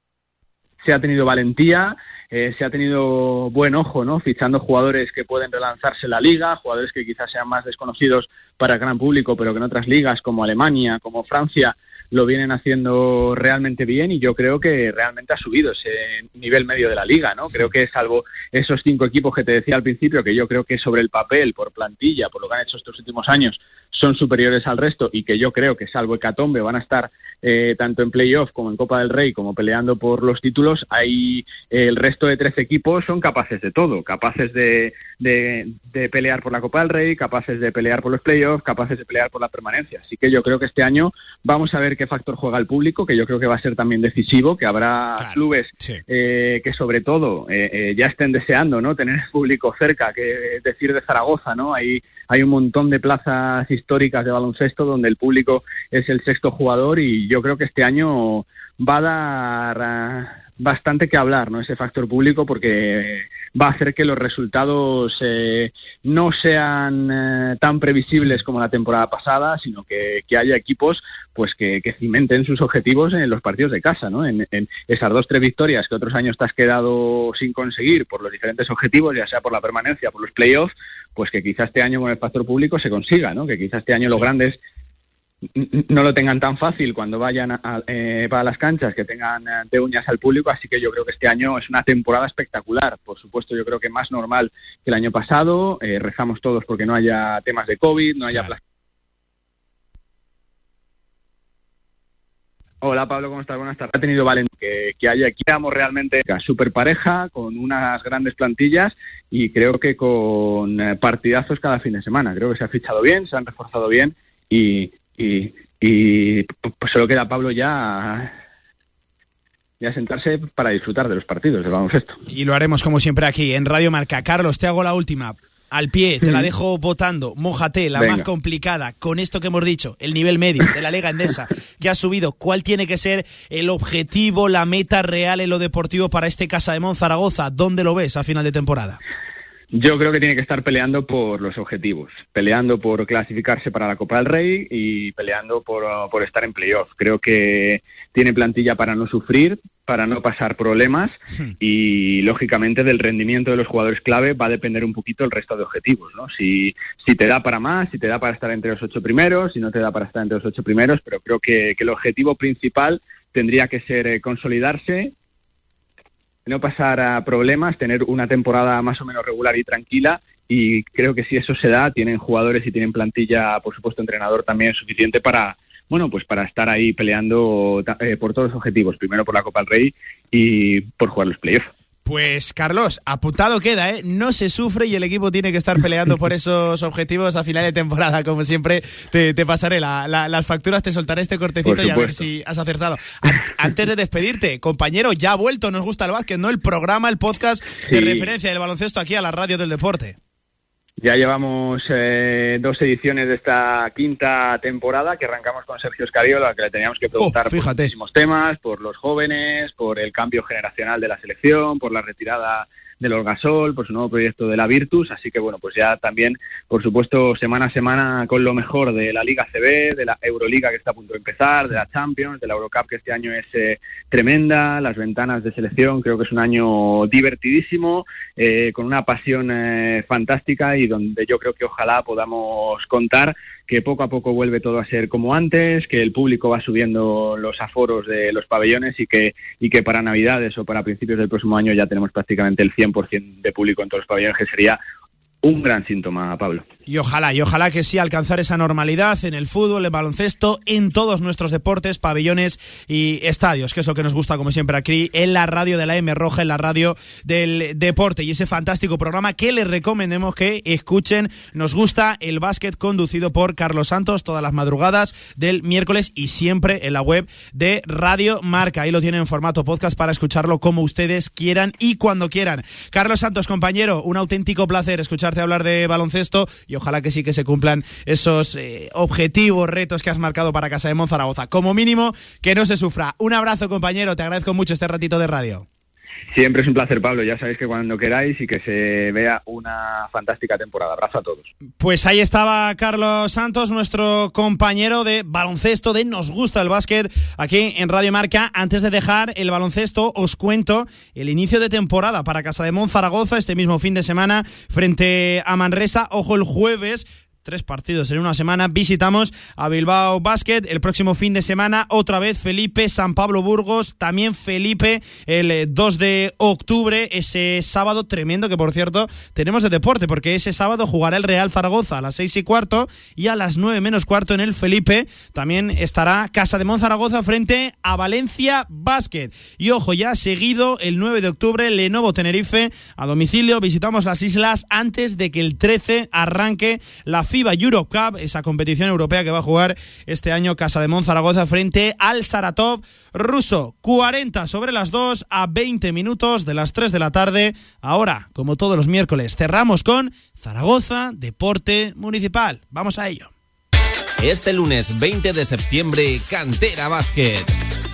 se ha tenido valentía, eh, se ha tenido buen ojo, ¿no? Fichando jugadores que pueden relanzarse la liga, jugadores que quizás sean más desconocidos para el gran público, pero que en otras ligas como Alemania, como Francia, lo vienen haciendo realmente bien y yo creo que realmente ha subido ese nivel medio de la liga, ¿no? Creo que salvo esos cinco equipos que te decía al principio, que yo creo que sobre el papel, por plantilla, por lo que han hecho estos últimos años, son superiores al resto y que yo creo que salvo Hecatombe van a estar eh, tanto en playoff como en Copa del Rey como peleando por los títulos, ahí el resto de 13 equipos son capaces de todo, capaces de, de, de, pelear por la Copa del Rey, capaces de pelear por los playoffs, capaces de pelear por la permanencia. Así que yo creo que este año vamos a ver qué factor juega el público, que yo creo que va a ser también decisivo, que habrá clubes eh, que sobre todo eh, eh, ya estén deseando no tener el público cerca, que decir de Zaragoza, ¿no? Hay, hay un montón de plazas históricas de baloncesto donde el público es el sexto jugador y yo creo que este año va a dar ah, bastante que hablar, ¿no? Ese factor público porque va a hacer que los resultados eh, no sean eh, tan previsibles como la temporada pasada, sino que, que haya equipos pues que, cimenten sus objetivos en los partidos de casa, ¿no? En, en, esas dos tres victorias que otros años te has quedado sin conseguir por los diferentes objetivos, ya sea por la permanencia, por los playoffs, pues que quizás este año con el factor público se consiga, ¿no? Que quizás este año sí. los grandes no lo tengan tan fácil cuando vayan a, eh, para las canchas, que tengan eh, de uñas al público, así que yo creo que este año es una temporada espectacular. Por supuesto, yo creo que más normal que el año pasado. Eh, rezamos todos porque no haya temas de COVID, no haya... Claro. Hola Pablo, ¿cómo estás? Buenas tardes. Ha tenido Valen que, que haya aquí realmente super pareja, con unas grandes plantillas y creo que con partidazos cada fin de semana. Creo que se ha fichado bien, se han reforzado bien y, pues solo queda Pablo ya ya sentarse para disfrutar de los partidos del baloncesto. Y lo haremos como siempre aquí en Radio Marca. Carlos, te hago la última. Al pie, te la dejo votando. Mójate, la Venga. más complicada. Con esto que hemos dicho, el nivel medio de la Liga Endesa (laughs) que ha subido. ¿Cuál tiene que ser el objetivo, la meta real en lo deportivo para este Casa de Mon Zaragoza? ¿Dónde lo ves a final de temporada? Yo creo que tiene que estar peleando por los objetivos, peleando por clasificarse para la Copa del Rey y peleando por, por estar en playoff. Creo que tiene plantilla para no sufrir, para no pasar problemas y lógicamente del rendimiento de los jugadores clave va a depender un poquito el resto de objetivos, ¿no? Si, si te da para más, si te da para estar entre los ocho primeros, si no te da para estar entre los ocho primeros, pero creo que, que el objetivo principal tendría que ser eh, consolidarse no pasar a problemas, tener una temporada más o menos regular y tranquila. Y creo que si eso se da, tienen jugadores y tienen plantilla, por supuesto, entrenador también suficiente para, bueno, pues para estar ahí peleando eh, por todos los objetivos. Primero por la Copa del Rey y por jugar los playoffs. Pues Carlos, apuntado queda, ¿eh? No se sufre y el equipo tiene que estar peleando por (laughs) esos objetivos a final de temporada. Como siempre, te, te pasaré la- la- las facturas, te soltaré este cortecito y a ver si has acertado. An- (laughs) antes de despedirte, compañero, ya ha vuelto, nos gusta el básquet, ¿no? El programa, el podcast de referencia del baloncesto aquí a la radio del deporte. Ya llevamos eh, dos ediciones de esta quinta temporada que arrancamos con Sergio Escariola, que le teníamos que preguntar por fíjate. muchísimos temas, por los jóvenes, por el cambio generacional de la selección, por la retirada del Olgasol, por su nuevo proyecto de la Virtus, así que bueno, pues ya también, por supuesto, semana a semana con lo mejor de la Liga CB, de la Euroliga que está a punto de empezar, de la Champions, de la Eurocup que este año es eh, tremenda, las ventanas de selección, creo que es un año divertidísimo, eh, con una pasión eh, fantástica y donde yo creo que ojalá podamos contar que poco a poco vuelve todo a ser como antes, que el público va subiendo los aforos de los pabellones y que, y que para Navidades o para principios del próximo año ya tenemos prácticamente el 100% de público en todos los pabellones, que sería un gran síntoma, Pablo. Y ojalá, y ojalá que sí alcanzar esa normalidad en el fútbol, el baloncesto, en todos nuestros deportes, pabellones y estadios, que es lo que nos gusta, como siempre, aquí en la radio de la M Roja, en la radio del deporte. Y ese fantástico programa que les recomendemos que escuchen. Nos gusta el básquet conducido por Carlos Santos todas las madrugadas del miércoles y siempre en la web de Radio Marca. Ahí lo tienen en formato podcast para escucharlo como ustedes quieran y cuando quieran. Carlos Santos, compañero, un auténtico placer escucharte hablar de baloncesto ojalá que sí que se cumplan esos eh, objetivos, retos que has marcado para Casa de Monzaragoza. Como mínimo, que no se sufra. Un abrazo, compañero. Te agradezco mucho este ratito de radio. Siempre es un placer, Pablo. Ya sabéis que cuando queráis y que se vea una fantástica temporada. Abrazo a todos. Pues ahí estaba Carlos Santos, nuestro compañero de baloncesto de Nos Gusta el Básquet, aquí en Radio Marca. Antes de dejar el baloncesto, os cuento el inicio de temporada para Casa de Zaragoza este mismo fin de semana frente a Manresa. Ojo, el jueves tres partidos en una semana. Visitamos a Bilbao Basket el próximo fin de semana. Otra vez Felipe, San Pablo Burgos, también Felipe el eh, 2 de octubre, ese sábado tremendo que por cierto tenemos de deporte porque ese sábado jugará el Real Zaragoza a las 6 y cuarto y a las 9 menos cuarto en el Felipe también estará Casa de Monzaragoza frente a Valencia Basket. Y ojo, ya seguido el 9 de octubre Lenovo Tenerife a domicilio. Visitamos las islas antes de que el 13 arranque la FIBA Europe Cup, esa competición europea que va a jugar este año Casa de Zaragoza frente al Saratov ruso. 40 sobre las 2 a 20 minutos de las 3 de la tarde. Ahora, como todos los miércoles, cerramos con Zaragoza Deporte Municipal. Vamos a ello. Este lunes 20 de septiembre, Cantera Básquet.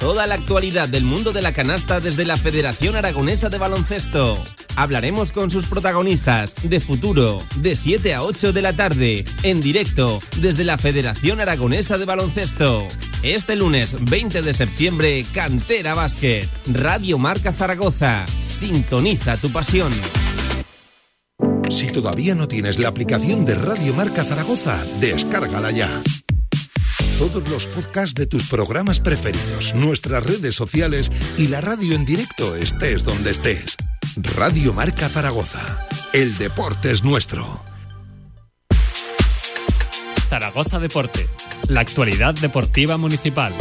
Toda la actualidad del mundo de la canasta desde la Federación Aragonesa de Baloncesto. Hablaremos con sus protagonistas de futuro, de 7 a 8 de la tarde, en directo desde la Federación Aragonesa de Baloncesto. Este lunes 20 de septiembre, Cantera Básquet. Radio Marca Zaragoza. Sintoniza tu pasión. Si todavía no tienes la aplicación de Radio Marca Zaragoza, descárgala ya. Todos los podcasts de tus programas preferidos, nuestras redes sociales y la radio en directo estés donde estés. Radio Marca Zaragoza. El deporte es nuestro. Zaragoza Deporte, la actualidad deportiva municipal.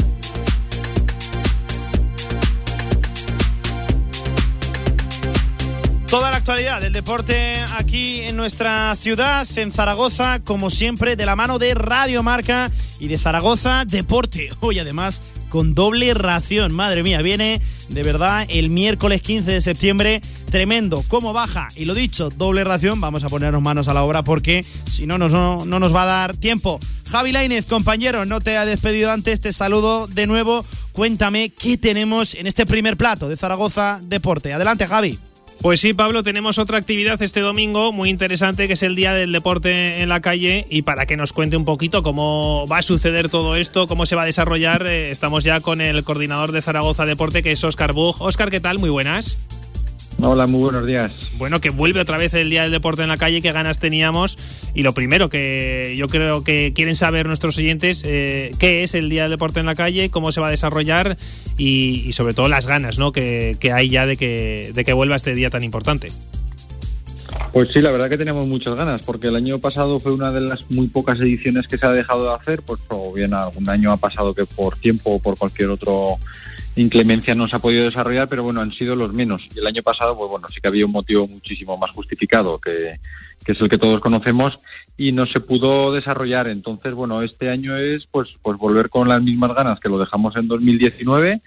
Toda la actualidad del deporte aquí en nuestra ciudad, en Zaragoza, como siempre, de la mano de Radio Marca y de Zaragoza Deporte. (laughs) Hoy además con doble ración, madre mía, viene de verdad el miércoles 15 de septiembre, tremendo, cómo baja, y lo dicho, doble ración, vamos a ponernos manos a la obra porque si no, no, no nos va a dar tiempo. Javi Lainez, compañero, no te ha despedido antes, te saludo de nuevo, cuéntame qué tenemos en este primer plato de Zaragoza Deporte. Adelante, Javi. Pues sí, Pablo, tenemos otra actividad este domingo muy interesante que es el Día del Deporte en la Calle y para que nos cuente un poquito cómo va a suceder todo esto, cómo se va a desarrollar, eh, estamos ya con el coordinador de Zaragoza Deporte que es Óscar Bug. Óscar, ¿qué tal? Muy buenas. Hola, muy buenos días. Bueno, que vuelve otra vez el Día del Deporte en la Calle, qué ganas teníamos. Y lo primero que yo creo que quieren saber nuestros oyentes, eh, qué es el Día del Deporte en la Calle, cómo se va a desarrollar y, y sobre todo las ganas ¿no? que, que hay ya de que, de que vuelva este día tan importante. Pues sí, la verdad que teníamos muchas ganas, porque el año pasado fue una de las muy pocas ediciones que se ha dejado de hacer, pues o bien algún año ha pasado que por tiempo o por cualquier otro inclemencia no se ha podido desarrollar, pero bueno, han sido los menos. Y el año pasado, pues bueno, sí que había un motivo muchísimo más justificado, que, que es el que todos conocemos, y no se pudo desarrollar. Entonces, bueno, este año es pues, pues volver con las mismas ganas que lo dejamos en 2019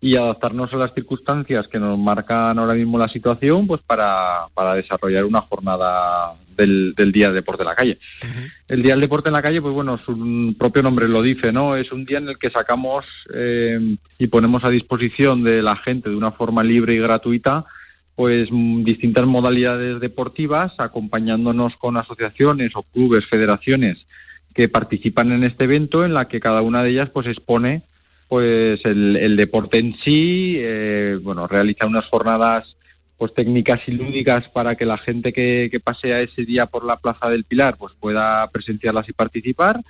y adaptarnos a las circunstancias que nos marcan ahora mismo la situación, pues para, para desarrollar una jornada del, del Día del Deporte en la Calle. El Día del Deporte en la Calle, pues bueno, su propio nombre lo dice, ¿no? Es un día en el que sacamos eh, y ponemos a disposición de la gente de una forma libre y gratuita pues distintas modalidades deportivas, acompañándonos con asociaciones o clubes, federaciones que participan en este evento, en la que cada una de ellas pues expone pues el, el deporte en sí, eh, bueno, realiza unas jornadas pues técnicas y lúdicas para que la gente que, que pasea ese día por la Plaza del Pilar pues pueda presenciarlas y participar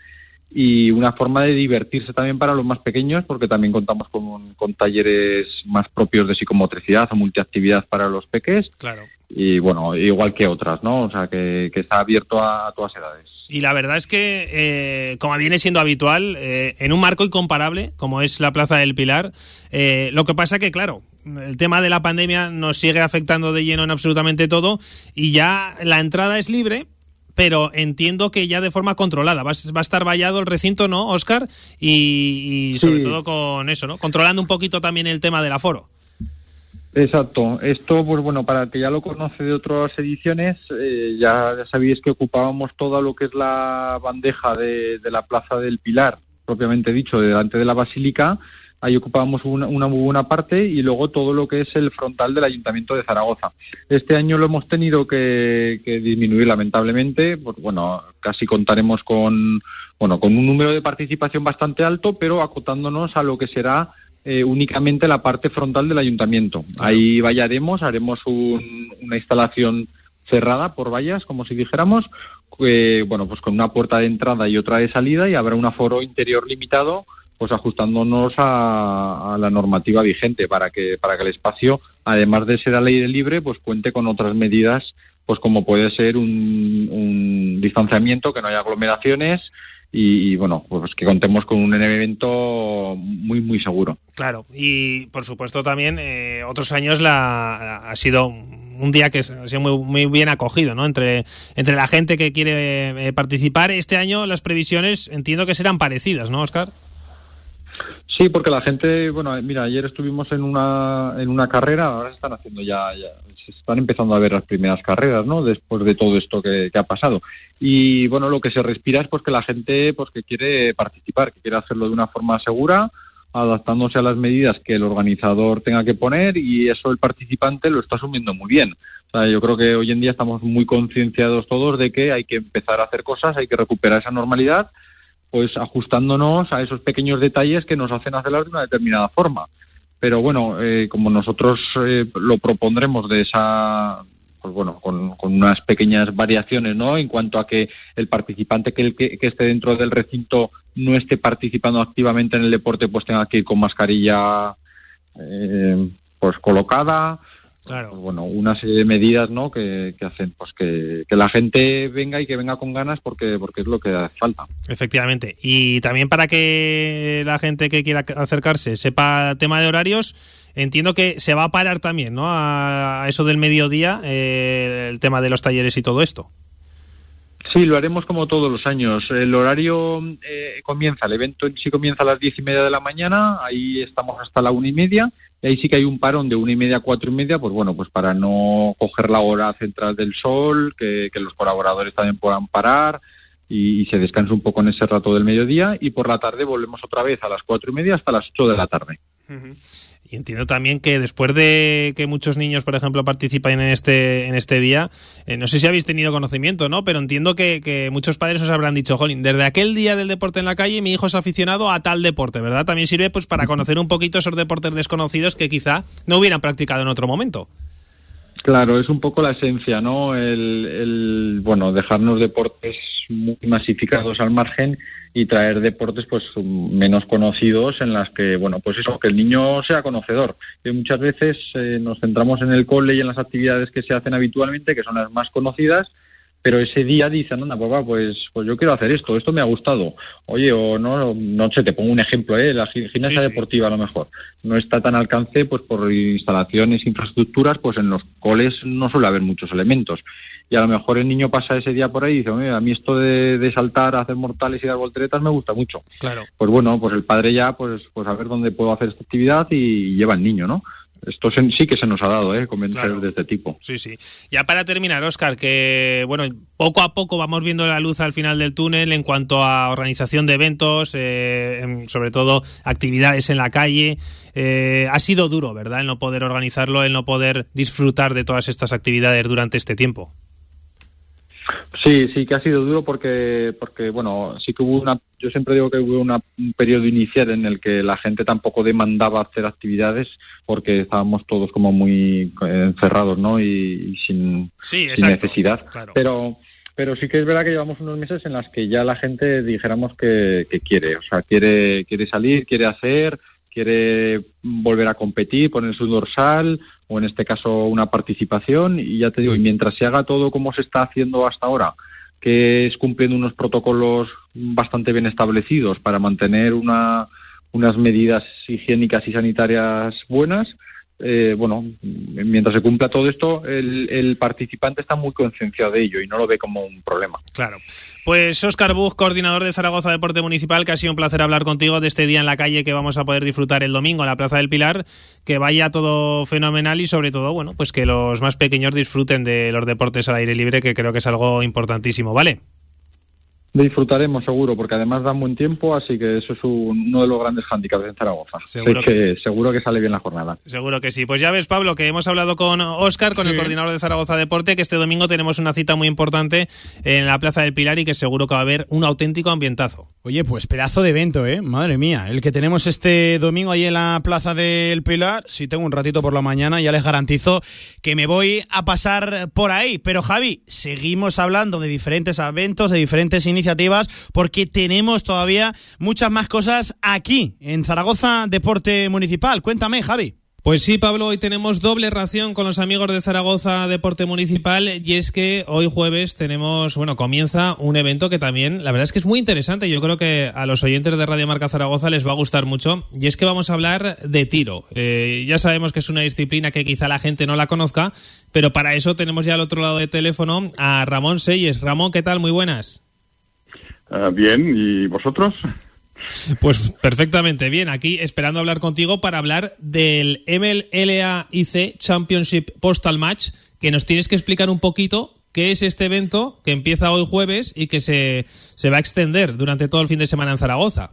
y una forma de divertirse también para los más pequeños porque también contamos con, con talleres más propios de psicomotricidad o multiactividad para los peques. Claro. Y bueno, igual que otras, ¿no? O sea, que, que está abierto a, a todas edades. Y la verdad es que, eh, como viene siendo habitual, eh, en un marco incomparable, como es la Plaza del Pilar, eh, lo que pasa que, claro, el tema de la pandemia nos sigue afectando de lleno en absolutamente todo y ya la entrada es libre, pero entiendo que ya de forma controlada. Va, a- va a estar vallado el recinto, ¿no, Oscar? Y, y sobre Sí. todo con eso, ¿no? Controlando un poquito también el tema del aforo. Exacto. Esto, pues bueno, para el que ya lo conoce de otras ediciones, eh, ya, ya sabéis que ocupábamos todo lo que es la bandeja de, de la Plaza del Pilar, propiamente dicho, delante de la Basílica. Ahí ocupábamos una, una muy buena parte y luego todo lo que es el frontal del Ayuntamiento de Zaragoza. Este año lo hemos tenido que, que disminuir lamentablemente, pues bueno, casi contaremos con, bueno, con un número de participación bastante alto, pero acotándonos a lo que será eh, únicamente la parte frontal del ayuntamiento. Ahí vallaremos, haremos un- una instalación cerrada por vallas, como si dijéramos, eh, bueno, pues con una puerta de entrada y otra de salida y habrá un aforo interior limitado, pues ajustándonos a, a la normativa vigente para que para que el espacio, además de ser al aire libre, pues cuente con otras medidas, pues como puede ser un, un distanciamiento, que no haya aglomeraciones y, bueno, pues que contemos con un evento muy muy seguro. Claro, y por supuesto también eh, otros años la, ha sido un día que ha sido muy, muy bien acogido, ¿no? Entre, entre la gente que quiere eh, participar. Este año las previsiones entiendo que serán parecidas, ¿no, Oscar? Sí, porque la gente, bueno, mira, ayer estuvimos en una, en una carrera, ahora se están haciendo ya, ya, se están empezando a ver las primeras carreras, ¿no? Después de todo esto que, que ha pasado. Y bueno, lo que se respira es pues que la gente pues que quiere participar, que quiere hacerlo de una forma segura, adaptándose a las medidas que el organizador tenga que poner y eso el participante lo está asumiendo muy bien. O sea, yo creo que hoy en día estamos muy concienciados todos de que hay que empezar a hacer cosas, hay que recuperar esa normalidad pues ajustándonos a esos pequeños detalles que nos hacen hacerlas de una determinada forma. Pero bueno, eh, como nosotros eh, lo propondremos de esa, pues bueno, con, unas pequeñas variaciones, ¿no? En cuanto a que el participante que, que esté dentro del recinto no esté participando activamente en el deporte, pues tenga que ir con mascarilla, eh, pues colocada. Claro. Pues bueno, una serie de medidas, ¿no? Que, que hacen, pues que, que la gente venga y que venga con ganas porque, porque es lo que hace falta. Efectivamente. Y también para que la gente que quiera acercarse sepa tema de horarios, entiendo que se va a parar también, ¿no? A eso del mediodía, eh, el tema de los talleres y todo esto. Sí, lo haremos como todos los años. El horario eh, comienza, el evento en sí comienza a las diez y media de la mañana, ahí estamos hasta la una y media, ahí sí que hay un parón de una y media a cuatro y media, pues bueno, pues para no coger la hora central del sol, que, que los colaboradores también puedan parar y, y se descanse un poco en ese rato del mediodía, y por la tarde volvemos otra vez a las cuatro y media hasta las ocho de la tarde. Y entiendo también que después de que muchos niños, por ejemplo, participen en este, en este día, eh, no sé si habéis tenido conocimiento, ¿no? Pero entiendo que, que muchos padres os habrán dicho, Jolín, desde aquel día del deporte en la calle, mi hijo es aficionado a tal deporte, ¿verdad? También sirve pues para conocer un poquito esos deportes desconocidos que quizá no hubieran practicado en otro momento. Claro, es un poco la esencia, ¿no? El, el, bueno, dejarnos deportes muy masificados al margen y traer deportes pues menos conocidos en las que, bueno, pues eso, que el niño sea conocedor. Muchas veces eh, nos centramos en el cole y en las actividades que se hacen habitualmente, que son las más conocidas, pero ese día dicen, anda, papá, pues, pues yo quiero hacer esto, esto me ha gustado. Oye, o no, no sé, te pongo un ejemplo, ¿eh? la gi- gimnasia Sí, sí. deportiva a lo mejor no está tan al alcance pues por instalaciones, infraestructuras, pues en los coles no suele haber muchos elementos. Y a lo mejor el niño pasa ese día por ahí y dice, "Oye, a mí esto de, de saltar, hacer mortales y dar volteretas me gusta mucho. Claro. Pues bueno, pues el padre ya, pues, pues a ver dónde puedo hacer esta actividad y lleva al niño, ¿no? Esto se- sí que se nos ha dado, ¿eh? Convencer Claro. de este tipo. Sí, sí. Ya para terminar, Oscar, que bueno, poco a poco vamos viendo la luz al final del túnel en cuanto a organización de eventos, eh, sobre todo actividades en la calle. Eh, ha sido duro, ¿verdad? El no poder organizarlo, el no poder disfrutar de todas estas actividades durante este tiempo. Sí, sí que ha sido duro porque, porque bueno, sí que hubo una, yo siempre digo que hubo una- un periodo inicial en el que la gente tampoco demandaba hacer actividades porque estábamos todos como muy eh, encerrados, ¿no? Y, y sin, Sí, sin exacto. necesidad. Claro. Pero, pero sí que es verdad que llevamos unos meses en las que ya la gente dijéramos que, que quiere, o sea, quiere, quiere salir, quiere hacer, quiere volver a competir, poner su dorsal o en este caso una participación. Y ya te digo, y mientras se haga todo como se está haciendo hasta ahora, que es cumpliendo unos protocolos bastante bien establecidos para mantener una, unas medidas higiénicas y sanitarias buenas, eh, bueno, mientras se cumpla todo esto, el, participante está muy concienciado de ello y no lo ve como un problema. Claro. Pues Óscar Bug, coordinador de Zaragoza Deporte Municipal, que ha sido un placer hablar contigo de este día en la calle que vamos a poder disfrutar el domingo en la Plaza del Pilar. Que vaya todo fenomenal y sobre todo, bueno, pues que los más pequeños disfruten de los deportes al aire libre, que creo que es algo importantísimo, ¿vale? Disfrutaremos seguro, porque además da buen tiempo, así que eso es un- uno de los grandes hándicaps en Zaragoza. Seguro que, seguro que sale bien la jornada. Seguro que sí. Pues ya ves, Pablo, que hemos hablado con Óscar, con Sí. el coordinador de Zaragoza Deporte, que este domingo tenemos una cita muy importante en la Plaza del Pilar y que seguro que va a haber un auténtico ambientazo. Oye, pues pedazo de evento, ¿eh? Madre mía. El que tenemos este domingo ahí en la Plaza del Pilar. Si tengo un ratito por la mañana, ya les garantizo que me voy a pasar por ahí. Pero Javi, seguimos hablando de diferentes eventos, de diferentes iniciativas, porque tenemos todavía muchas más cosas aquí, en Zaragoza Deporte Municipal. Cuéntame, Javi. Pues sí, Pablo, hoy tenemos doble ración con los amigos de Zaragoza Deporte Municipal y es que hoy jueves tenemos, bueno, comienza un evento que también, la verdad es que es muy interesante. Yo creo que a los oyentes de Radio Marca Zaragoza les va a gustar mucho y es que vamos a hablar de tiro. Eh, ya sabemos que es una disciplina que quizá la gente no la conozca, pero para eso tenemos ya al otro lado del teléfono a Ramón Seyes. Ramón, ¿qué tal? Muy buenas. Ah, bien, ¿y vosotros? Pues perfectamente bien, aquí esperando hablar contigo para hablar del MLAIC Championship Postal Match, que nos tienes que explicar un poquito qué es este evento que empieza hoy jueves y que se, se va a extender durante todo el fin de semana en Zaragoza.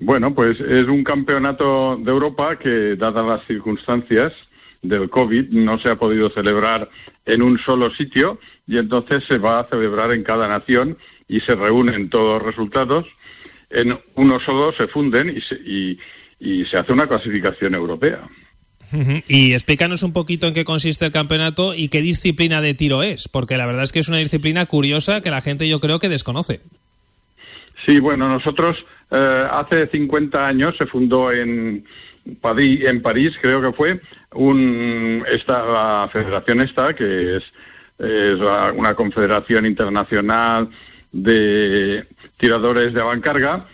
Bueno, pues es un campeonato de Europa que, dadas las circunstancias del COVID, no se ha podido celebrar en un solo sitio y entonces se va a celebrar en cada nación y se reúnen todos los resultados. En uno solo se funden y se, y- y se hace una clasificación europea. Y explícanos un poquito en qué consiste el campeonato y qué disciplina de tiro es, porque la verdad es que es una disciplina curiosa que la gente yo creo que desconoce. Sí, bueno, nosotros eh, hace 50 años se fundó en, París, en París, creo que fue, un, esta, la federación esta, que es, es la- una confederación internacional de tiradores de avancarga,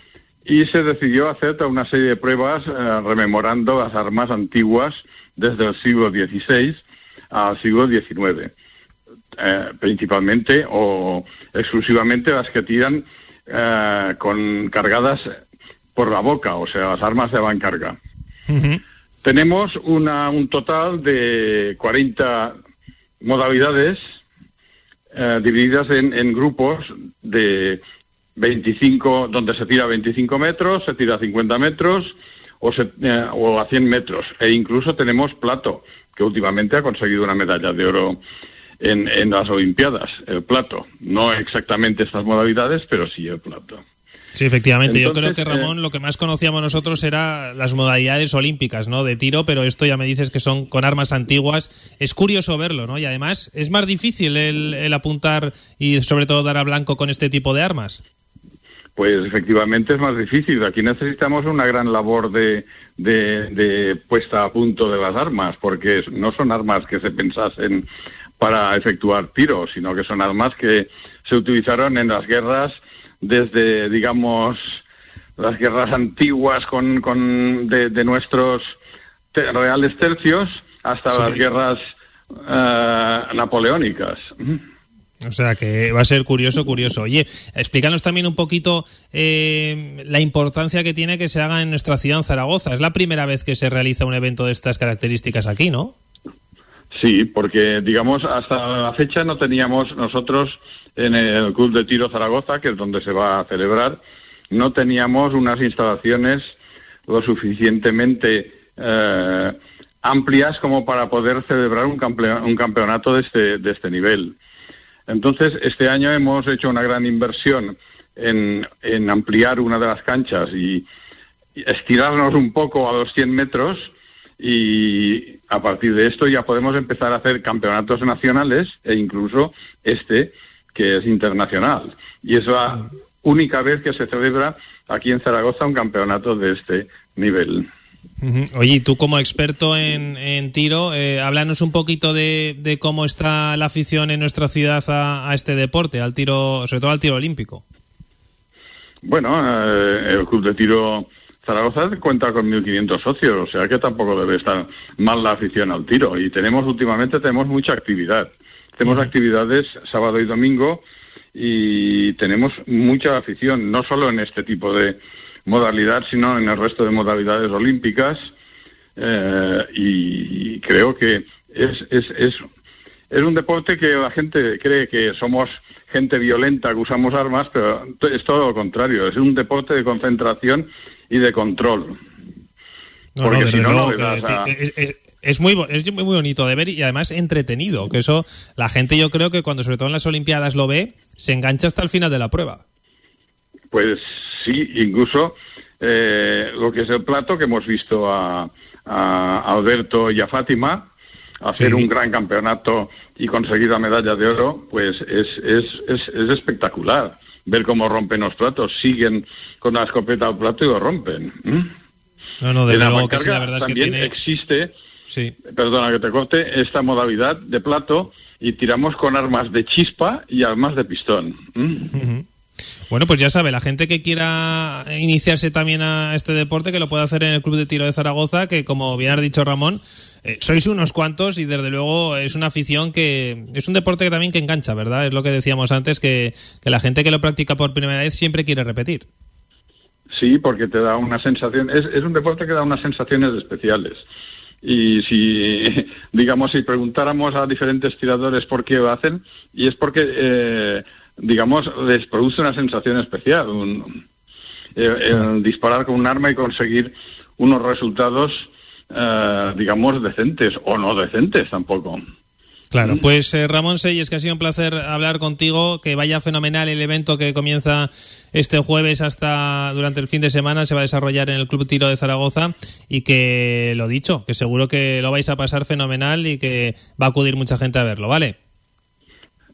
y se decidió hacer toda una serie de pruebas eh, rememorando las armas antiguas desde el siglo XVI al siglo XIX eh, principalmente o exclusivamente las que tiran eh, con cargadas por la boca, o sea, las armas de avancarga. Tenemos una, un total de 40 modalidades eh, divididas en, grupos de 25, donde se tira 25 metros, se tira 50 metros o, se- eh, o a 100 metros. E incluso tenemos plato, que últimamente ha conseguido una medalla de oro en las Olimpiadas, el plato. No exactamente estas modalidades, pero sí el plato. Sí, efectivamente. Yo creo que Ramón lo que más conocíamos nosotros era las modalidades olímpicas, ¿no? De tiro, pero esto ya me dices que son con armas antiguas. Es curioso verlo, ¿no? Y además es más difícil el, el apuntar y sobre todo dar a blanco con este tipo de armas. Pues efectivamente es más difícil. Aquí necesitamos una gran labor de, de- de puesta a punto de las armas, porque no son armas que se pensasen para efectuar tiros, sino que son armas que se utilizaron en las guerras desde, digamos, las guerras antiguas con, con de, de nuestros te- reales tercios hasta las guerras eh, napoleónicas. O sea que va a ser curioso, curioso. Oye, explícanos también un poquito eh, la importancia que tiene que se haga en nuestra ciudad, en Zaragoza. Es la primera vez que se realiza un evento de estas características aquí, ¿no? Sí, porque digamos hasta la fecha no teníamos nosotros en el Club de Tiro Zaragoza, que es donde se va a celebrar, no teníamos unas instalaciones lo suficientemente eh, amplias como para poder celebrar un, campe- un campeonato de este, de este nivel. Entonces, este año hemos hecho una gran inversión en, en ampliar una de las canchas y, y estirarnos un poco a los 100 metros y a partir de esto ya podemos empezar a hacer campeonatos nacionales e incluso este que es internacional. Y es la única vez que se celebra aquí en Zaragoza un campeonato de este nivel. Oye, y tú como experto en, en tiro, eh, háblanos un poquito de, de cómo está la afición en nuestra ciudad a, a este deporte, al tiro, sobre todo al tiro olímpico. Bueno, eh, el Club de Tiro Zaragoza cuenta con 1.500 socios, o sea que tampoco debe estar mal la afición al tiro. Y tenemos últimamente tenemos mucha actividad. Tenemos actividades sábado y domingo y tenemos mucha afición, no solo en este tipo de modalidad, sino en el resto de modalidades olímpicas. Eh, y creo que es, es, es, es un deporte que la gente cree que somos gente violenta, que usamos armas, pero es todo lo contrario. Es un deporte de concentración y de control. No, Porque no, si no, a- es, es- es muy, es muy bonito de ver y además entretenido, que eso la gente yo creo que cuando sobre todo en las Olimpiadas lo ve, se engancha hasta el final de la prueba. Pues sí, incluso eh, lo que es el plato que hemos visto a, a Alberto y a Fátima hacer Sí. un gran campeonato y conseguir la medalla de oro, pues es, es, es, es espectacular. Ver cómo rompen los platos, siguen con la escopeta al plato y lo rompen. No, no, la luego que sí, la verdad es que tiene... existe, Sí. perdona que te corte, esta modalidad de plato y tiramos con armas de chispa y armas de pistón. ¿m? Ujú. Bueno, pues ya sabe, la gente que quiera iniciarse también a este deporte, que lo puede hacer en el Club de Tiro de Zaragoza, que como bien has dicho Ramón, eh, sois unos cuantos y desde luego es una afición que es un deporte que también que engancha, ¿verdad? Es lo que decíamos antes, que, que la gente que lo practica por primera vez siempre quiere repetir. Sí, porque te da una sensación, es, es un deporte que da unas sensaciones especiales. Y si, (laughs) digamos, si preguntáramos a diferentes tiradores por qué lo hacen, y es porque, eh, digamos, les produce una sensación especial. un- eh, el disparar con un arma y conseguir unos resultados, eh, digamos, decentes o no decentes tampoco. Claro, pues eh, Ramón Seyes, que ha sido un placer hablar contigo, que vaya fenomenal el evento que comienza este jueves hasta durante el fin de semana, se va a desarrollar en el Club Tiro de Zaragoza y que lo dicho, que seguro que lo vais a pasar fenomenal y que va a acudir mucha gente a verlo, ¿vale?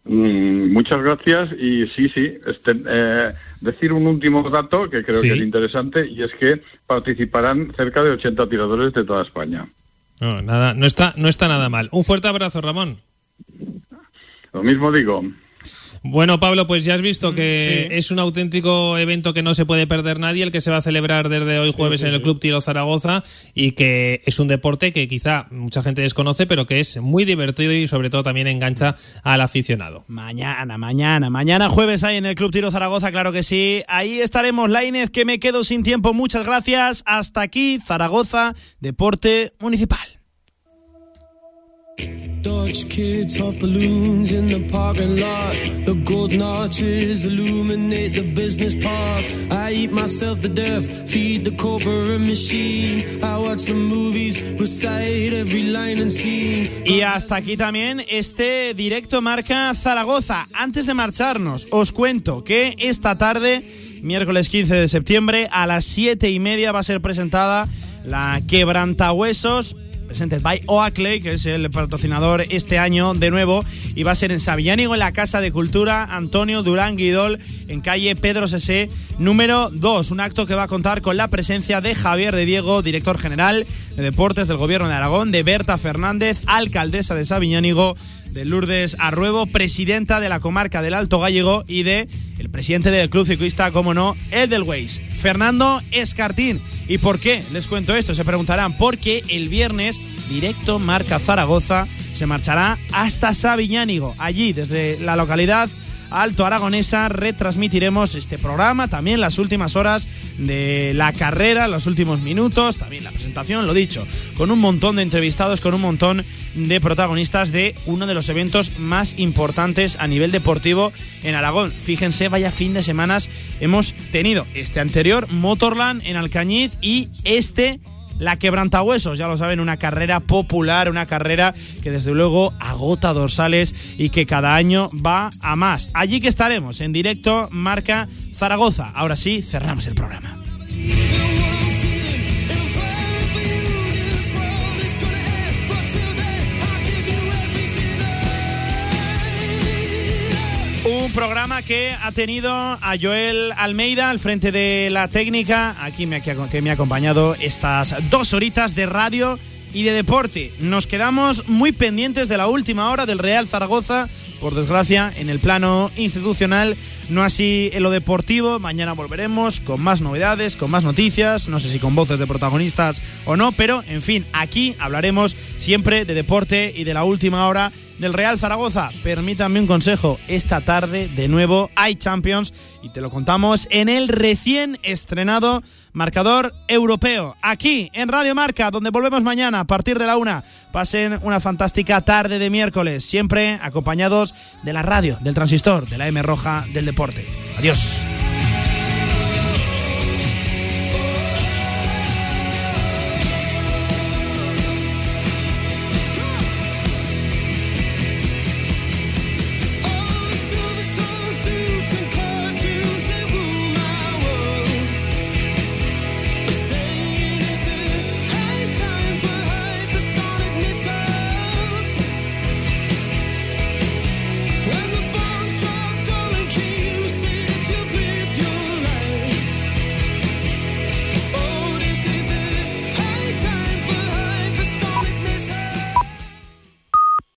Mm, muchas gracias y sí, sí, este, eh, decir un último dato que creo Sí. que es interesante y es que participarán cerca de 80 tiradores de toda España. No, nada, no está, no está nada mal. Un fuerte abrazo, Ramón. Lo mismo digo. Bueno, Pablo, pues ya has visto Mm, que es un auténtico evento que no se puede perder nadie, el que se va a celebrar desde hoy jueves en el Club Tiro Zaragoza y que es un deporte que quizá mucha gente desconoce, pero que es muy divertido y sobre todo también engancha al aficionado. Mañana, mañana, mañana jueves ahí en el Club Tiro Zaragoza, claro que sí. Ahí estaremos, Lainez, que me quedo sin tiempo. Muchas gracias. Hasta aquí, Zaragoza, Deporte Municipal. Dutch kids off balloons in the parking lot. The golden arches illuminate the business park. I eat myself to death, feed the corporate machine. I watch some movies, recite every line and scene. Y hasta aquí también este directo marca Zaragoza. Antes de marcharnos, os cuento que esta tarde, miércoles 15 de septiembre, a las 7 y media va a ser presentada la Quebrantahuesos presented by Oakley, que es el patrocinador este año de nuevo, y va a ser en Sabillánigo, en la Casa de Cultura Antonio Durán Guidol, en calle Pedro Sesé, número 2. Un acto que va a contar con la presencia de Javier de Diego, director general de Deportes del Gobierno de Aragón, de Berta Fernández, alcaldesa de Sabiñánigo, de Lourdes Arruebo, presidenta de la comarca del Alto Gallego y de el presidente del club ciclista, como no, Edelweiss, Fernando Escartín. ¿Y por qué les cuento esto? Se preguntarán, porque el viernes directo Marca Zaragoza se marchará hasta Sabiñánigo. Allí, desde la localidad Alto Aragonesa retransmitiremos este programa, también las últimas horas de la carrera, los últimos minutos, también la presentación, lo dicho, con un montón de entrevistados, con un montón de protagonistas de uno de los eventos más importantes a nivel deportivo en Aragón. Fíjense, vaya fin de semanas hemos tenido. Este anterior, Motorland en Alcañiz y este la quebrantahuesos, ya lo saben, una carrera popular, una carrera que desde luego agota dorsales y que cada año va a más. Allí que estaremos en directo, marca Zaragoza. Ahora sí, cerramos el programa. Un programa que ha tenido a Joel Almeida al frente de la técnica, aquí me, que me ha acompañado estas dos horitas de radio y de deporte. Nos quedamos muy pendientes de la última hora del Real Zaragoza, por desgracia, en el plano institucional, no así en lo deportivo. Mañana volveremos con más novedades, con más noticias, no sé si con voces de protagonistas o no, pero en fin, aquí hablaremos siempre de deporte y de la última hora del Real Zaragoza. Permítanme un consejo, esta tarde de nuevo hay Champions y te lo contamos en el recién estrenado marcador europeo, aquí en Radio Marca, donde volvemos mañana a partir de la una. Pasen una fantástica tarde de miércoles, siempre acompañados de la radio, del transistor, de la M roja del deporte. Adiós.